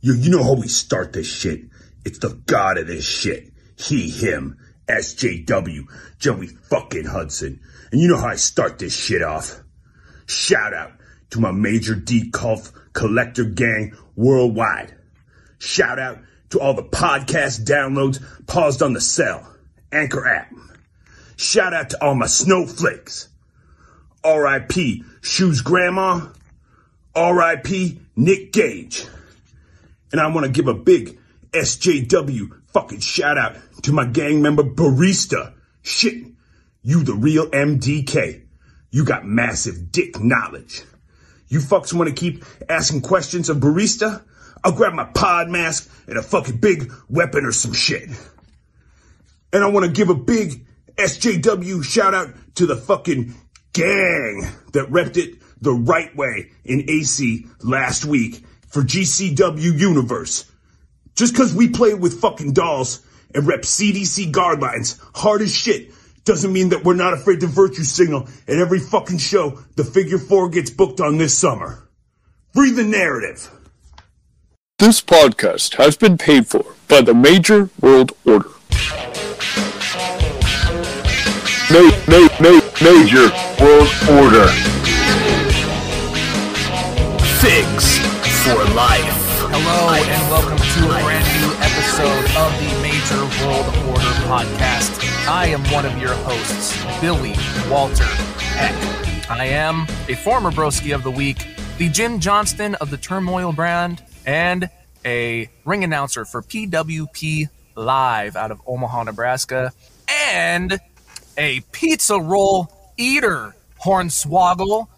You, you know how we start this shit. It's the god of this shit. He, him, SJW, Joey fucking Hudson. And you know how I start this shit off. Shout out to my Major D Culf collector gang worldwide. Shout out to all the podcast downloads paused on the cell, Anchor app. Shout out to all my snowflakes. R.I.P. Shoes Grandma. R.I.P. Nick Gage. And I want to give a big SJW fucking shout out to my gang member Barista. Shit, you the real MDK. You got massive dick knowledge. You fucks want to keep asking questions of Barista? I'll grab my pod mask and a fucking big weapon or some shit. And I want to give a big SJW shout out to the fucking gang that repped it the right way in AC last week for GCW Universe. Just cause we play with fucking dolls and rep CDC guidelines hard as shit doesn't mean that we're not afraid to virtue signal at every fucking show the figure four gets booked on this summer. Free the narrative. This podcast has been paid for by the Major World Order. Ma- ma- ma- major World Order. For life. Hello and welcome to a brand new episode of the Major World Order podcast. I am one of your hosts, Billy Walter Heck. I am a former broski of the week, the Jim Johnston of the Turmoil brand, and a ring announcer for PWP Live out of Omaha, Nebraska, and a pizza roll eater, Hornswoggle.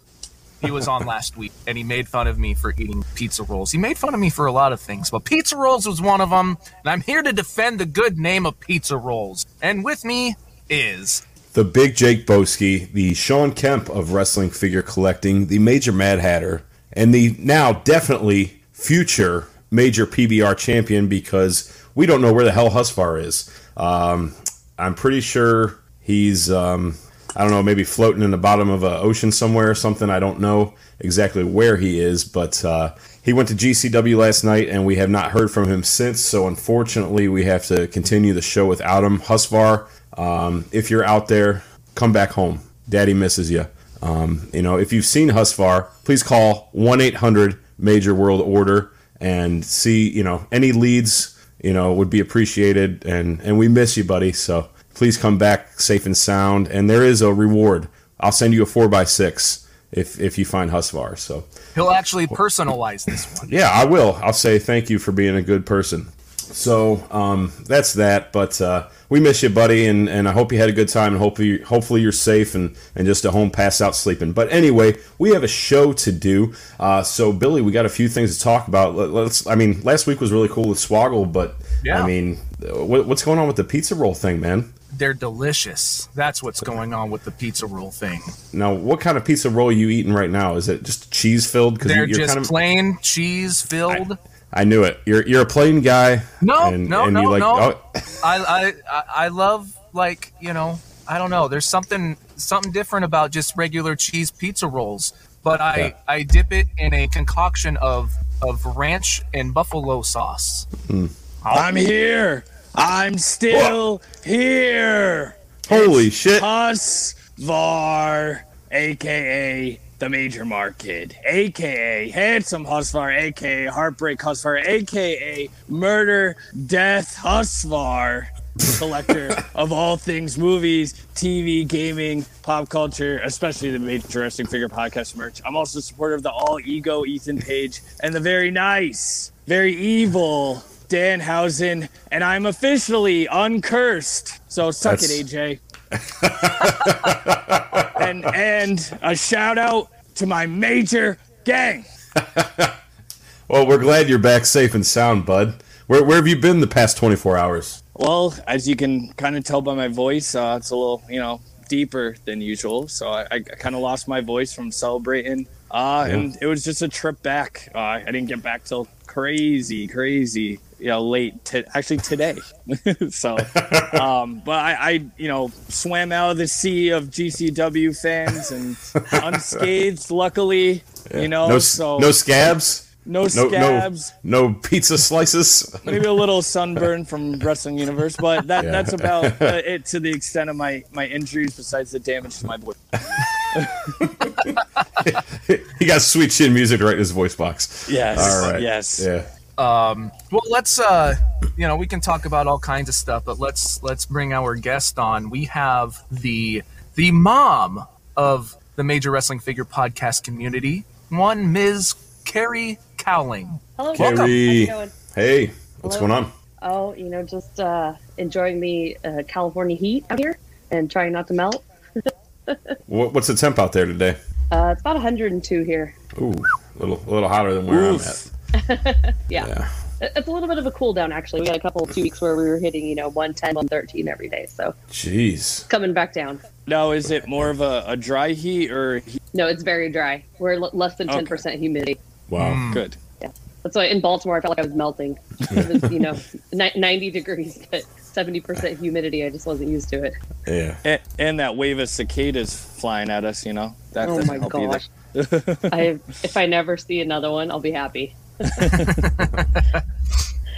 He was on last week and he made fun of me for eating pizza rolls. He made fun of me for a lot of things, but pizza rolls was one of them. And I'm here to defend the good name of pizza rolls. And with me is The Big Jake Boski, the Sean Kemp of wrestling figure collecting, the Major Mad Hatter, and the now definitely future Major PBR champion because we don't know where the hell Husvar is. Um, I'm pretty sure he's, um, I don't know, maybe floating in the bottom of an ocean somewhere or something. I don't know exactly where he is, but uh, he went to GCW last night and we have not heard from him since. So unfortunately, we have to continue the show without him. Husvar, um, if you're out there, come back home. Daddy misses you. Um, you know, if you've seen Husvar, please call 1 800 Major World Order and see, you know, any leads, you know, would be appreciated. And, and we miss you, buddy. So please come back safe and sound. And there is a reward. I'll send you a 4x6 if, if you find Husvar. So, he'll actually personalize this one. yeah, I will. I'll say thank you for being a good person. So um, that's that. But uh, we miss you, buddy, and, and I hope you had a good time, and hopefully hopefully you're safe and, and just at home, pass out sleeping. But anyway, we have a show to do. Uh, so Billy, we got a few things to talk about. Let, us I mean, last week was really cool with Swoggle, but Yeah. I mean, what, what's going on with the pizza roll thing, man? They're delicious. That's what's going on with the pizza roll thing. Now, what kind of pizza roll are you eating right now? Is it just cheese filled? Because They're you're just kind of. plain cheese filled. I knew it. You're you're a plain guy. No, and, no, and no, like, no. oh, I, I I I love like you know I don't know. There's something something different about just regular cheese pizza rolls, but I Yeah. I dip it in a concoction of of ranch and buffalo sauce. Hmm. I'm here. I'm still here. holy shit! Hus Var, aka the Major Market, aka Handsome Husvar, aka Heartbreak Husvar, aka Murder Death Husvar, collector of all things movies, TV, gaming, pop culture, especially the Major Wrestling Figure Podcast merch. I'm also a supporter of the All Ego Ethan Page and the very nice, very evil Danhausen, and I'm officially uncursed. So suck That's- it, AJ. and and a shout out to my major gang. Well, we're glad you're back safe and sound, bud. Where, where have you been the past 24 hours? Well, as you can kind of tell by my voice, uh, it's a little, you know, deeper than usual. So I, I kind of lost my voice from celebrating. Uh, And it was just a trip back. Uh, I didn't get back till crazy, crazy, you know, late. To, actually, today. so, um, but I, I, you know, swam out of the sea of GCW fans and unscathed, luckily. You know, No, so no scabs? No No, no, scabs. no pizza slices. Maybe a little sunburn from Wrestling Universe, but that Yeah. that's about it to the extent of my my injuries. Besides the damage to my voice. he got sweet chin music right in his voice box. Yes. All right. Yes. Yeah. Um, well, let's uh, you know, we can talk about all kinds of stuff, but let's let's bring our guest on. We have the the mom of the Major Wrestling Figure podcast community, one Ms. Carrie Cowling. Hello, Carrie. How's it going? Hey, what's Hello. going on? Oh, you know, just uh, enjoying the uh, California heat out here and trying not to melt. What, what's the temp out there today? Uh, it's about 102 here. Ooh, a little, a little hotter than where Oof. I'm at. Yeah. Yeah. It's a little bit of a cool down, actually. We had a couple two weeks where we were hitting, you know, 110, 113 every day. So Jeez. coming back down. Now, is it more of a, a dry heat or heat? No, it's very dry. We're l- less than 10% humidity. Wow. Mm. good? Yeah, that's why in Baltimore, I felt like I was melting. It was, you know, ni- 90 degrees, but 70% humidity. I just wasn't used to it. Yeah. And, and that wave of cicadas flying at us, you know. That Oh my help gosh. I, if I never see another one, I'll be happy.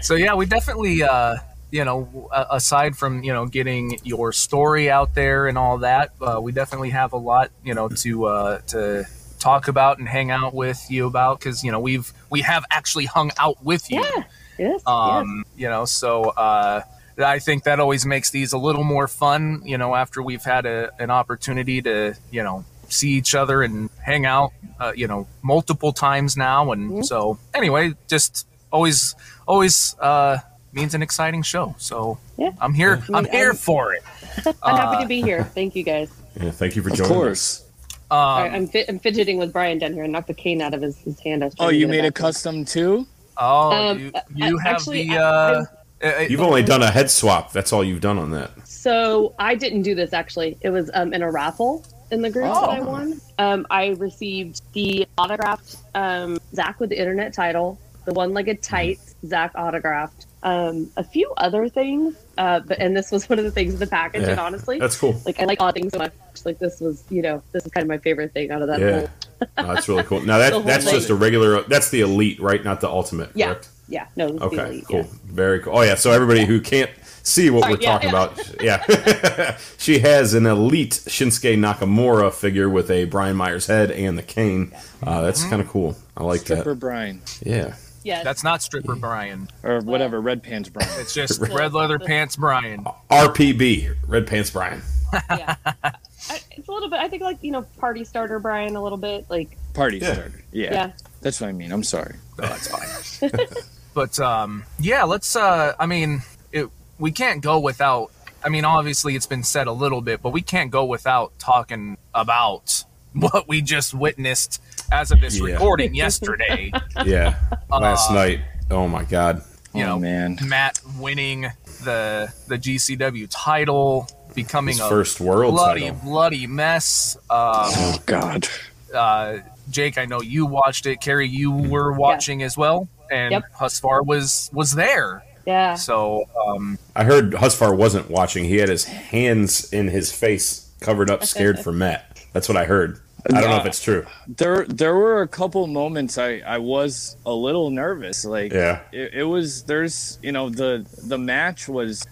So yeah, we definitely, uh, you know, aside from you know getting your story out there and all that, uh, we definitely have a lot, you know, to uh, to talk about and hang out with you about because you know we've we have actually hung out with you. Yeah. Yes. Um, you know, so uh, I think that always makes these a little more fun. You know, after we've had a, an opportunity to, you know, see each other and hang out, uh, you know, multiple times now, and Mhm. so anyway, just always, always uh, means an exciting show. So Yeah. I'm here. Yeah. I'm here I'm- for it. I'm happy uh, to be here. Thank you, guys. Yeah. Thank you for joining. Of joining course. Um, I, I'm, fi- I'm fidgeting with Brian down here and knocked the cane out of his, his hand. I was trying Oh, you get it made a back custom too? oh, Um, you, uh, you uh, have actually, the. I- Uh, uh, us. You've only done a head swap. That's all you've done on that. So I didn't do this actually. It was um, in a raffle in the group that I Oh. won. Um, I received the autographed um, Zach with the internet title, the one-legged tights Zach autographed, um, a few other things. Uh, but and this was one of the things in the package. And honestly, That's cool. like I like odd things so much. Like this was, you know, this is kind of my favorite thing out of that Yeah. whole. No, that's really cool. Now that that's thing. just a regular. That's the elite, right? Not the ultimate. Yeah. Correct? Yeah, no, Okay. elite, Cool. yeah. Very cool. Oh yeah. So everybody who can't see what Sorry, we're yeah, talking yeah. about, yeah, she has an elite Shinsuke Nakamura figure with a Brian Myers head and the cane. Uh, that's kind of cool. I like Stripper that. Stripper Brian. Yeah. Yes. that's not stripper Brian. Or whatever, red pants Brian. It's just red leather pants Brian. RPB, Red Pants Brian. yeah. I, it's a little bit. I think like you know, party starter Brian a little bit. Like Party Yeah. starter. Yeah. yeah. That's what I mean. I'm sorry. No, that's fine. but um, yeah, let's. Uh, I mean, it, we can't go without. I mean, obviously, it's been said a little bit, but we can't go without talking about what we just witnessed as of this Yeah. recording yesterday. Yeah. Last Uh, night. Oh my God. You oh, know, man. Matt winning the the GCW title, becoming His a first world bloody title. bloody mess. Um, Oh God. uh, Jake, I know you watched it. Carrie, you were watching as well, and Yep. Husvar was was there. Yeah. So um, I heard Husvar wasn't watching. He had his hands in his face, covered up, scared for Matt. That's what I heard. I don't know if it's true. There, there were a couple moments I, I was a little nervous. Like, Yeah. it, it was. There's, you know, the the match was,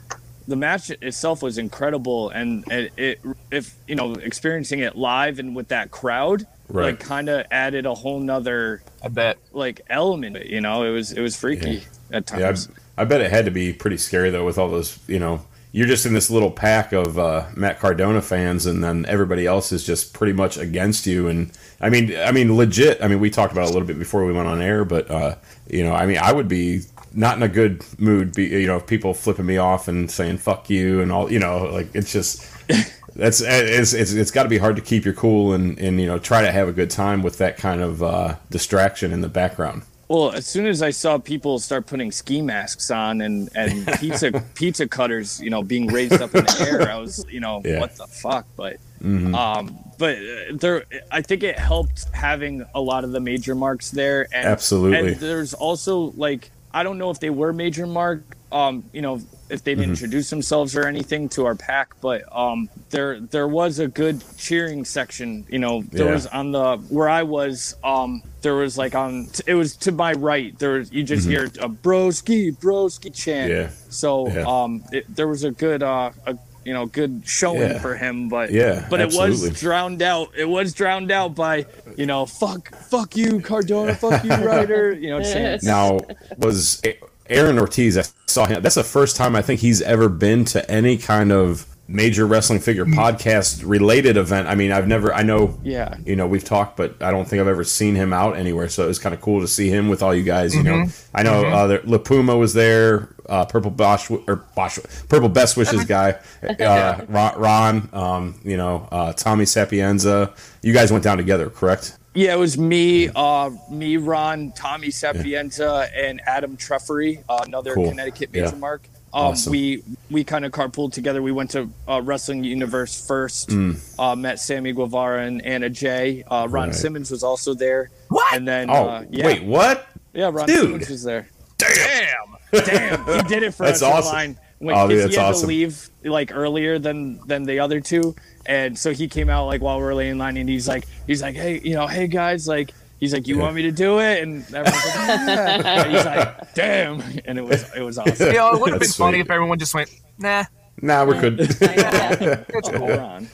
the match itself was incredible, and it, it if you know, experiencing it live and with that crowd, Right. like, kind of added a whole nother I bet like element. You know, it was it was freaky at times. I, I bet it had to be pretty scary though, with all those. You know, you're just in this little pack of uh, Matt Cardona fans, and then everybody else is just pretty much against you. And I mean, I mean, legit. I mean, we talked about it a little bit before we went on air, but uh, you know, I mean, I would be not in a good mood. Be you know, people flipping me off and saying "fuck you" and all. You know, like it's just. That's it's it's, it's got to be hard to keep your cool and, and you know try to have a good time with that kind of uh, distraction in the background. Well, as soon as I saw people start putting ski masks on and, and pizza pizza cutters, you know, being raised up in the air, I was, you know, Yeah. what the fuck? But Mhm. um, but uh, there, I think it helped having a lot of the major marks there. And, Absolutely. And there's also like I don't know if they were major mark um, you know, if they didn't Mm-hmm. introduce themselves or anything to our pack, but um, there there was a good cheering section. You know, there Yeah. was on the where I was. Um, there was like on it was to my right. There was you just hear a broski broski chant. Mm-hmm. Yeah. So Yeah. um, it, there was a good uh, a you know good showing Yeah. for him, but Yeah, but it was drowned out. It was drowned out by you know fuck fuck you Cardona, fuck you Ryder. You know chants. Now, was A- Aaron Ortiz? I saw him. That's the first time I think he's ever been to any kind of major wrestling figure podcast related event. I mean, I've never. I know. Yeah. You know, we've talked, but I don't think I've ever seen him out anywhere. So it was kind of cool to see him with all you guys. You know, I know uh, there, La Puma was there. Uh, Purple Bosch or Bosch, Purple Best Wishes guy, uh, Ron. Ron um, you know, uh, Tommy Sapienza. You guys went down together, correct? Yeah, it was me, uh, me, Ron, Tommy Sapienza, and Adam Treffery, uh, another Cool. Connecticut major Yeah. mark. Um, Awesome. We we kind of carpooled together. We went to uh, Wrestling Universe first. Uh, met Sammy Guevara and Anna Jay. Uh, Ron Mm. Right. Simmons was also there. What? And then, Oh, uh, yeah, wait, what? yeah, Ron Dude. Simmons was there. Damn, damn, he did it for That's us awesome. line. When Oh, dude, he had awesome. to leave like earlier than than the other two, and so he came out like while we are laying in line, and he's like, he's like, hey, you know, hey guys, like, he's like, you want me to do it? And everyone's like, yeah. And he's like, damn, and it was it was awesome. You know, it would have been That's funny if everyone just went, nah, Nah, we're good. It's cool. Ron.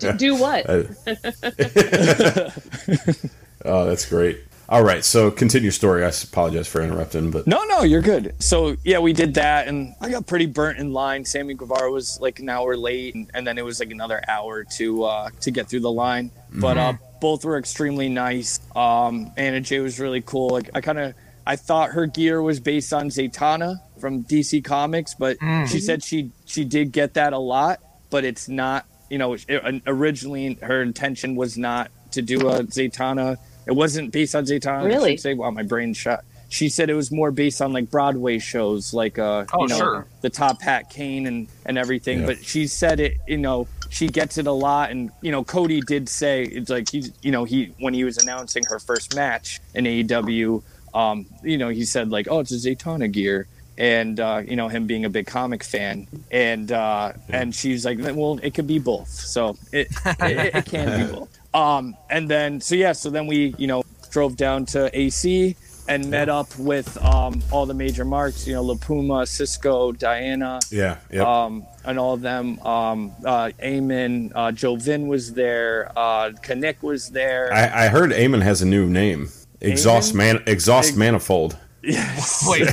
Do- Do what? Oh, that's great. All right, so continue your story. I apologize for interrupting, but No, no, you're good. So yeah, we did that, and I got pretty burnt in line. Sammy Guevara was like an hour late, and, and then it was like another hour to uh, to get through the line. But uh, both were extremely nice. Um, Anna Jay was really cool. Like I kind of I thought her gear was based on Zatanna from DC Comics, but she said she she did get that a lot, but it's not. You know, it, originally her intention was not to do a Zatanna. It wasn't based on Zatanna. I Really? should say, wow, my brain shut. She said it was more based on like Broadway shows, like uh, Oh, you know, sure. the Top Hat Kane and and everything. Yeah. But she said it, you know, she gets it a lot. And you know, Cody did say it's like he's, you know, he when he was announcing her first match in AEW, um, you know, he said like, oh, it's a Zatanna gear. And uh, you know him being a big comic fan, and uh, and she's like, well, it could be both. So it it, it can be both. Um, and then so yeah, so then we you know drove down to AC and met up with um, all the major marks, you know, Lapuma, Cisco, Diana, yeah, yep. um, and all of them. Um, uh, Eamon, uh, Joe Vin was there, uh, Kanik was there. I, I heard Eamon has a new name. Exhaust Eamon? man, exhaust Ex- manifold. Wait,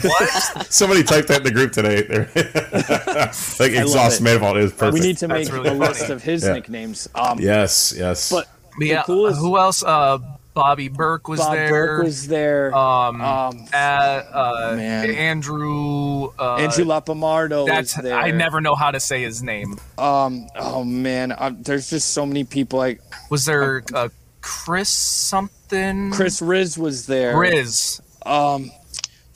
what? Somebody typed that in the group today. like exhaust manifold is perfect. we need to That's make really a list of his Yeah. nicknames. Um, yes, yes. But yeah, coolest- who else? Uh, Bobby Burke was Bob there. Burke was there. um, um, uh, uh, man. Andrew. Uh, Andrew Lapamardo That's was there. I never know how to say his name. Um. Oh man. Um, there's just so many people. Like Was there uh, Chris something? Chris Riz was there. Riz. um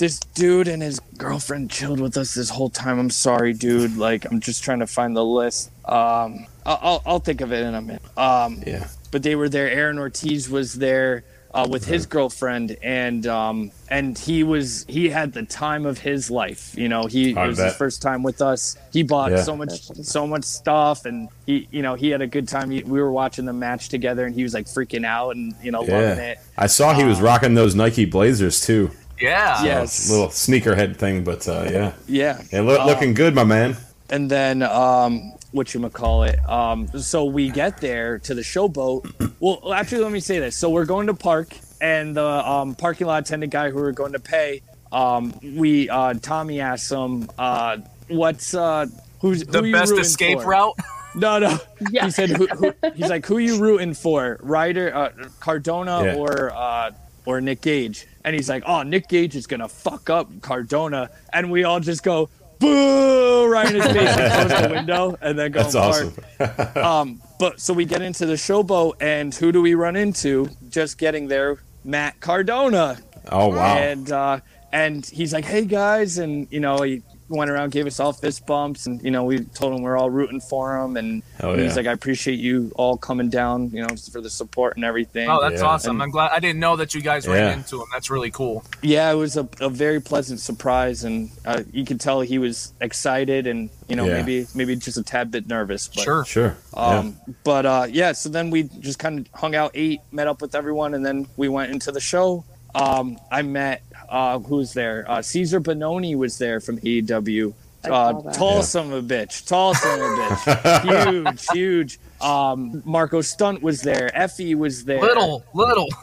this dude and his girlfriend chilled with us this whole time. I'm sorry dude. Like i'm just trying to find the list. Um i'll, I'll, think of it in a minute. Um yeah. but they were there. Aaron ortiz was there uh, with his girlfriend and um and he was he had the time of his life. You know he I it was bet. his first time with us. He bought Yeah. so much so much stuff and he you know he had a good time. He, we were watching the match together and he was like freaking out and you know loving it. I saw he was rocking those Nike Blazers too. Yeah. Yes. Little sneakerhead thing, but uh, yeah. yeah Yeah, look, looking good, my man. and then um what you call it um so we get there to the showboat well actually let me say this so we're going to park and the um, parking lot attendant guy who we're going to pay um we uh tommy asked him uh what's uh who's The who you best rooting escape for? route. no no Yeah. he said who, who, he's like who you rooting for ryder uh, cardona Yeah. or uh or Nick Gage, and he's like, "Oh, Nick Gage is gonna fuck up Cardona," and we all just go, "Boo!" right in his face and close the window, and then go That's apart. awesome. Um, but so we get into the showboat, and who do we run into? Just getting there, Matt Cardona, Oh wow. and uh, and he's like, "Hey guys," and you know he went around, gave us all fist bumps, and you know we told him we're all rooting for him, and Hell he's yeah. like, I appreciate you all coming down, you know, for the support and everything. Oh, that's Yeah. awesome. And- I'm glad. I didn't know that you guys ran into him. That's really cool. yeah, it was a, a very pleasant surprise, and uh, you could tell he was excited, and you know Yeah. maybe maybe just a tad bit nervous. But, Sure. Sure. Um, But uh, yeah, so then we just kind of hung out, ate, met up with everyone, and then we went into the show. Um, I met uh, who was there? Uh, Ceasar Bononi was there from AEW. Uh, that. tall Yeah. son of a bitch, tall son of a bitch, huge, huge. Um, Marco Stunt was there. Effy was there. Little, little.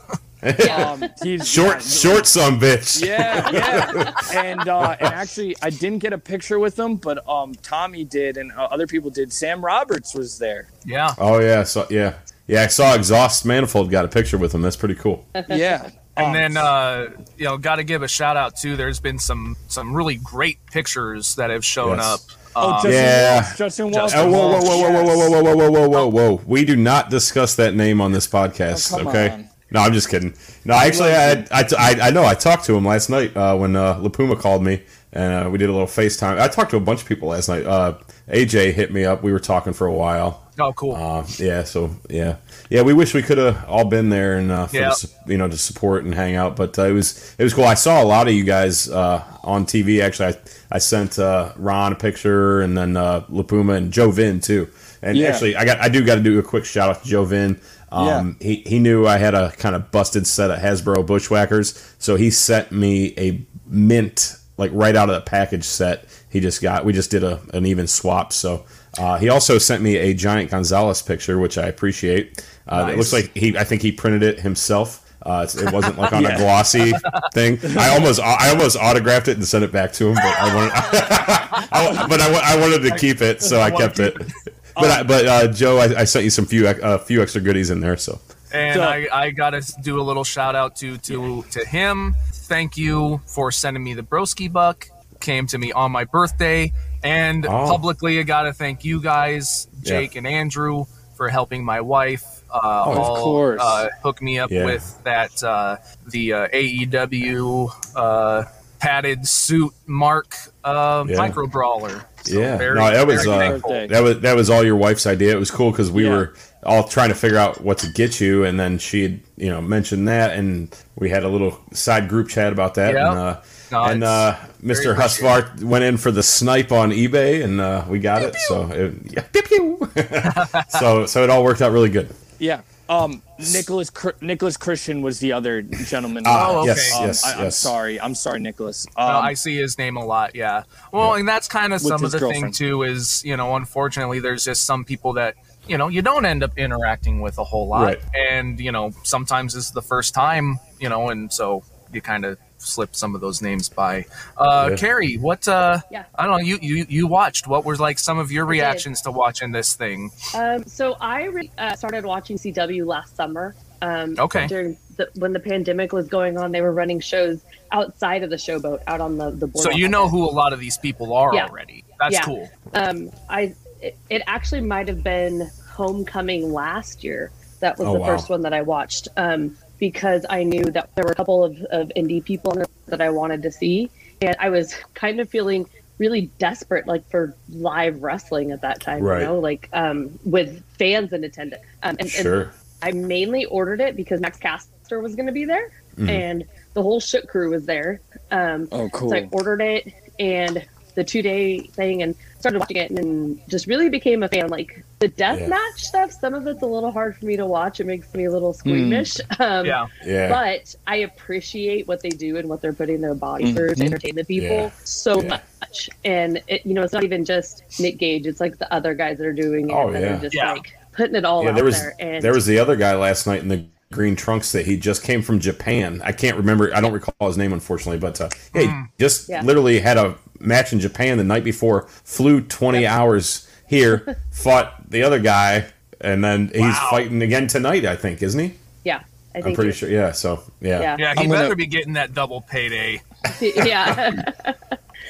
Um, he's Short, yeah, short son bitch. yeah, yeah. And uh, and actually, I didn't get a picture with him, but um, Tommy did, and uh, other people did. Sam Roberts was there. Yeah. Oh yeah, so yeah, yeah. I saw Exhaust Manifold got a picture with him. That's pretty cool. Yeah. And Um, then, uh, you know, got to give a shout out too. There's been some some really great pictures that have shown Yes. up. Oh, Um, Justin Yeah. Walsh. Justin Walsh. Oh, whoa, whoa, whoa, whoa, whoa, whoa, whoa, whoa, whoa, whoa, whoa, whoa! We do not discuss that name on this podcast. Oh, okay. on. No, I'm just kidding. No, actually, I, I, I, I know I talked to him last night uh, when uh, Lapuma called me and uh, we did a little FaceTime. I talked to a bunch of people last night. Uh, AJ hit me up. We were talking for a while. oh, cool. Uh, yeah, so yeah, yeah. We wish we could have all been there and uh, for Yeah. the, you know to support and hang out, but uh, it was it was cool. I saw a lot of you guys uh, on TV. Actually, I I sent uh, Ron a picture and then uh, Lapuma and Joe Vin too. And Yeah. actually, I got I do got to do a quick shout out to Joe Vin. Um, he, he knew I had a kind of busted set of Hasbro Bushwhackers, so he sent me a mint like right out of the package set. He just got we just did a an even swap. So uh, he also sent me a giant Gonzalez picture, which I appreciate. Uh, It looks like he I think he printed it himself. Uh, it wasn't like on a glossy thing. I almost I almost autographed it and sent it back to him, but I wanted I, but I, I wanted to keep it, so I kept it. But I, but uh, Joe, I, I sent you some few a few extra goodies in there. So And So- I, I got to do a little shout out to to to him. Thank you for sending me the broski buck. Came to me on my birthday, and Oh. publicly I got to thank you guys, Jake and Andrew, for helping my wife. Uh, Oh, of all, course. uh, hook me up Yeah. with that uh, the uh, AEW uh, padded suit mark uh, Yeah. micro brawler. So yeah, very- no, that was uh, that was that was all your wife's idea. It was cool because we Yeah. were all trying to figure out what to get you, and then she had you know mentioned that, and we had a little side group chat about that. Yeah. And, uh, No, and uh, Mr. Husvar went in for the snipe on eBay, and uh, we got it. So it, yeah, pew, pew. so so it all worked out really good. Yeah. Um, Nicholas Chr- Nicholas Christian was the other gentleman. Ah, Oh, okay. yes, Um, yes, I, I'm yes. sorry. I'm sorry, Nicholas. Um, No, I see his name a lot. Yeah. Well, and that's kind of some of his the thing too. Is you know, unfortunately, there's just some people that you know you don't end up interacting with a whole lot, Right. and you know sometimes this is the first time, you know, and so you kind of slip some of those names by. Uh, Yeah. Carrie, what? Uh, Yeah. I don't know. You you you watched. What were like some of your reactions to watching this thing? Um, so I re- uh, started watching CW last summer. Um, Okay. During the, when the pandemic was going on, they were running shows outside of the showboat, out on the the board So you know who a lot of these people are Yeah. already. That's Yeah. cool. Um, I it, it actually might have been Homecoming last year. That was Oh, the wow. first one that I watched. Um, because I knew that there were a couple of, of indie people that I wanted to see, and I was kind of feeling really desperate, like for live wrestling at that time. Right. You know, like um, with fans in attendance. Um, and, and Sure. I mainly ordered it because Max Caster was going to be there, Mm-hmm. and the whole shit crew was there. Um, oh, cool. so I ordered it and the two day thing and started watching it and just really became a fan. Like the death Yeah. match stuff, some of it's a little hard for me to watch. It makes me a little squeamish. Um, Yeah. Yeah. But I appreciate what they do and what they're putting their body through to entertain the people Yeah. so Yeah. much. And it, you know, it's not even just Nick Gage; it's like the other guys that are doing it. Oh, that yeah. are just Yeah. like putting it all yeah, out there was there. And there was the other guy last night in the green trunks that he just came from Japan. I can't remember. I don't recall his name unfortunately, but uh, yeah, he just Yeah. literally had a match in Japan the night before. Flew twenty hours here, fought the other guy, and then he's Wow. fighting again tonight. I think, isn't he? yeah, I think I'm pretty sure. Yeah. So yeah. Yeah, Yeah, he I'm gonna- better be getting that double payday. yeah.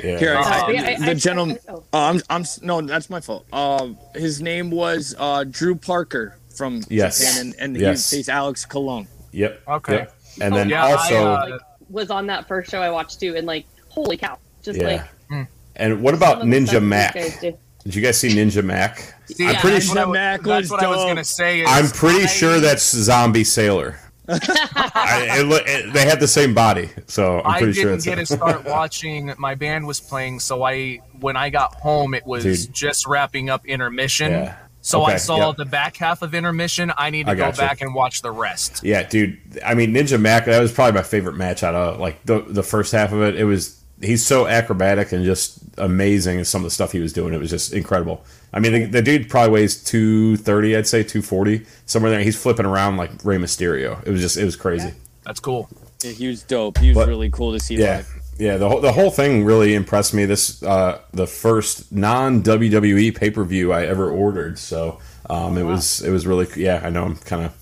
Yeah. Here, I- Uh, I- yeah, I- the gentleman. I- oh. uh, I'm, I'm. No, that's my fault. Uh, his name was uh, Drew Parker from Yes. Japan, and, and Yes. he faced Alex Colon. Yep. Okay. Yep. And then Yeah, I, also. uh, like was on that first show I watched too, and like, holy cow, just Yeah. like and And what about Some of the Ninja Mack? Did you guys see Ninja Mack? See, I'm yeah, pretty sure- what I was- that's was what I was gonna say. Is I'm pretty I- sure that's Zombie Sailor. I, it, it- they had the same body, so I'm I pretty didn't sure it's get to start watching. My band was playing, so I when I got home, it was Dude. just wrapping up intermission. Yeah. So I saw yep. the back half of intermission. I need to I go gotcha. back and watch the rest. Yeah, dude. I mean, Ninja Mack. That was probably my favorite match out of like the the first half of it. It was he's so acrobatic and just amazing. And some of the stuff he was doing, it was just incredible. I mean, the, the dude probably weighs two thirty. I'd say two forty somewhere there. He's flipping around like Rey Mysterio. It was just it was crazy. That's cool. Yeah, he was dope. He was But- really cool to see Yeah. live. Yeah, the whole, the whole thing really impressed me. This uh, the first non WWE pay per view I ever ordered, so um, it was it was really yeah. I know I'm kind of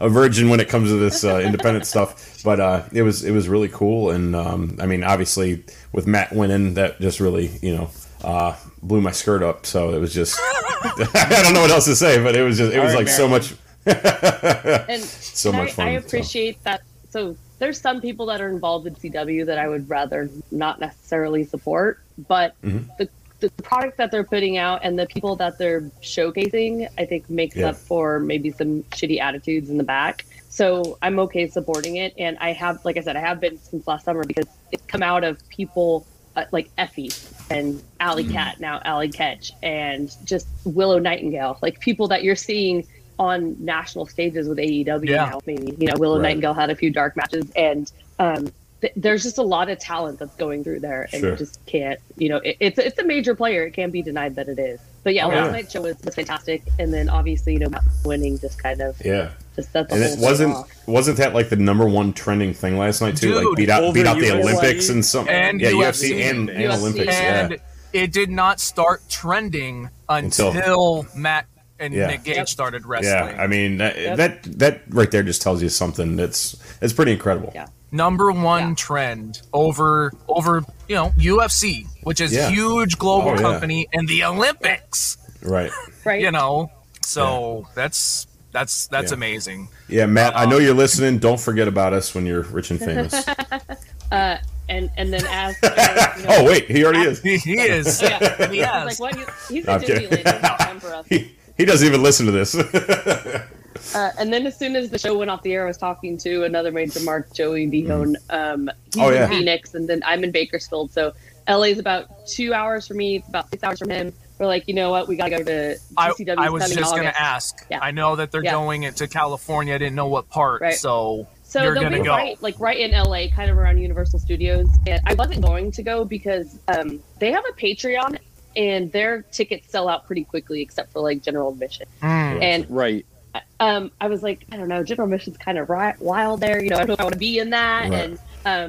a virgin when it comes to this uh, independent stuff, but uh, it was it was really cool. And um, I mean, obviously with Matt winning, that just really you know uh, blew my skirt up. So it was just I don't know what else to say, but it was just it was All right, like so much. and So and much I, fun, I so. appreciate that. So there's some people that are involved in CW that I would rather not necessarily support, but Mm-hmm. the the product that they're putting out and the people that they're showcasing, I think makes Yeah. up for maybe some shitty attitudes in the back. So I'm okay supporting it, and I have, like I said, I have been since last summer because it's come out of people uh, like Effy and Allie Mm-hmm. Cat, now Allie Katch, and just Willow Nightingale, like people that you're seeing on national stages with AEW Yeah. now. Maybe you know Willow Right. Nightingale had a few dark matches, and um, th- there's just a lot of talent that's going through there, and Sure. you just can't. You know, it, it's it's a major player. It can't be denied that it is. But yeah, Oh, last yeah. night's show was, was fantastic, and then obviously you know winning just kind of Yeah. just set the And it wasn't off. wasn't that like the number one trending thing last night too? like beat out beat out the UFC Olympics and some And yeah UFC. UFC and, and UFC. Olympics. and yeah, it did not start trending until, Until- Matt and Yeah. Nick Gage Yep. started wrestling. yeah. I mean that, Yep. that that right there just tells you something. That's it's pretty incredible. Yeah. Number one Yeah. trend over over you know UFC, which is Yeah. huge global Oh, yeah. company, and the Olympics. Right. right. You know, so that's that's that's Yeah. amazing. Yeah, Matt. I know Uh-huh. you're listening. Don't forget about us when you're rich and famous. Uh, and and then as uh, you know, oh wait, he already is. He, he is, yeah, and he I has. was like, what? He's, he's I'm. Disneyland. There's no for us. He, he doesn't even listen to this. Uh, and then as soon as the show went off the air, I was talking to another major mark, Joey Vihone. Um, he's Oh, yeah. in Phoenix, and then I'm in Bakersfield. So LA is about two hours from me, about six hours from him. We're like, you know what? We got to go to I, GCW. I was just going to ask. Yeah. I know that they're Yeah. going into California. I didn't know what part. Right. So, So you're they'll going to be go. right, like right in LA, kind of around Universal Studios. And I wasn't going to go because um, they have a Patreon, and their tickets sell out pretty quickly, except for like general admission. Mm. And Right. Um, I was like, I don't know, general admission's kind of ri- wild there. You know, I don't know if I want to be in that. Right. And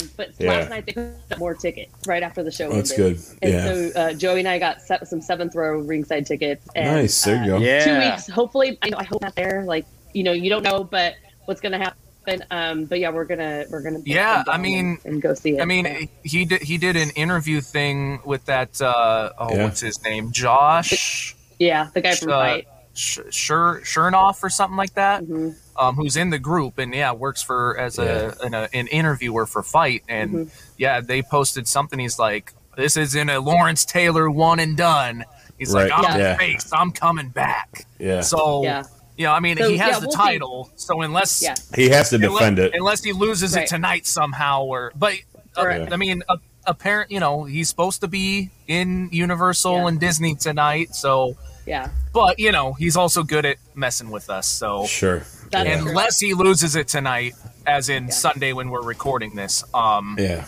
um, but Yeah. last night they put up more tickets right after the show. Oh, that's good. And Yeah. so uh, Joey and I got se- some seventh row ringside tickets. And, nice. There you uh, go. Yeah. Two weeks, hopefully. I know. I hope not there. Like you know, you don't know, but what's gonna happen. Um, but yeah, we're gonna we're gonna Yeah, I mean- and, and go see it. I mean, he did he did an interview thing with that. Uh, oh, Yeah. what's his name? Josh yeah, the guy from uh, FITE. Sh- Shur Chernoff or something like that. Mhm. Um, who's in the group and yeah works for as a, an, a an interviewer for FITE and Mhm. yeah they posted something. He's like, "This isn't a Lawrence Taylor one and done." He's like, "I'm Yeah. the face. I'm coming back." Yeah. So Yeah. you know, I mean, So, he has yeah, the we'll see. title. So unless Yeah. He has to unless, defend it. unless he loses Right. it tonight somehow, or but uh, Right. I mean, a, apparent, you know, he's supposed to be in Universal Yeah. and Disney tonight. So, Yeah. but you know, he's also good at messing with us. So Sure. That's yeah. true. unless he loses it tonight, as in Yeah. Sunday when we're recording this, um, Yeah.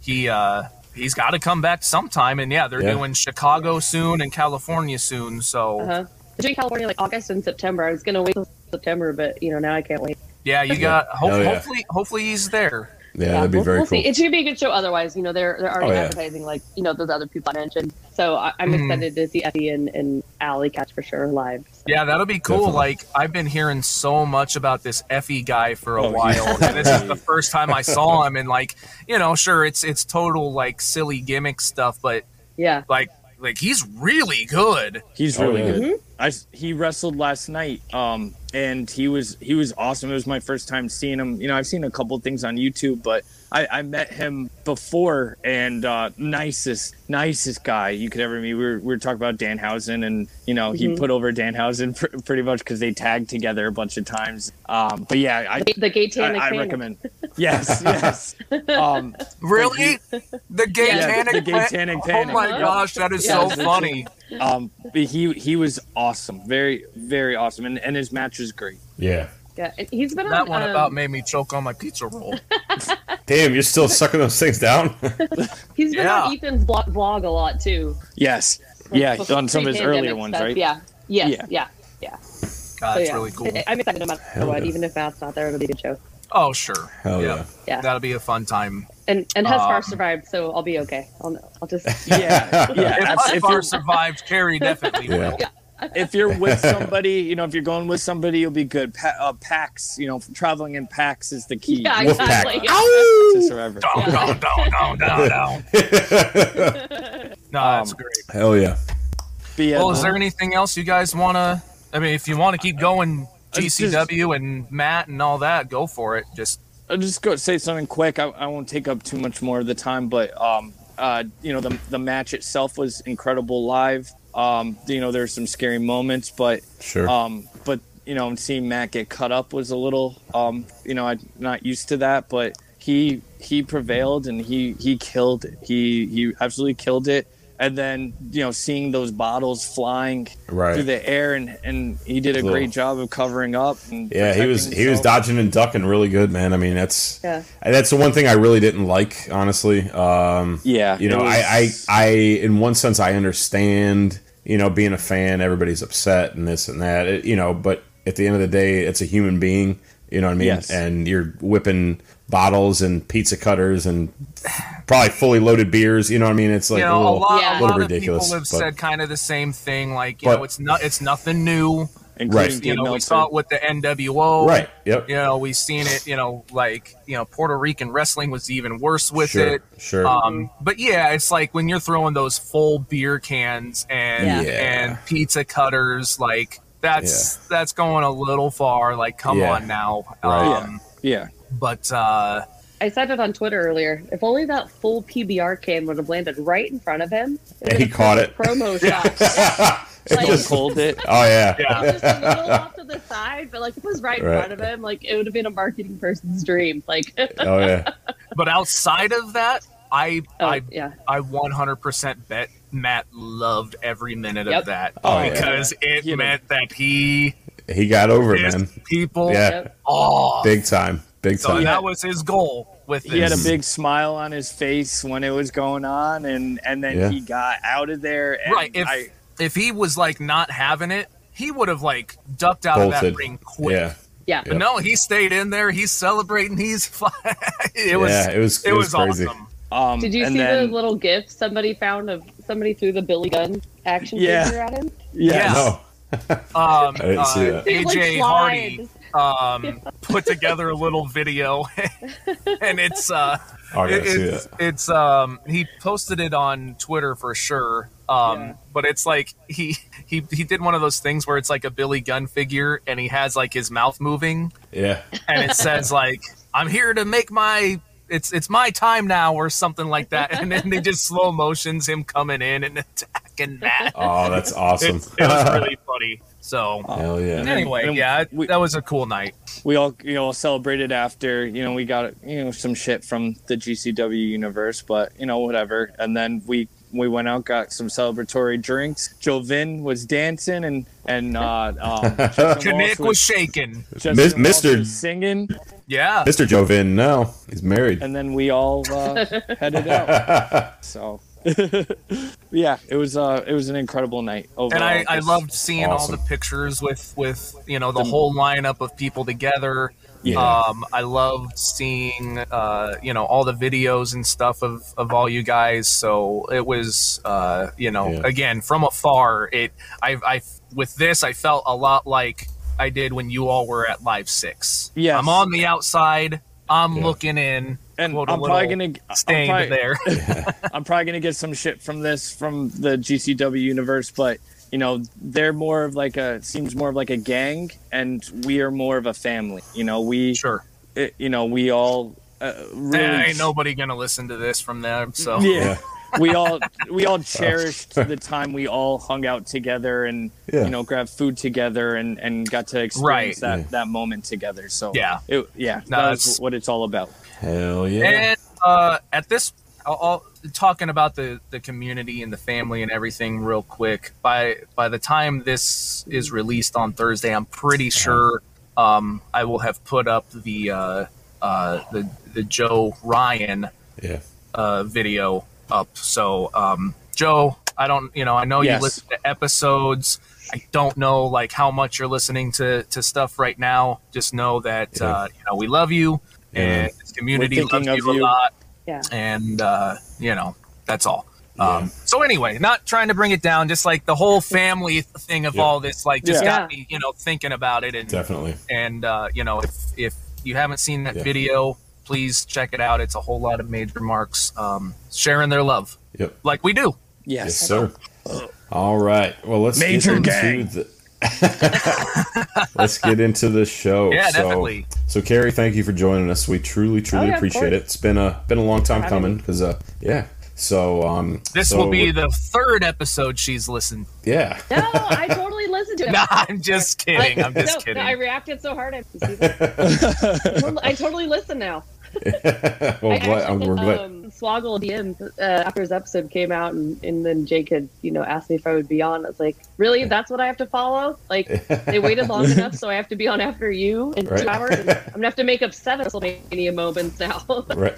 he uh he's got to come back sometime. And yeah, they're Yeah. doing Chicago soon and California soon. So Uh-huh. Doing California like August and September. I was gonna wait till September, but you know now I can't wait. yeah, you got ho- Hell yeah. hopefully hopefully he's there. Yeah, that'd be we'll, very we'll cool. see. It should be a good show. Otherwise, you know, they're they're already Oh, yeah. advertising like you know those other people I mentioned. So I, I'm Mhm. excited to see Effy and, and Allie Katch for sure live. So, Yeah, that'll be cool. Definitely. Like I've been hearing so much about this Effy guy for a Oh, while, yeah. and this is the first time I saw him. And like, you know, sure, it's it's total like silly gimmick stuff, but yeah. like like he's really good. He's Oh, really yeah. good. I s- he wrestled last night, um, and he was he was awesome. It was my first time seeing him. You know, I've seen a couple things on YouTube, but I, I met him before, and uh, nicest nicest guy you could ever meet. We were we were talking about Danhausen, and you know he put over Danhausen pr- pretty much because they tagged together a bunch of times. Um, but yeah, I The, the gay I, tannic I recommend. Yes, yes. Um, Really? The gay Yeah, Tanic the gay Pan- Oh Panic. my Yeah. gosh, that is Yeah. so funny. um, but he he was awesome, very very awesome, and, and his match was great. Yeah. Yeah, and he's been That on. one um, about made me choke on my pizza roll. Damn, you're still sucking those things down. He's been Yeah. on Ethan's blog, vlog a lot too. Yes, yeah, Before- on some of his earlier ones, stuff. right? Yeah. Yes. Yeah. Yeah. Yeah. God, So, yeah. really cool. I- I'm excited no matter Hell what. yeah. Even if Matt's not there, it'll be a good show. Oh sure. Hell yeah. Yeah. That'll be a fun time. And and Husvar Um, survived, so I'll be okay. I'll I'll just. Yeah, yeah. If abs- If, Husvar you're, survived, Carrie definitely Yeah. Will. if you're with somebody, you know, if you're going with somebody, you'll be good. Pa- uh, packs, you know, traveling in packs is the key Yeah, Wolf exactly. pack. Yeah. to survivor. Down, down, down, down, down, down. No, that's Um, great. Hell yeah. But yeah, Well, is there anything else you guys want to? I mean, if you want to keep going, It's just- GCW and Matt and all that, go for it. Just I'll just go say something quick. I, I won't take up too much more of the time, but um, uh, you know, the the match itself was incredible live. Um, you know, there's some scary moments, but Sure. um, but you know, seeing Matt get cut up was a little um, you know, I'm not used to that, but he he prevailed and he he killed it. He he absolutely killed it. And then you know, seeing those bottles flying Right. through the air, and and he did a Little- great job of covering up. And Yeah, he was protecting he was dodging and ducking really good, man. I mean, that's Yeah. that's the one thing I really didn't like, honestly. Um, Yeah, you know, it I, I I in one sense I understand, you know, being a fan, everybody's upset and this and that, it- you know, but at the end of the day, it's a human being, you know what I mean? Yes. And you're whipping bottles and pizza cutters and probably fully loaded beers, you know what I mean? It's like you a little, a lot, Yeah. a little lot of ridiculous. people have but- said kind of the same thing. Like, you But- know, it's not, it's nothing new. including Right. You know, we saw it with the NWO. right. Yep. You know, we've seen it. You know, like you know, Puerto Rican wrestling was even worse with Sure. it. Sure. Um, but yeah, it's like when you're throwing those full beer cans and Yeah. Yeah. and pizza cutters, like that's that's going a little far. Like, come Yeah. on now. Right. Um, yeah. But uh, I said it on Twitter earlier. If only that full PBR can would have landed right in front of him. And he caught it. Promo shot. Like, Don't hold it. Oh yeah. yeah, just a little off to the side, but like it was right in front of him. Like it would have been a marketing person's dream. Like, Oh yeah. but outside of that, I oh, I yeah, I 100% bet Matt loved every minute Yep. of that Oh, yeah. because it You know. meant that he He got over it, man. people Yeah. Yep. off. Big time. Big So time. that was his goal with this. He had a big smile on his face when it was going on, and and then Yeah. he got out of there. And right. If I, if he was like not having it, he would have like ducked out of that ring quick. Yeah. yeah. But no, he stayed in there. He's celebrating. He's fine. it was yeah, it was it, was, crazy. awesome. um, Did you see then, the little gif somebody found of somebody threw the Billy Gunn action Yeah. figure at him? Yes. No. Um, I didn't see uh, that. He, like, AJ Hardy slides. Um, put together a little video, and it's uh, Oh, it- it's, that. it's um he posted it on Twitter for sure. Um, Yeah. but it's like he he he did one of those things where it's like a Billy Gunn figure, and he has like his mouth moving, Yeah. and it says like I'm here to make my it's it's my time now or something like that, and then they just slow motions him coming in and attacking Matt. Oh, that's awesome. It's, it was really funny. So Hell yeah. anyway, and yeah, we- that was a cool night. we all you know celebrated after you know we got you know some shit from the GCW universe, but you know whatever. And then we we went out got some celebratory drinks. Jovin was dancing and and uh, um, Justin Walsh was shaking. Mis- Mr. was singing, Yeah. Mr. Jovin, no, he's married. and then we all uh, headed out. So. yeah, it was uh it was an incredible night overall. and I, I loved seeing awesome. all the pictures with with you know the whole lineup of people together. Yeah. Um, I loved seeing uh, you know all the videos and stuff of, of all you guys. So it was uh, you know Yeah. again from afar. It I, I with this I felt a lot like I did when you all were at Live Six. Yeah, I'm on the outside. I'm Yeah. looking in. and quote, a I'm probably gonna I'm stained probably- there. I'm probably gonna get some shit from this from the GCW universe, but you know they're more of like a seems more of like a gang, and we are more of a family. You know, we Sure. it, you know we all uh, really There ain't nobody gonna listen to this from them. So yeah. We all we all cherished the time we all hung out together and Yeah. you know grabbed food together and and got to experience Right. that Yeah. that moment together. So Yeah. it, yeah, No, that's what it's all about. Hell yeah. And uh, at this, I'll, I'll, talking about the the community and the family and everything, real quick. By by the time this is released on Thursday, I'm pretty sure um, I will have put up the uh, uh, the the Joe Ryan yeah. uh, video up. So um, Joe, I don't, you know, I know Yes. you listen to episodes. I don't know like how much you're listening to to stuff right now. Just know that Yeah. uh, you know we love you Yeah. and this community loves thinking you, a lot. Yeah. And uh, you know that's all. Yeah. Um, so anyway, not trying to bring it down, just like the whole family thing of Yeah. all this, like just Yeah. got me, you know, thinking about it and Definitely. and uh, you know if if you haven't seen that Yeah. video please check it out it's a whole lot of major marks um, sharing their love Yep. like we do Yes, Yes. sir. All right. Well, let's Major get into gang. the. let's get into the show. Yeah, so, definitely. So, Carrie, thank you for joining us. We truly, truly Oh, yeah, appreciate it. It's been a been a long time coming because, uh, yeah. So, um, this so- will be the third episode she's listened yeah. No, I totally listened to it. no i'm just kidding i'm just no, kidding No, I reacted so hard. I, you see that? I totally listen now. well, I glad, I'm, actually, we're glad. um, Swoggle DM uh, after his episode came out, and, and then Jake had you know asked me if I would be on. I was like, really? That's what I have to follow? Like they waited long enough, so I have to be on after you in Right. two hours. I'm gonna have to make up seven WrestleMania moments now. Right.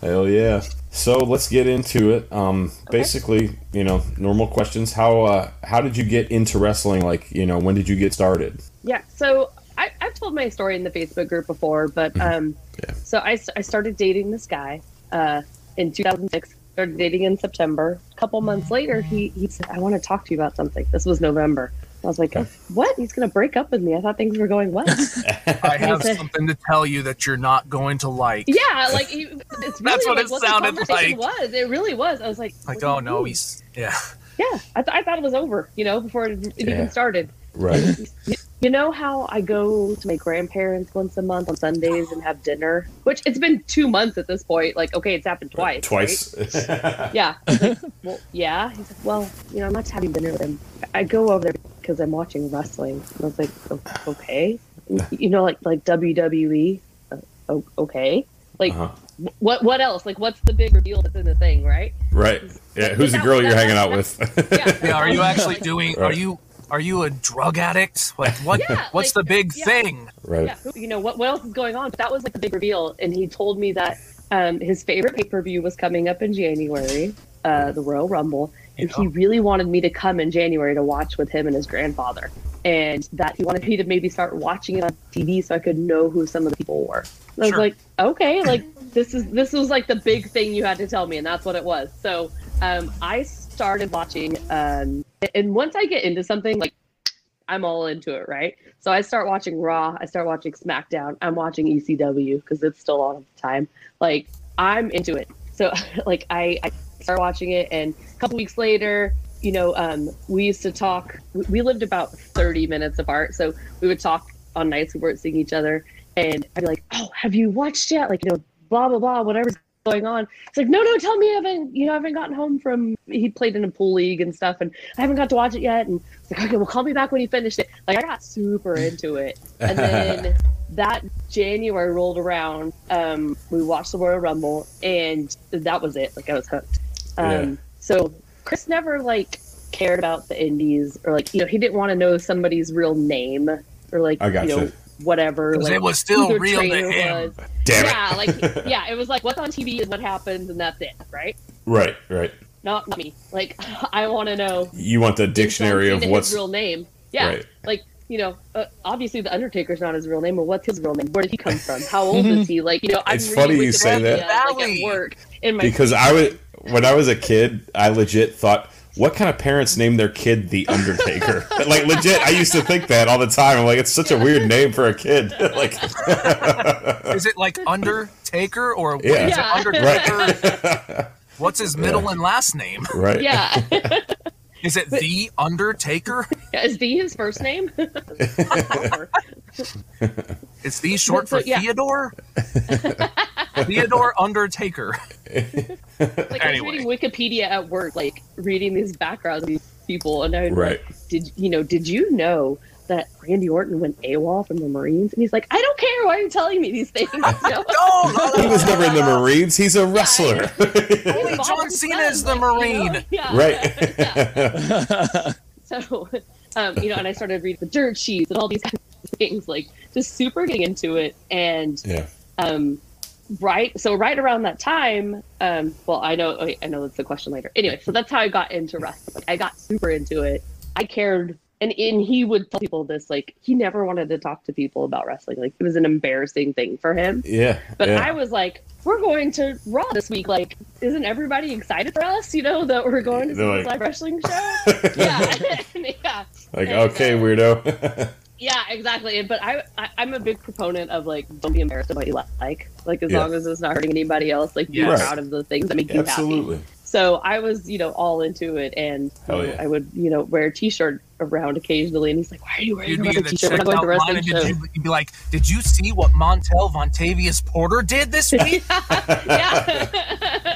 Hell yeah. So let's get into it. Um, basically, you know, normal questions. How uh, how did you get into wrestling? Like, you know, when did you get started? Yeah, so I, I've told my story in the Facebook group before, but um, Yeah. so I, I started dating this guy uh, in 2006. Started dating in September. A couple months later, he, he said, "I want to talk to you about something." This was November. I was like, "What? He's gonna break up with me?" I thought things were going well. i have Okay. something to tell you that you're not going to like yeah, like he, it's really That's what like it what sounded the conversation like. was. It really was. I was like, like oh no mean? he's yeah yeah. I, th- I thought it was over. You know, before it, it Yeah. even started. Right. You know how I go to my grandparents once a month on Sundays and have dinner? Which it's been two months at this point. Like, okay, it's happened twice. Twice. right? Yeah. Like, well, yeah. He's like, well, you know, I'm not having dinner with him. I go over there because I'm watching wrestling. And I was like, okay. You know, like like WWE. Uh, okay. Like, Uh-huh. what what else? Like, what's the big reveal that's in the thing, right? right. Yeah. Who's the girl you're hanging out with? Yeah. yeah are you actually doing are you are you a drug addict like what Yeah, what's like, the big yeah. thing right. yeah, you know what what else is going on? But that was like the big reveal, and he told me that um, his favorite pay per view was coming up in January, uh, the Royal Rumble, and he really wanted me to come in January to watch with him and his grandfather, and that he wanted me to maybe start watching it on TV so I could know who some of the people were. And I was Sure. like, okay, like this is this was like the big thing you had to tell me, and that's what it was. So um, I started watching, um, and once I get into something, like I'm all into it, right? So I start watching Raw, I start watching SmackDown, I'm watching ECW because it's still on the time. Like I'm into it. So like I, I start watching it, and a couple weeks later, you know, um, we used to talk. we- We lived about 30 minutes apart, so we would talk on nights we weren't seeing each other, and I'd be like, "Oh, have you watched yet?" Like you know, blah blah blah, whatever's going on. It's like, no, no, tell me, I haven't, you know, I haven't gotten home from. He played in a pool league and stuff, and I haven't got to watch it yet. And it's like, okay, well, call me back when you finished it. Like, I got super into it, and then that January rolled around. Um, we watched the Royal Rumble, and that was it. Like, I was hooked. Um, Yeah. so Chris never like cared about the indies, or like, you know, he didn't want to know somebody's real name, or like, you know, whatever. 'Cause Like, it was still real to him. was. Damn it. yeah, like yeah, it was like what's on TV is what happens, and that's it, right? Right. Right. Not me. Like I want to know You want the dictionary of what's his real name. Yeah, Right. like you know, uh, obviously the Undertaker's not his real name, but what's his real name? Where did he come from? How old is he? Like you know, I'm It's funny you say that. Wikipedia, Like at work in my because I was when I was a kid, I legit thought, what kind of parents name their kid the Undertaker? like legit, I used to think that all the time. I'm like, it's such a weird name for a kid. like, Is it like Undertaker or what Yeah. is Yeah. it Undertaker? What's his middle and last name? right? yeah. Is it the Undertaker? Is the his first name? Is the short So, for yeah. Theodore? Theodore Undertaker. like I was reading Wikipedia at work, like reading these backgrounds of these people, and I was Right. like, "Did you know? Did you know that Randy Orton went AWOL from the Marines?" And he's like, "I don't care. Why are you telling me these things?" You know? No, no, no. He was never in the Marines. He's a wrestler. Only Bob John Cena is the like, you know? Marine. Yeah. right. So, um, you know, and I started reading the dirt sheets and all these kind of things, like just super getting into it. And yeah. um, right, so right around that time, um, well, I know, I know that's the question later. Anyway, so that's how I got into wrestling. Like, I got super into it. I cared, and and he would tell people this, like he never wanted to talk to people about wrestling. Like it was an embarrassing thing for him. Yeah. But yeah. I was like, we're going to Raw this week. Like, isn't everybody excited for us? You know that we're going to see like- live wrestling show. yeah, yeah, like, and, okay, uh, weirdo. yeah, exactly. But I, I, I'm a big proponent of like, don't be embarrassed of what you like. Like, as Yeah. long as it's not hurting anybody else, like, be Yes. proud of the things that make you happy. Absolutely. So I was, you know, all into it, and you know, yeah. I would, you know, wear a T-shirt around occasionally. And he's like, "Why are you wearing You'd a be in wrestling the T-shirt? We're not going to line wrestling and show." did you, you'd be like, did you see what Montel Vontavious Porter did this week? yeah. like I,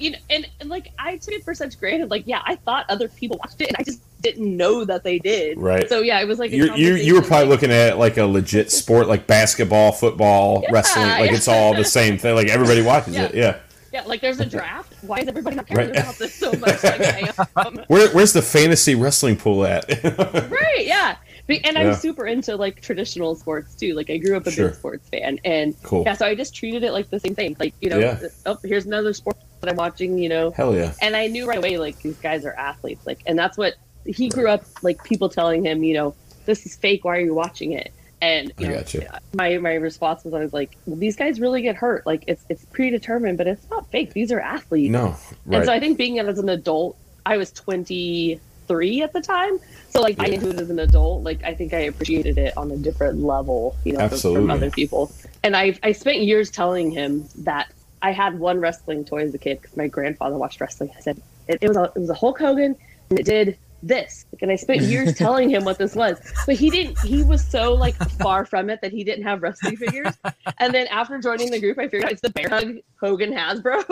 you know, and, and like I took it for such granted. Like, yeah, I thought other people watched it, and I just didn't know that they did. Right. So yeah, it was like you you you were probably like- looking at like a legit sport, like basketball, football, Yeah, wrestling. Like yeah. it's all the same thing. Like everybody watches Yeah. it. Yeah. Yeah, like there's a draft. Why is everybody not caring Right. about this so much? Like I am. Um, Where, where's the fantasy wrestling pool at? right yeah and i'm super into like traditional sports too like i grew up a Sure. big sports fan and Cool. yeah so i just treated it like the same thing like you know oh here's another sport that i'm watching you know Hell yeah. and i knew right away like these guys are athletes like and that's what he grew up like people telling him you know this is fake why are you watching it and you I know, gotcha. my my response was I was like, well, these guys really get hurt. Like it's it's predetermined, but it's not fake. These are athletes. No. And so I think being as an adult, I was 23 at the time. So like I Yeah. into it as an adult, like I think I appreciated it on a different level, you know, from, from other people. And I I spent years telling him that I had one wrestling toy as a kid because my grandfather watched wrestling. I said it, it was a it was a Hulk Hogan and it did this. And i spent years telling him what this was. But he didn't he was so like far from it that he didn't have wrestling figures. And then after joining the group i figured out it's the bear hug hogan hasbro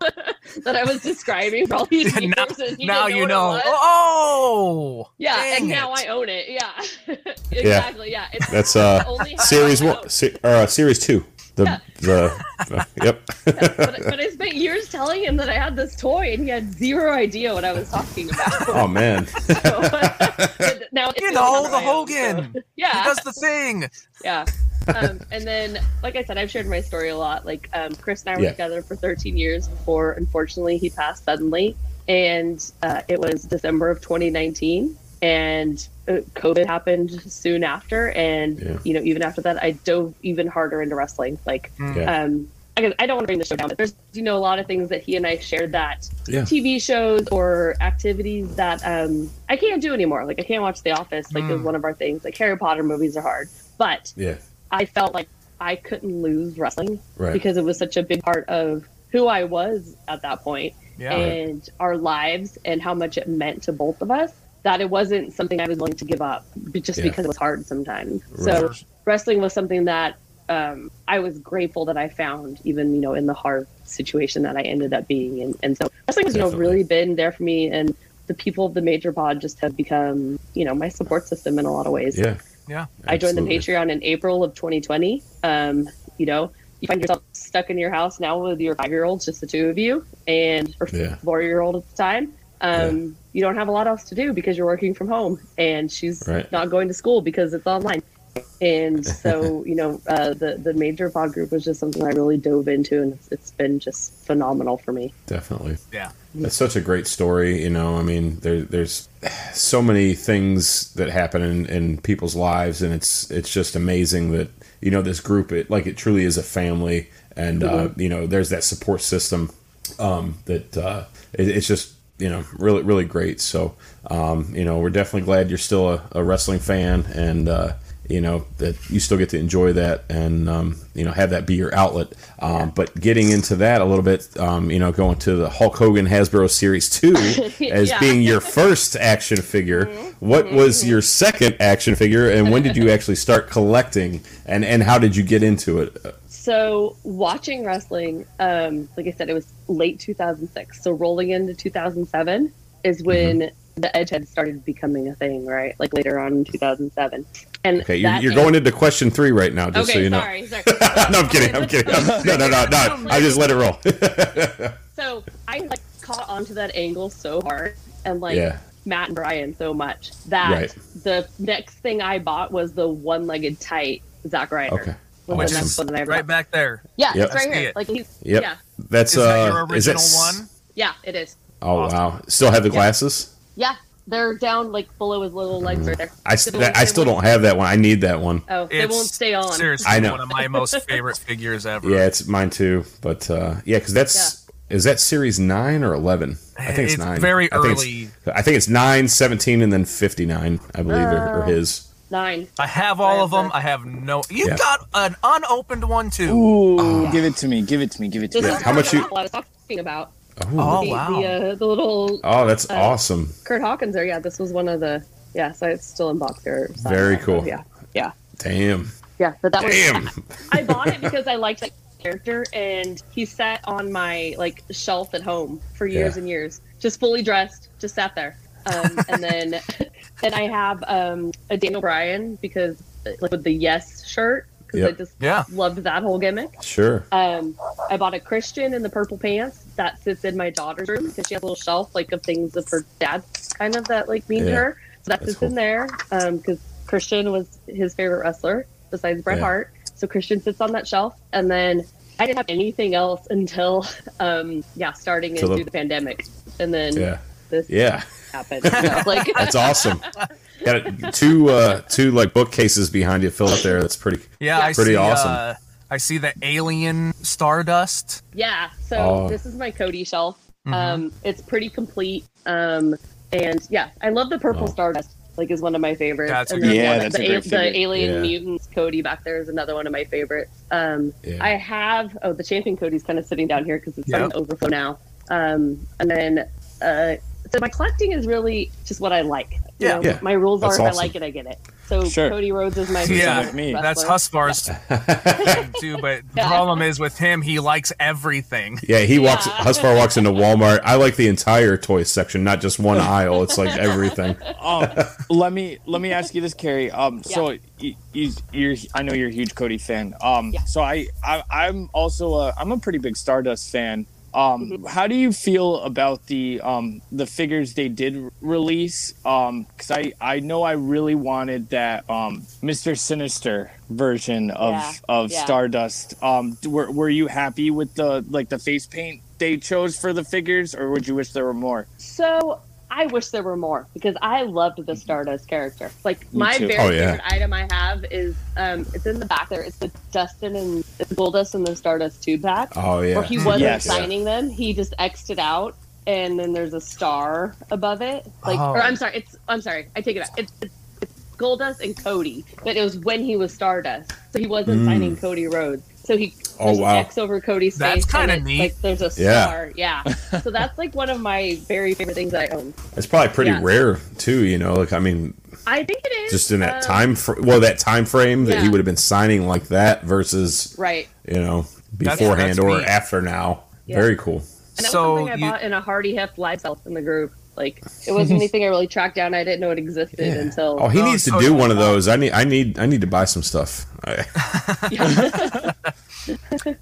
that i was describing for all these years now he now didn't you what know. Oh, yeah dang and now i own it. Yeah. Exactly. Yeah, It's That's uh only series one, se- or uh, series two. The Yeah. the uh, yep. but, but i spent years telling him that i had this toy and he had zero idea what i was talking about oh man. So, now You know the I own, so- Hogan. yeah He does the thing. yeah um, and then like i said i've shared my story a lot like um, chris and i were Yeah. together for 13 years before unfortunately he passed suddenly and uh, it was december of 2019 and uh, covid happened soon after and Yeah. you know even after that i dove even harder into wrestling like Yeah. um I I don't want to bring the show down, but there's you know a lot of things that he and I shared that Yeah. TV shows or activities that um I can't do anymore. Like I can't watch The Office. Like is Mm. one of our things. Like Harry Potter movies are hard, but Yeah. I felt like I couldn't lose wrestling Right. because it was such a big part of who I was at that point Yeah. and our lives and how much it meant to both of us that it wasn't something I was willing to give up just Yeah. because it was hard sometimes. So Right. wrestling was something that um, I was grateful that I found, even you know, in the hard situation that I ended up being in. And so wrestling has you know really been there for me, and the people of the major pod just have become you know my support system in a lot of ways. Yeah. Yeah. I joined the Patreon in April of 2020. Um, you know, you find yourself stuck in your house now with your five year olds, just the two of you, and or Yeah. four year old at the time. Um, You don't have a lot else to do because you're working from home, and she's Right. not going to school because it's online. And so, you know, uh, the the major pod group was just something I really dove into, and it's, it's been just phenomenal for me. Definitely. Yeah. It's such a great story, you know. I mean, there, there's so many things that happen in, in people's lives, and it's it's just amazing that you know this group, it like it truly is a family, and uh, you know, there's that support system um, that uh, it, it's just you know really really great. So um, you know, we're definitely glad you're still a, a wrestling fan, and uh, you know that you still get to enjoy that and um, you know have that be your outlet. Um, But getting into that a little bit, um, you know, going to the Hulk Hogan Hasbro Series Two as Yeah. Mm-hmm. being your first action figure. What was your second action figure, and when did you actually start collecting? And and how did you get into it? So watching wrestling, um, like I said, it was late 2006. So rolling into 2007 is when Mm-hmm. the Edgehead started becoming a thing, right? Like later on in 2007. And Okay, you're, you're going into question three right now, just Okay, so you know. sorry, sorry. no, I'm kidding. I'm kidding. No, no, no, no. I just let it roll. So I like caught onto that angle so hard, and like Yeah. Matt and Brian so much that Right. the next thing I bought was the one-legged tight Zack Ryder. Okay. Was Which the next one Right back there. Yeah, Yep. it's right I here. it. Like he's Yep. yeah, That's Is uh, that your is that original one? yeah, it is. Oh wow! Still have the glasses? Yeah, they're down like below his little legs right there. I, st- I still don't have that one. I need that one. Oh, they It's won't stay on. Seriously, I know. one of my most favorite figures ever. Yeah, it's mine too. But uh, yeah, because that's is that series nine or eleven? I think it's, It's nine. very I think it's- early. I think it's nine, 17, and then fifty nine. I believe are, are his. Nine. I have all of them. Forever. I have no. You Yeah. got an unopened one too. Ooh, give it to me. Give it to me. Give it to This me. is How much what you- I was talking about. Oh the, wow! The, uh, the little Oh, that's Uh, awesome. Curt Hawkins there. Yeah, this was one of the. Yeah, so it's still in box here. Very cool. Yeah, yeah, Damn. yeah. But that Damn. was. I bought it because I liked that character, and he sat on my like shelf at home for years Yeah. and years, just fully dressed, just sat there. Um, and then, and I have um, a Daniel Bryan because like with the Yes shirt because I just Yeah. loved that whole gimmick. Sure. Um, I bought a Christian in the purple pants that sits in my daughter's room because she has a little shelf like of things of her dad kind of that like mean to her. So that That's sits cool. in there because Christian was his favorite wrestler besides Bret Yeah. Hart. So Christian sits on that shelf, and then I didn't have anything else until um, yeah, starting Till the- into the pandemic, and then Yeah. this Yeah. happened. So, like That's awesome. Got two uh two like bookcases behind you filled up there. That's pretty. Yeah, I Pretty see. awesome. Uh, I see the alien Stardust. Yeah, so Oh. this is my Cody shelf. Um, it's pretty complete. Um, and yeah, I love the purple Oh. Stardust. Like is one of my favorites. That's and then. Yeah, one- that's a the, great the. Alien Yeah. Mutants Cody back there is another one of my favorites. Um, Yeah. I have oh the Champion Cody's kind of sitting down here because it's starting Yep. to overflow now. Um, and then uh, so my collecting is really just what I like. You Yeah. know, Yeah. my rules That's are if I like it, I get it. So Sure. Cody Rhodes is my Yeah, favorite me. That's wrestler. Husvar's too. But the Yeah. problem is with him, he likes everything. Yeah, he walks. Yeah. Husvar walks into Walmart. I like the entire toy section, not just one aisle. It's like everything. um, let me let me ask you this, Carrie. Um, so Yeah. you, you, you're I know you're a huge Cody fan. Um, Yeah. so I, I I'm also a I'm a pretty big Stardust fan. Um, Mm-hmm. how do you feel about the um the figures they did release? Um, because I I know I really wanted that um Mister Sinister version of Yeah, of yeah. Stardust. Um, were were you happy with the like the face paint they chose for the figures, or would you wish there were more? So I wish there were more because I loved the Stardust character. Like Me my too. very Oh, yeah. favorite item I have is um it's in the back there. It's the Dustin and it's Goldust and the Stardust two pack. Oh yeah. Where he wasn't Yes. signing them. He just X'd it out and then there's a star above it. Like Oh. or I'm sorry, it's I'm sorry, I take it back. It's, it's it's Goldust and Cody, but it was when he was Stardust. So he wasn't Mm. signing Cody Rhodes. So he Oh, there's wow. an X over Cody's That's face. kinda neat. Like there's a Yeah. star. Yeah. so that's like one of my very favorite things that I own. It's probably pretty Yeah. rare too. You know, like I mean, I think it is. just in that um, time. Fr- well, that time frame that he would have been signing like that versus Right. you know beforehand that's or neat. after now. Yeah. Very cool. And that So was something I you- bought in a Hardy Heft live sale in the group. Like it wasn't anything I really tracked down. I didn't know it existed Yeah. until. Oh, he Oh, needs to so- do one of those. I need. I need. I need to buy some stuff.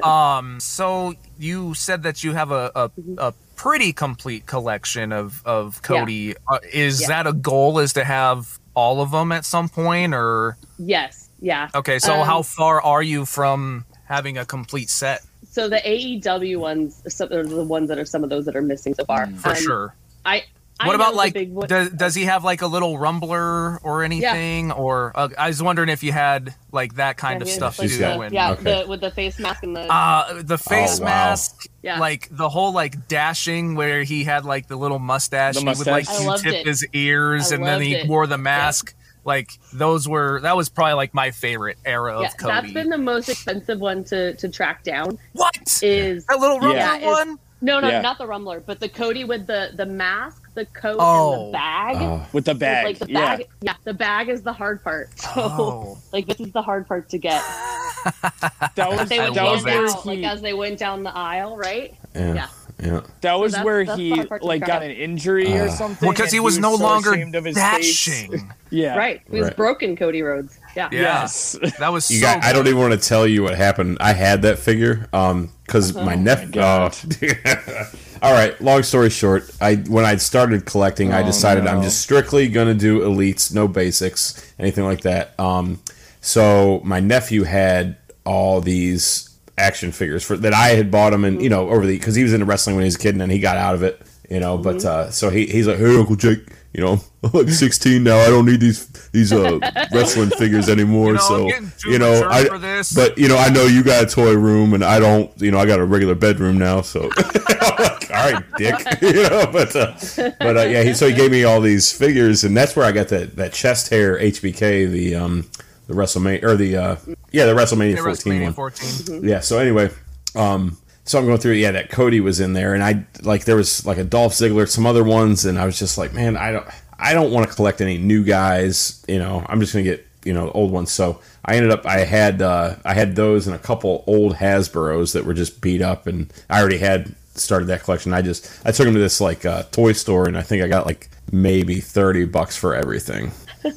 Um, so you said that you have a a, a pretty complete collection of of Cody. Uh, is Yeah. that a goal? Is to have all of them at some point, or yes. Yeah. okay? So Um, how far are you from having a complete set? So the AEW ones, some are the ones that are some of those that are missing so far. For Um, sure. I. I What know about like? big one- Does, does he have like a little rumbler or anything? Or uh, I was wondering if you had like that kind Yeah, of stuff too. got- yeah, Okay. the, with the face mask and the. Uh, the face Oh, wow. mask, Yeah. like the whole like dashing where he had like the little mustache. The he would like. I Q-tip his ears, I and then he it. wore the mask. Like those were that was probably like my favorite era Yeah, of Cody. that's been the most expensive one to to track down. what? Is that little rubber Yeah. one? no, no, Yeah. not the Rumbler, but the Cody with the the mask, the coat, and Oh. the bag. Oh, with the bag. Like the yeah. bag, yeah. the bag is the hard part. So, Oh. like, this is the hard part to get. That was They would that was love hand where out, like he as they went down the aisle, right? yeah, Yeah. yeah. that was that's- where that's he hard part to like got an injury or Ah. something. Well, because and he was no so longer ashamed of his face. dashing. Yeah. Right. He was Right. broken, Cody Rhodes. Yeah. Yeah. Yes. That was You so got. I don't even want to tell you what happened. I had that figure um because my nephew. God. All right. Long story short, I when I started collecting, I Oh, decided I'm just strictly gonna do elites, no basics, anything like that. Um, so my nephew had all these action figures for that I had bought him, and you know over the because he was into wrestling when he was a kid, and then he got out of it, you know. But uh, so he he's like, hey Uncle Jake, you know, I'm like 16 now. I don't need these these uh wrestling figures anymore. You know, so you know, I for this. but you know, I know you got a toy room, and I don't. You know, I got a regular bedroom now. So, I'm like, all right, Dick. you know, but uh, but uh, yeah. He, so he gave me all these figures, and that's where I got that that chest hair HBK, the um the WrestleMania or the uh yeah the WrestleMania Yeah, 14 one. 14. Yeah. So anyway, um, so I'm going through. Yeah, that Cody was in there, and I like there was like a Dolph Ziggler, some other ones, and I was just like, man, I don't, I don't want to collect any new guys. You know, I'm just gonna get you know old ones. So I ended up, I had, uh, I had those and a couple old Hasbro's that were just beat up, and I already had started that collection. I just, I took them to this like uh, toy store, and I think I got like maybe thirty bucks for everything.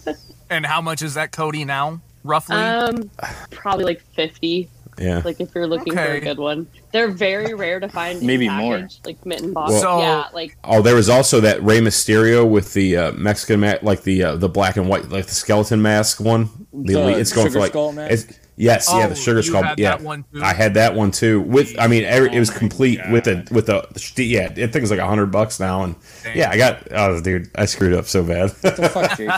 And how much is that Cody now, roughly? Um, probably like 50. Yeah. Like if you're looking for a good one, they're very rare to find. Maybe package, Like mitten box. Well- So- yeah, like Oh, there was also that Rey Mysterio with the uh, Mexican ma- like the uh, the black and white, like the skeleton mask one. The, The elite, it's going sugar for like skull mask? it's- yes, yeah, Oh, the sugar skull. yeah, that one too? I had that one too. With I mean, every, it was Oh my complete with the with the yeah. I think it's like a hundred bucks now, and Dang. yeah, I got oh dude, I screwed up so bad, the fuck, Jake?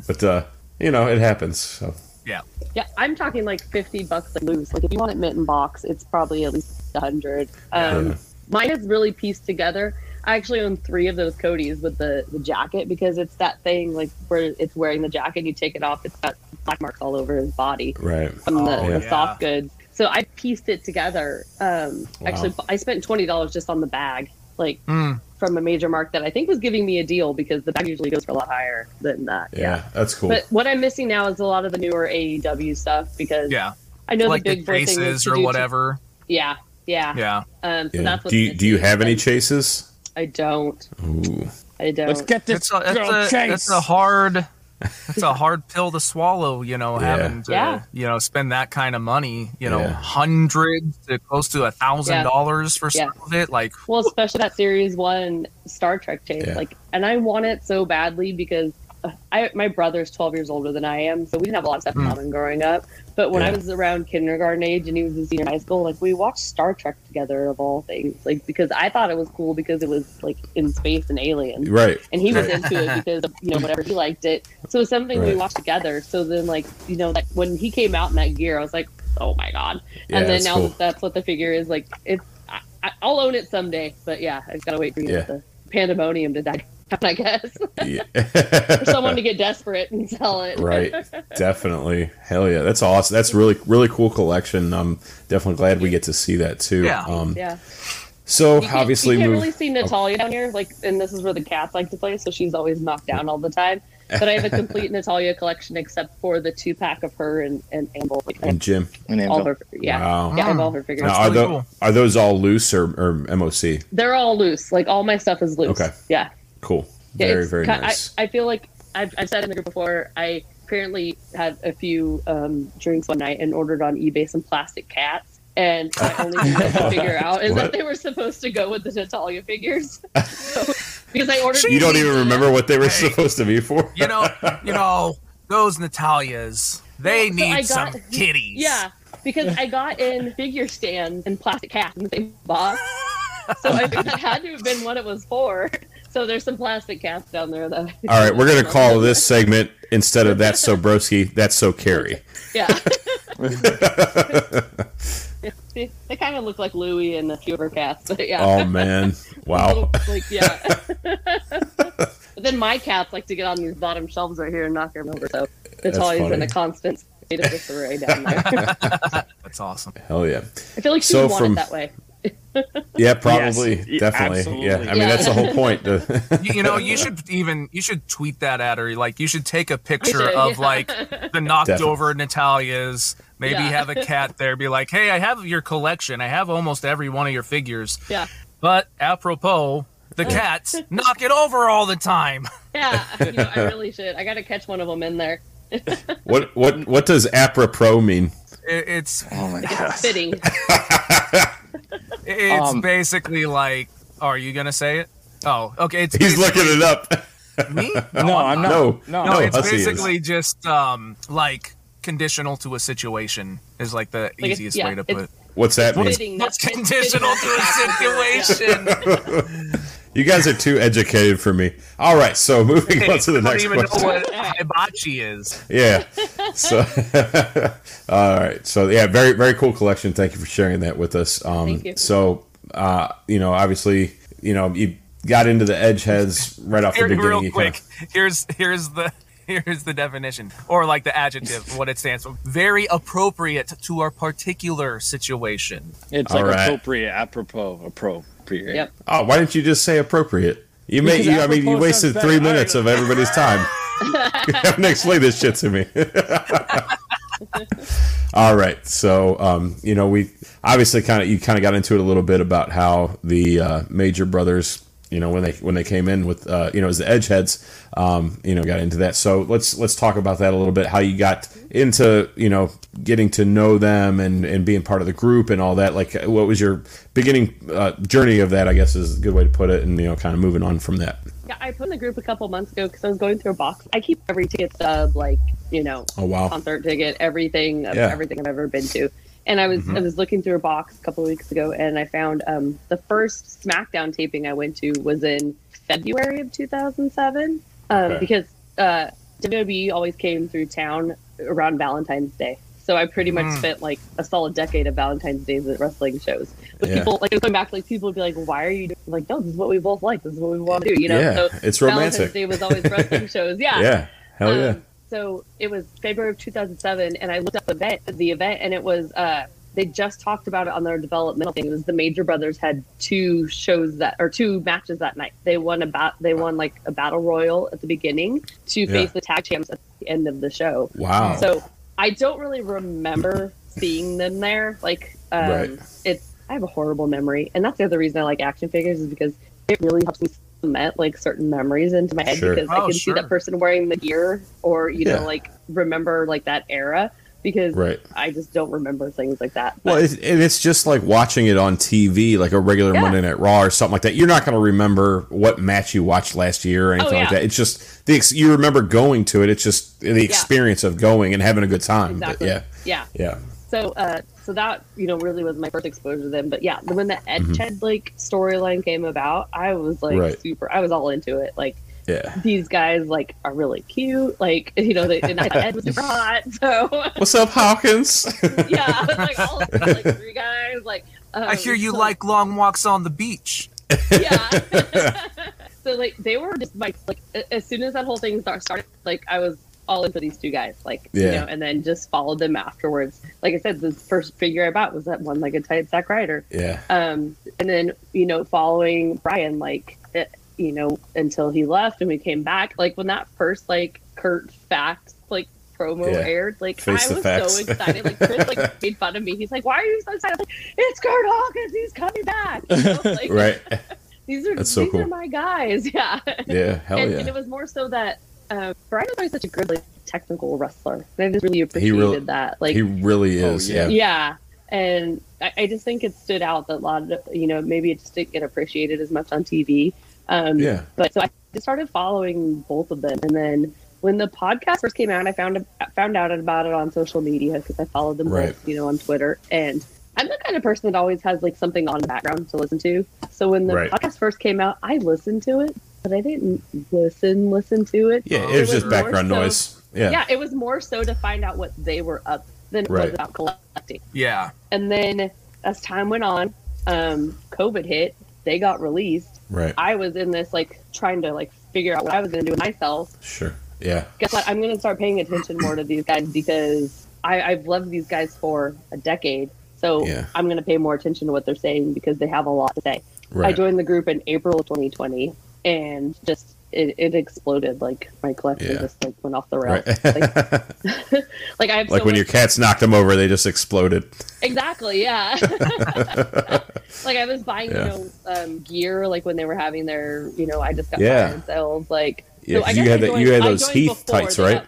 but uh, you know it happens. So yeah. yeah, I'm talking like 50 bucks like loose. Like if you want it mitten box, it's probably at least 100. Um, Yeah. Mine is really pieced together. I actually own three of those Cody's with the, the jacket because it's that thing like where it's wearing the jacket, you take it off, it's got black marks all over his body. right, from the, Oh, the yeah. soft goods. So I pieced it together. Um, Wow. Actually, I spent twenty dollars just on the bag, like Mm. From a major mark that I think was giving me a deal because the bag usually goes for a lot higher than that. yeah, that's cool. But what I'm missing now is a lot of the newer AEW stuff because Yeah. I know like the the big boy thing was or do- whatever. yeah, yeah. Yeah. Um, so yeah. that's what's Do you do you have any chases? I don't. Ooh, I don't. Let's get this It's a, girl it's a, chase. it's a hard it's a hard pill to swallow, you know, Yeah. having to Yeah. you know spend that kind of money, you know, Yeah. hundreds to close to a thousand dollars for Yeah. some of it. Like Well, especially that series one Star Trek chase. Yeah. Like, and I want it so badly because I my brother's twelve years older than I am, so we didn't have a lot of stuff in Hmm. common growing up. But when I was around kindergarten age and he was a senior in high school, like we watched Star Trek together of all things, like because I thought it was cool because it was like in space and aliens. right. And he was into it because of, you know whatever he liked it. So it's something we watched together. So then like you know like when he came out in that gear, I was like, oh my god. Yeah, and then now cool. that's what the figure is like. It's I, I- I'll own it someday, but yeah, I've got to wait for you Yeah. the pandemonium to die. I guess Yeah. for someone to get desperate and sell it. right definitely hell yeah that's awesome that's really really cool collection i'm definitely glad we get to see that too Yeah. um Yeah. so You can't, obviously you can't move really see Natalya down here, like, and this is where the cats like to play, so she's always knocked down all the time. But I have a complete Natalya collection except for the two pack of her and and Amble. Like, and jim And all her, yeah, Wow. yeah, I have all her figures. now, are, really tho- cool. are those all loose or, or moc They're all loose. Like all my stuff is loose. Okay. Yeah. Cool Yeah, very it's very ki- I- nice I, feel like I've, I've said in the group before. I apparently had a few um, drinks one night and ordered on eBay some plastic cats. And my only thing I could figure out is What? that they were supposed to go with the Natalya figures. so, because I ordered. you don't even remember what they were Hey. supposed to be for you know, you know, those Natalyas, they Well, so I need some got- kitties. Yeah, because I got in figure stands and plastic cats in the same box. So I think that had to have been what it was for. So there's some plastic cats down there. though. all right we're gonna call this segment instead of that's so broski that's so carry Yeah. they they kind of look like Louie and a few of her cats, but yeah. oh man wow like yeah. but then my cats like to get on these bottom shelves right here and knock them over. So That's always funny. in a constant state of disarray down there. That's awesome. Hell yeah. I feel like she So would want from- it that way. Yeah, probably, Yes, definitely. absolutely. Yeah, I mean Yeah. that's the whole point. You, you know, you should even you should tweet that at her. Like you should take a picture should, of yeah. like the knocked Definitely. over Natalya's. Maybe Yeah. have a cat there. Be like, hey, I have your collection. I have almost every one of your figures. Yeah. But apropos, the cats knock it over all the time. Yeah, you know, I really should. I got to catch one of them in there. what what what does apropos mean? It, it's Oh my god. Fitting. It's Um, basically like, are you gonna say it? Oh, okay. It's He's looking it up. me. No, I'm not. No, no. No, No, it's Hussy is. basically just um like conditional to a situation is like the it's- easiest yeah, way to put. What's that mean? fitting. What's That's conditional to a situation? You guys are too educated for me. All right, so moving on to the next question. I don't next even know question. what hibachi is. Yeah. So, all right. So, yeah, very, very cool collection. Thank you for sharing that with us. Um, Thank you. So, uh, you know, obviously, you know, you got into the edge heads right off the Here, beginning. real quick, kinda- here's here's the here's the definition or like the adjective, what it stands for. Very appropriate to our particular situation. It's All like right. appropriate, apropos apropos, appropriate. Yep. oh, why didn't you just say appropriate? You made you. I mean, you wasted three better. minutes of everybody's time. you haven't explained this shit to me. All right, so um, you know we obviously kind of you kind of got into it a little bit about how the uh, major brothers, you know, when they when they came in with uh, you know as the Edgeheads, um, you know, got into that. So let's let's talk about that a little bit. How you got into you know getting to know them and and being part of the group and all that. Like, what was your beginning uh, journey of that? I guess is a good way to put it, and you know, kind of moving on from that. Yeah, I put in the group a couple months ago because I was going through a box. I keep every ticket stub, like you know, Oh wow, concert ticket, everything, of Yeah. everything I've ever been to. And I was Mhm. I was looking through a box a couple of weeks ago, and I found um, the first SmackDown taping I went to was in February of 2007 um, Okay. because uh, WWE always came through town around Valentine's Day. So I pretty much Mm. spent like a solid decade of Valentine's days at wrestling shows. But Yeah. people like going back, like people would be like, "Why are you doing-" like? No, this is what we both like. This is what we want to do." You know, yeah, so it's Valentine's romantic. Day was always wrestling shows. Yeah, Yeah, hell um, yeah. So it was February of 2007, and I looked up the event, the event, and it was uh, they just talked about it on their developmental thing. It was the Major Brothers had two shows that or two matches that night. They won about they won like a battle royal at the beginning to Yeah. face the tag champs at the end of the show. Wow. So I don't really remember seeing them there. Like, um, Right. it's I have a horrible memory, and that's the other reason I like action figures is because it really helps me cement like certain memories into my head Sure. because I Oh, can sure. see that person wearing the gear or you Yeah. know like remember like that era because right. I just don't remember things like that. Well, But- it's, and it's just like watching it on TV, like a regular Yeah. Monday Night Raw or something like that. You're not going to remember what match you watched last year or oh, anything Oh, like that. It's just the ex- you remember going to it. It's just the experience of going and having a good time. exactly. But yeah. yeah, yeah, So, uh, so that you know really was my first exposure to them. But yeah, when the Mm-hmm. Edgehead like storyline came about, I was like Right. super. I was all into it. Like yeah. these guys like are really cute. Like you know, they, and I thought Ed was super hot. So What's up, Hawkins? yeah, like all of these, like three guys. Like um, I hear you so- like long walks on the beach. yeah. so like they were just like like as soon as that whole thing started, like I was all in for these two guys, like you know, and then just followed them afterwards. Like I said, the first figure I bought was that one legged tight Zack Ryder. yeah, Um, and then you know, following Brian, like it, you know, until he left and we came back. Like when that first like Kurt fact like promo Yeah. aired, like Face I was facts. so excited. Like Chris like made fun of me. He's like, "Why are you so excited?" I'm like, it's Curt Hawkins. He's coming back. You know, like, right. These are That's so these cool. are my guys. Yeah. Yeah, hell and, yeah. and it was more so that uh, Brian was always such a good like technical wrestler. And I just really appreciated really- that. Like he really Oh, is. yeah. yeah. yeah. And I, I just think it stood out that a lot of you know, maybe it just didn't get appreciated as much on TV. Um Yeah. but so I just started following both of them and then when the podcast first came out, I found found out about it on social media because I followed them Right. both, you know, on Twitter. And I'm the kind of person that always has like something on the background to listen to. So when the Right. podcast first came out, I listened to it, but I didn't listen listen to it. Yeah, it was just background so- noise. Yeah. Yeah, it was more so to find out what they were up than it Right. was about collecting. Yeah. And then as time went on, um, COVID hit, they got released, Right. I was in this like trying to like figure out what I was going to do myself. Sure. Yeah. Guess what? I'm going to start paying attention more to these guys because I, I've loved these guys for a decade. So Yeah. I'm going to pay more attention to what they're saying because they have a lot to say. I joined the group in April of 2020 and just it, it exploded. Like my collection Yeah. just like went off the rails. Right. Like, like I have like so when much- your cats knocked them over, they just exploded. Exactly, yeah. like I was buying, Yeah. you know, um, gear like when they were having their, you know, I just got Yeah. fired sales. Like, Yeah, so you had I the- you had those Heath tights, right?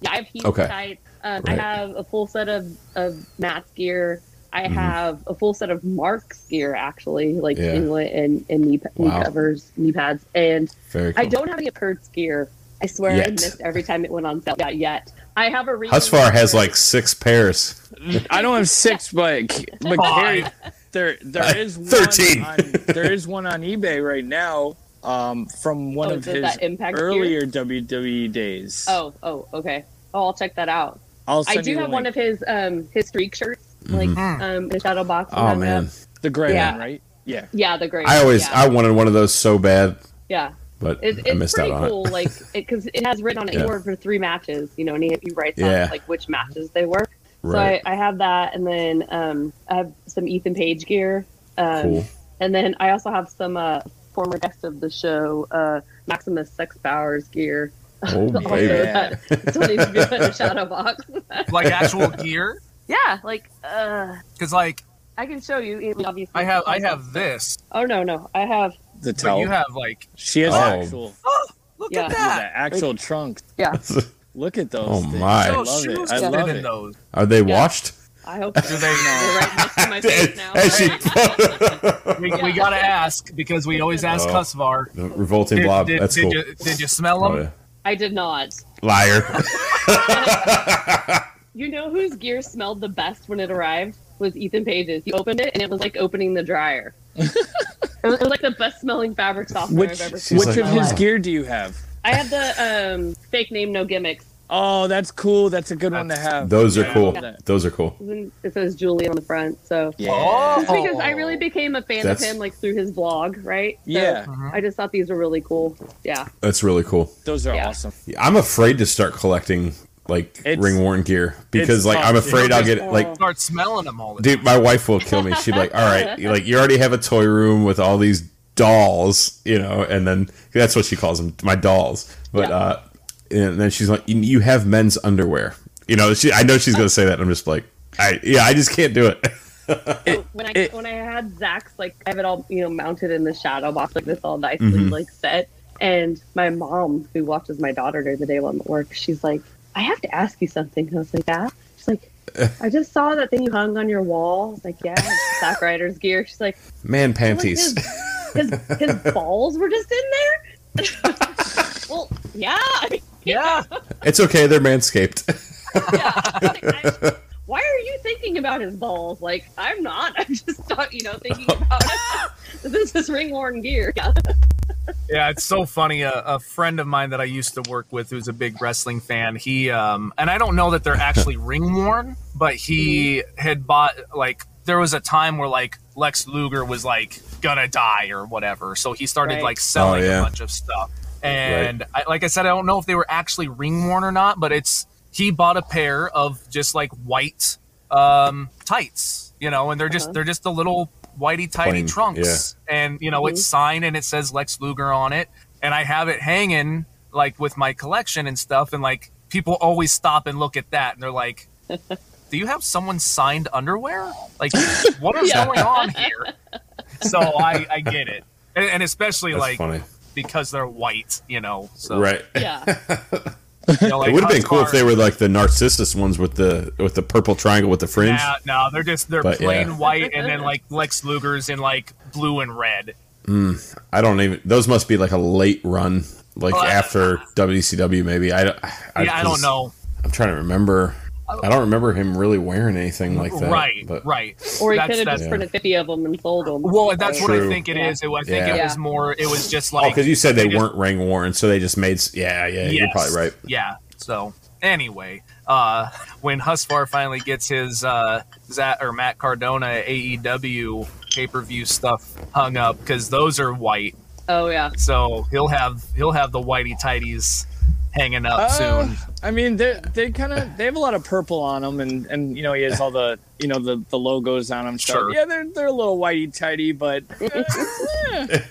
Yeah, I have Heath Okay. tights. Um, Right. I have a full set of of Matt's gear. I Mhm. have a full set of Mark's gear actually, like Yeah. singlet and and knee, knee Wow. covers, knee pads, and Very cool. I don't have any of Curt's gear. I swear I missed every time it went on sale. Yeah, yet I have a reason. Husvar has like six pairs. I don't have six, but but Carrie, there there is one 13. On, there is one on eBay right now. Um, from one Oh, of his that Impact gear? earlier WWE days. Oh, oh, okay. Oh, I'll check that out. I'll I do you have one link. of his um his streak shirts, like um the shadow box. Oh and man, the gray Yeah. one, right? Yeah. yeah, the great. I always yeah, I wanted one of those so bad, yeah. but It's, I it's missed out pretty on cool, it. like because it, has written on it Yeah. you were for three matches, you know, and he, he writes Yeah. out like which matches they were. Right. So I, I have that, and then um I have some Ethan Page gear, um, Cool. and then I also have some uh former guest of the show, uh Maximus Sex Powers gear. Oh Also baby. Yeah. that still needs to be put in a shadow box. like actual gear. Yeah, like uh Because like I can show you. Obviously, I have, I have this, Oh no, no, I have. The but towel. you have like, she has Oh. actual. look Yeah. at The that. actual trunks. Yeah, Look at those. Oh, things. my. I love shoes it. I love it. those. Are they Yeah. washed? I hope. Do they? They're right next to my face now. And she- We, we gotta ask because we always ask Oh. Husvar. The revolting Did, blob. did, That's did cool. you did you smell them? Oh, yeah. I did not. Liar. You know whose gear smelled the best when it arrived was Ethan Page's. You opened it and it was like opening the dryer. it, was, it was like the best smelling fabric softener Which I've ever seen. Which like, of his "Oh." gear do you have? I have the um, fake name, no gimmicks. Oh, that's cool. That's a good one to have. Those are Yeah, cool. love that. Those are cool. It says Julie on the front. So Yeah. Oh. just because I really became a fan That's- of him like through his blog, right? So Yeah. I just thought these were really cool. Yeah. That's really cool. Those are Yeah. awesome. I'm afraid to start collecting like It's- ring worn gear because it's like I'm afraid I'll get like Start smelling them all the dude, my wife will kill me. She'd be like, "All right, like you already have a toy room with all these dolls, you know," and then that's what she calls them, my dolls. But Yeah. uh, and then she's like, "You- "You have men's underwear," you know. She, I know she's gonna say that. I'm just like, I yeah, I just can't do it. when I it- when I had Zack's like I have it all you know mounted in the shadow box like this all nicely Mhm. like set. And my mom, who watches my daughter during the day while I'm at work, she's like, "I have to ask you something." And I was like, "Yeah." She's like, "I just saw that thing you hung on your wall." I was like, "Yeah, it's Zack Ryder's gear." She's like, Man, "Like, panties. his, his his balls were just in there." well, yeah. I mean, Yeah. it's okay. They're manscaped. yeah. Like, why are you thinking about his balls? Like, I'm not. I'm just not, you know, thinking about this is ring worn gear. Yeah. Yeah, it's so funny. A, a friend of mine that I used to work with, who's a big wrestling fan, he um, and I don't know that they're actually ring worn, but he had bought like there was a time where like Lex Luger was like gonna die or whatever, so he started Right. like selling Oh, yeah. a bunch of stuff. And I, like I said, I don't know if they were actually ring worn or not, but it's he bought a pair of just like white um, tights, you know, and they're just Uh-huh. they're just a little whitey tighty Plain, trunks, and you know it's mm-hmm. signed and it says Lex Luger on it, and I have it hanging like with my collection and stuff, and like people always stop and look at that, and they're like. Do you have someone signed underwear? Like, what is Yeah. going on here? So I, I get it, and, and especially That's like funny, because they're white, you know. So, right? Yeah. You know, like it would have been cool if they were like the Narcissist ones with the with the purple triangle with the fringe. Nah, no, they're just they're But, plain yeah. white, and then like Lex Luger's in like blue and red. Hmm, I don't even. Those must be like a late run, like I- after WCW maybe. I, don't- I yeah, I don't know. I'm trying to remember. I don't remember him really wearing anything like that. right, but right. Or he That's- could have that's- just printed 50 of them and sold them. Well, that's what I think it Yeah. is. It, I think Yeah. it was more. It was just Oh, like because you said they, they weren't ring worn, so they just made. s- Yeah, yeah, you're probably right. Yeah. So anyway, uh, when Husvar finally gets his uh, Zat or Matt Cardona AEW pay per view stuff hung up because those are white, Oh yeah. So he'll have he'll have the whitey tighties hanging up Uh, soon. I mean, they they kind of they have a lot of purple on them, and and you know he has all the you know the the logos on them. So Sure. yeah, they're they're a little whitey tighty, but.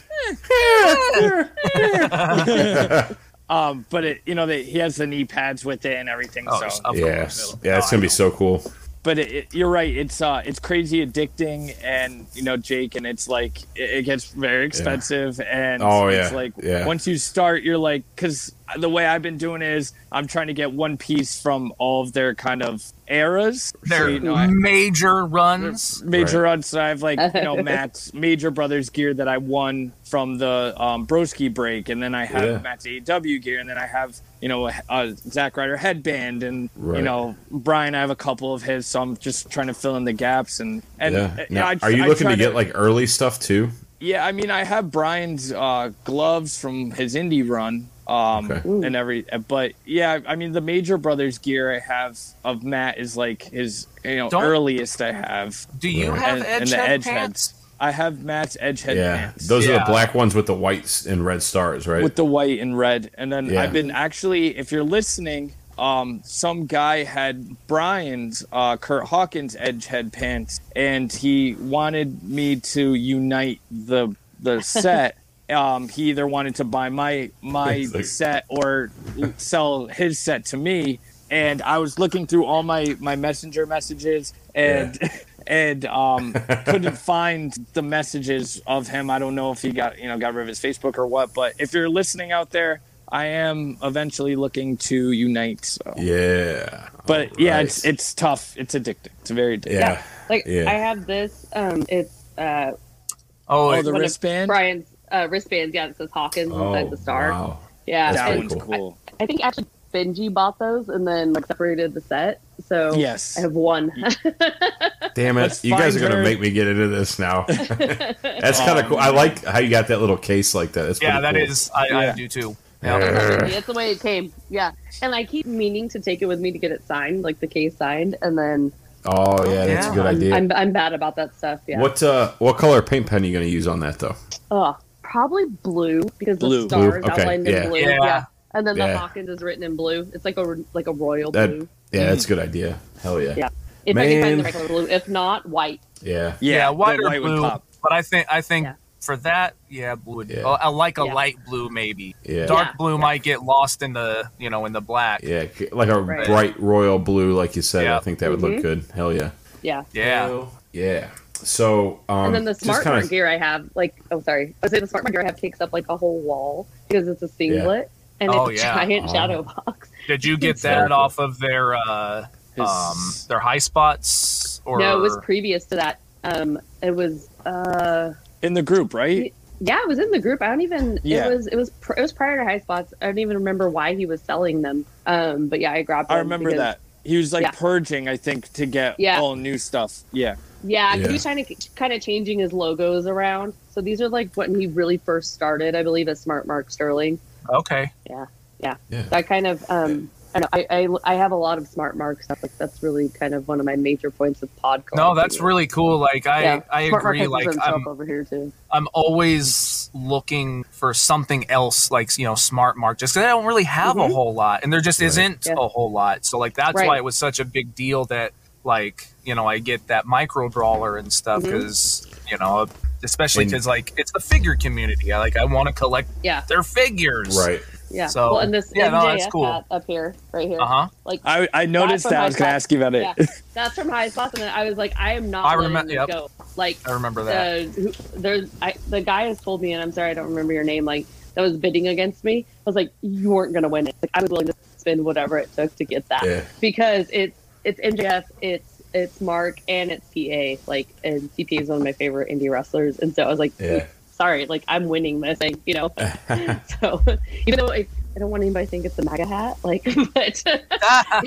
um, but it you know they, he has the knee pads with it and everything. Oh, so of Yeah, yeah, it's gonna be so cool. but it, it, you're right. It's uh, it's crazy addicting, and you know, Jake, and it's like it, it gets very expensive, and Oh, it's yeah, like yeah. once you start, you're like, because the way I've been doing it is I'm trying to get one piece from all of their kind of eras. So, you know, I- major runs. major runs. So I have like you know Matt's Major Brothers gear that I won from the um, Broski break, and then I have Yeah. Matt's AEW gear, and then I have you know a Zack Ryder headband, and Right. you know Brian. I have a couple of his, so I'm just trying to fill in the gaps. And and Yeah. Now, I- are you I looking try to get like early stuff too? Yeah, I mean I have Brian's uh, gloves from his indie run. Um, Okay. and every, but yeah, I mean the Major Brothers gear I have of Matt is like his, you know, Don't- earliest I have. Do you Right. have And- edge and the head edge pants? I have Matt's edge head yeah, pants. those are the black ones with the whites and red stars, right? with the white and red. And then Yeah. I've been actually, if you're listening, um, some guy had Brian's uh, Curt Hawkins edge head pants, and he wanted me to unite the the set. Um, he either wanted to buy my my like- set or sell his set to me. And I was looking through all my my messenger messages and. And um, couldn't find the messages of him. I don't know if he got you know got rid of his Facebook or what. But if you're listening out there, I am eventually looking to unite. So. yeah, But All yeah, it's it's tough. It's addicting. It's very addicting. yeah. Like Yeah. I have this. Um, it's uh, Oh, Oh, the wristband. Brian's uh, wristbands. Yeah, it says Hawkins inside the star. Oh, wow. Yeah, That's that pretty and one's cool. cool. I think actually Benji bought those and then like separated the set. So Yes. I have one. Damn it! Let's you guys are find gonna her- make me get into this now. That's kind of cool. I like how you got that little case like that. That's yeah, pretty that cool. is. I, I do too. Yeah. That's the way it came. Yeah, and I keep meaning to take it with me to get it signed, like the case signed, and then Oh yeah, that's a good idea. I'm I'm bad about that stuff. Yeah. What uh, what color paint pen are you gonna use on that though? Oh, probably blue because Blue. the star is Blue, okay, outlined yeah. in blue. Yeah. And then the Hawkins is written in blue. It's like a like a royal That blue. yeah, that's a good idea. Hell yeah. Yeah. If I can find the regular blue, if not white. Yeah. Yeah, the white or white would blue. pop. But I think I think Yeah. for that, yeah, blue. Would, Yeah. I like a Yeah. light blue maybe. Yeah. Dark Yeah. blue might get lost in the you know in the black. Yeah, like a Right. bright royal blue, like you said. I think that would Mhm. look good. Hell yeah. Yeah. Yeah. Hell yeah. So, um, and then the just smart kinda- gear I have, like, oh, sorry. I was saying the smart mark gear I have takes up like a whole wall because it's a singlet and Oh, it's a yeah. giant Oh. shadow box. Did you get So that cool. off of their uh His- um their high spots or No, it was previous to that. Um, it was, uh, in the group, right? yeah, it was in the group. I don't even. Yeah. It was. It was. Pr- it was prior to high spots. I don't even remember why he was selling them. Um, but yeah, I grabbed. I remember because- that. He was like Yeah. purging, I think, to get Yeah. all new stuff. Yeah. Yeah, Yeah. he's trying to kind of changing his logos around. So these are like when he really first started, I believe, as Smart Mark Sterling. okay. Yeah. So I kind of, um, I, know, I, I, I have a lot of Smart Mark stuff. Like that's really kind of one of my major points of pod. No, that's really cool. Like I yeah. I smart agree. Like I'm over here too. I'm always looking for something else, like you know, smart mark. Just 'cause I don't really have a Mhm. whole lot, and there just Right. isn't Yeah. a whole lot. So like that's Right. why it was such a big deal that like you know I get that micro brawler and stuff because you know especially because like it's the figure community. I like I want to collect Yeah, their figures. Right. yeah. So, well, and this yeah, no, that's cool. hat up here, right here, Uh huh. like I, I noticed that. I was going to ask you about it. Yeah. that's from High Spots, and I was like, I am not I letting remem- this yep. go. Like I remember that. uh, who, there's I, the guy has told me, and I'm sorry I don't remember your name. Like that was bidding against me. I was like, you weren't gonna win it. Like I was willing to spend whatever it took to get that Yeah. because it's it's MJF, it's it's Mark, and it's CA. Like and CPA is one of my favorite indie wrestlers, and so I was like, Yeah. sorry, like I'm winning this thing, you know. so even though I, I don't want anybody to think it's a MAGA hat, like, but. Ah.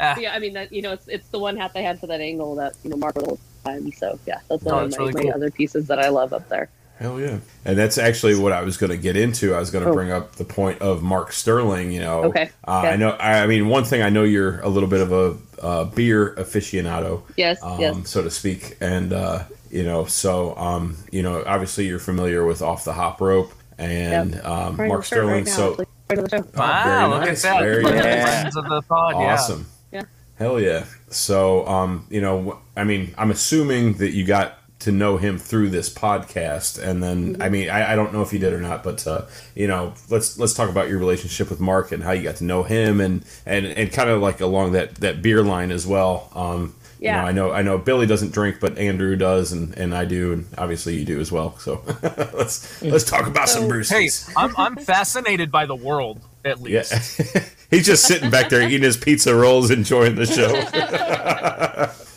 yeah, I mean that you know it's it's the one hat they had for that angle that you know Mark whole time. So yeah, that's one of my, really my cool. other pieces that I love up there. Hell yeah. And that's actually what I was going to get into. I was going to Oh. bring up the point of Mark Sterling. You know, Okay, Uh, okay. I know. I, I mean, one thing I know you're a little bit of a uh, beer aficionado, Yes, um, yes. so to speak. And uh, you know, so um, you know, obviously you're familiar with Off the Hop Rope and um, Mark Sterling. right now. so It's like part of the show. Wow, very look nice, at that. very Friends nice. of awesome. Yeah. Hell yeah. So, um, you know, I mean, I'm assuming that you got to know him through this podcast, and then, Mm-hmm. I mean, I, I don't know if you did or not, but uh, you know, let's let's talk about your relationship with Mark and how you got to know him, and and and kind of like along that that beer line as well. Um, Yeah. You know, I know I know Billy doesn't drink, but Andrew does, and, and I do, and obviously you do as well. So let's let's talk about some So- Brewskis. Hey, I'm, I'm fascinated by the world, at least. Yeah, least. he's just sitting back there eating his pizza rolls, enjoying the show.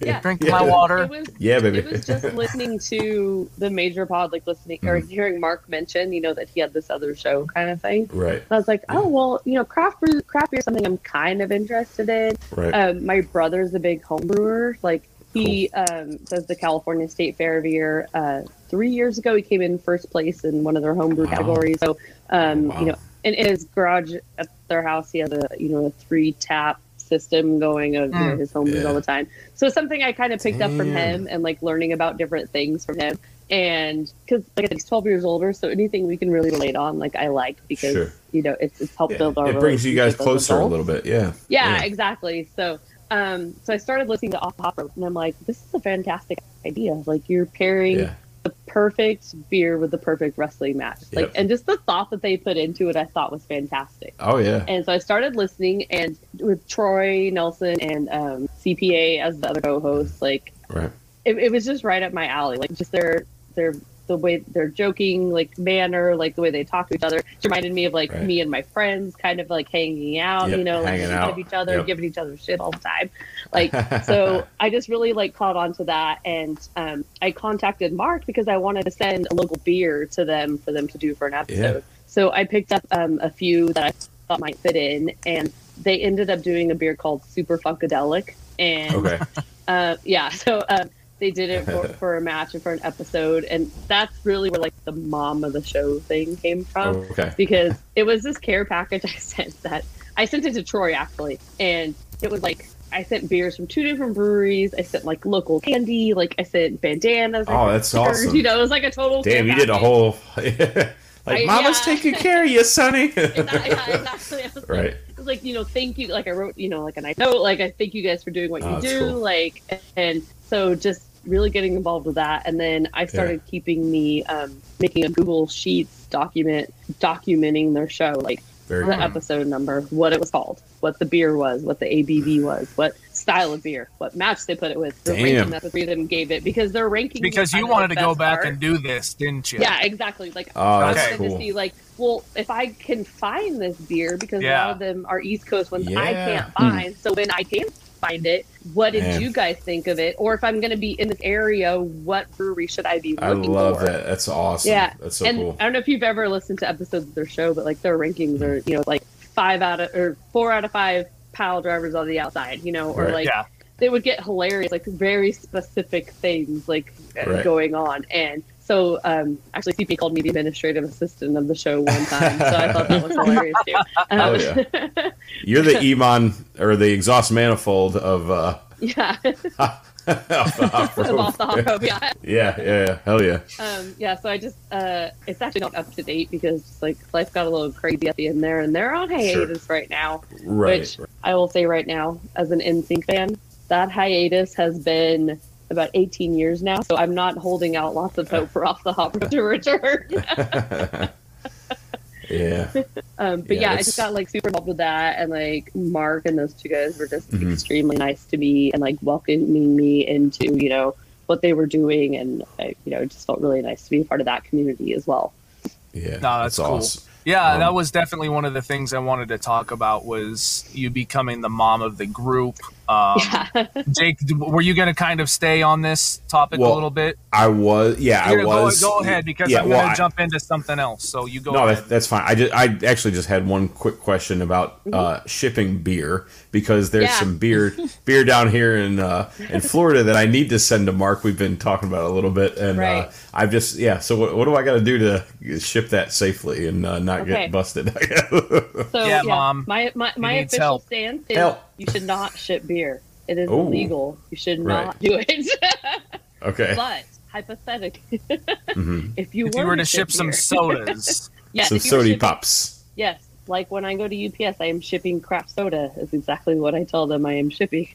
Yeah. Drink Yeah. my water. It was Yeah, baby. It was just listening to the major pod, like listening or Mm-hmm. hearing Mark mention, you know, that he had this other show kind of thing. right, I was like, oh well, you know, craft brew, craft beer is something I'm kind of interested in. right. Um, my brother's a big home brewer. Like he um, does the California State Fair every year. Uh, three years ago, he came in first place in one of their homebrew Wow. categories. So, um, Wow. you know, in, in his garage at their house, he has a you know a three tap system going of you know, Mm. his home Yeah. all the time. So something I kind of picked up from him and like learning about different things from him. And because like he's 12 years older, so anything we can really relate on, like I like because Sure. you know it's it's helped Yeah, build our it brings you guys closer a little bit. Yeah. Yeah, exactly. So, um, so I started listening to Off the Hop Rope, and I'm like, this is a fantastic idea. Like, you're pairing Yeah. The perfect beer with the perfect wrestling match. Like, Yep. and just the thought that they put into it, I thought was fantastic. Oh yeah. And so I started listening, and with Troy Nelson and um, CPA as the other co-hosts, like Right. it, it was just right up my alley. Like just their their the way they're joking, like manner, like the way they talk to each other. It reminded me of like Right. me and my friends, kind of like hanging out, Yep, you know, like out. of each other, Yep. giving each other shit all the time. Like so, I just really like caught on to that, and um, I contacted Mark because I wanted to send a local beer to them for them to do for an episode. So I picked up um, a few that I thought might fit in, and they ended up doing a beer called Super Funkadelic, and Okay. uh, yeah, so um, they did it for, for a match and for an episode, and that's really where like the mom of the show thing came from oh, okay. because it was this care package I sent that I sent it to Troy actually, and it was like I sent beers from two different breweries. I sent like local candy, like I sent bandanas. Oh, that's stickers, awesome. You know, it was like a total. Damn, you did a whole. like, I- Mama's yeah. taking care of you, Sonny. Exactly, yeah, exactly. Like, right. it was like you know thank you like i wrote you know like a nice note like i thank you guys for doing what Oh, you do cool. like and so just really getting involved with that and then i started keeping the um, making a google sheets document documenting their show like Very the cool. episode number what it was called what the beer was what the abv was what style of beer what match they put it with the Damn. ranking that the three of them gave it because their ranking Because you wanted to go back and do this, didn't you? yeah, exactly. Like Oh, I wanted cool. to see like, well, if I can find this beer because a lot of them are East Coast ones I can't find. So when I can find it, what did Man. you guys think of it? Or if I'm going to be in this area, what brewery should I be I love for? that. That's awesome. Yeah, That's so and cool. I don't know if you've ever listened to episodes of their show, but like their rankings are, you know, like five out of or four out of five pile drivers on the outside, you know, or Right. like Yeah. they would get hilarious, like very specific things like Right. going on. And so, um, actually, CP called me the administrative assistant of the show one time, so I thought that was hilarious too. Um, Oh, yeah. You're the Iman or the exhaust manifold of uh, yeah, of the hop rope. off the rope, yeah. Yeah, yeah, yeah. Hell yeah. Um, yeah, so I just, uh, it's actually not up to date because like life got a little crazy at the end there, and they're on hiatus right now. Right. Which I will say right now, as an NSYNC fan, that hiatus has been about 18 years now, so I'm not holding out lots of hope for Off the Hop to return. yeah. um, but Yeah, yeah, I just got like super involved with that, and like Mark and those two guys were just Mhm. extremely nice to me and like welcoming me into you know what they were doing, and I, you know, it just felt really nice to be a part of that community as well. Yeah. No, that's cool. awesome. Yeah, Um, that was definitely one of the things I wanted to talk about was you becoming the mom of the group. Um, Yeah. Jake, were you going to kind of stay on this topic Well, a little bit? I was. Yeah, You're I gonna was. Go, go ahead because yeah, I'm well, going I- to jump into something else. So you go No, ahead. that's fine. I just, I actually just had one quick question about uh, shipping beer because there's Mm-hmm. Yeah. some beer beer down here in uh, in Florida that I need to send to Mark. We've been talking about it a little bit, and uh, I've just yeah. So what, what do I got to do to ship that safely and uh, not Okay. get busted? So Yeah, yeah, Mom. my my, my official help. stance is Help. You should not ship beer. It is Ooh. illegal. You should Right. not do it. Okay. But hypothetically, Mhm. if you If were, you were to ship some sodas, yes, Some if you were sody shipping- pops. Yes, like when I go to UPS, I am shipping crap soda. Is exactly what I tell them I am shipping.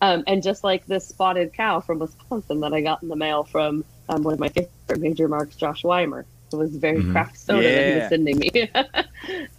um, and just like this spotted cow from Wisconsin that I got in the mail from um, one of my favorite major marks, Josh Weimer. It was very Mhm. craft soda that he was sending me.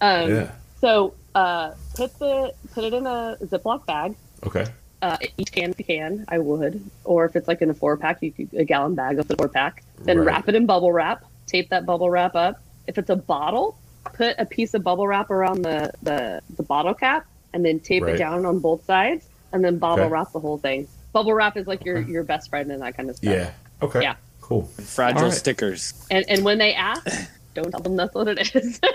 um, Yeah. So uh, put the put it in a Ziploc bag. Okay. Uh, each can if you can, I would. Or if it's like in a four pack, you could a gallon bag of the four pack. Then Right. wrap it in bubble wrap. Tape that bubble wrap up. If it's a bottle, put a piece of bubble wrap around the the, the bottle cap, and then tape Right. it down on both sides, and then bottle Okay. wrap the whole thing. Bubble wrap is like your your best friend and that kind of stuff. Yeah. Okay. Yeah. Cool. Fragile All right. stickers. And and when they ask, don't tell them that's what it is.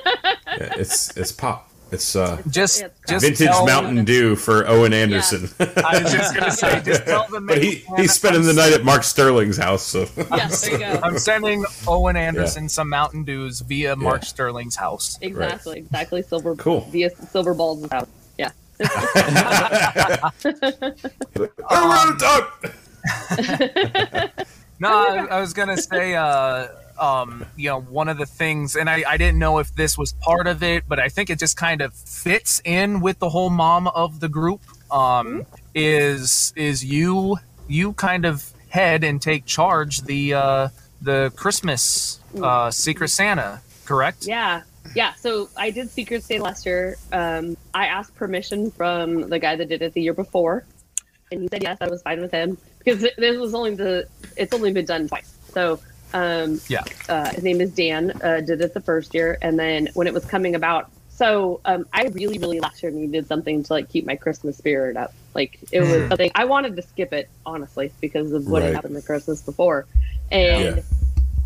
Yeah, it's it's pop. It's uh just just vintage Mountain Dew for Owen Anderson. I was just gonna say, just tell them. but he he's spending the night at Mark Sterling's house, so yeah, there you go. I'm sending Owen Anderson some Mountain Dews via Mark Sterling's house. Exactly, exactly. Silver Cool. via silver balls house. Yeah. Oh, we're out of time. No, I, I was gonna say, uh, um, you know, one of the things, and I, I didn't know if this was part of it, but I think it just kind of fits in with the whole mom of the group. Um, is is you you kind of head and take charge the uh, the Christmas uh, Secret Santa, correct? Yeah. Yeah. So I did Secret Santa last year. Um, I asked permission from the guy that did it the year before, and he said yes. I was fine with him because this was only the it's only been done twice. So um, Yeah. uh, his name is Dan. Uh, did it the first year, and then when it was coming about. So um, I really, really last year needed something to like keep my Christmas spirit up. Like it was Mm. something I wanted to skip it honestly because of what Right. had happened to Christmas before, and Yeah.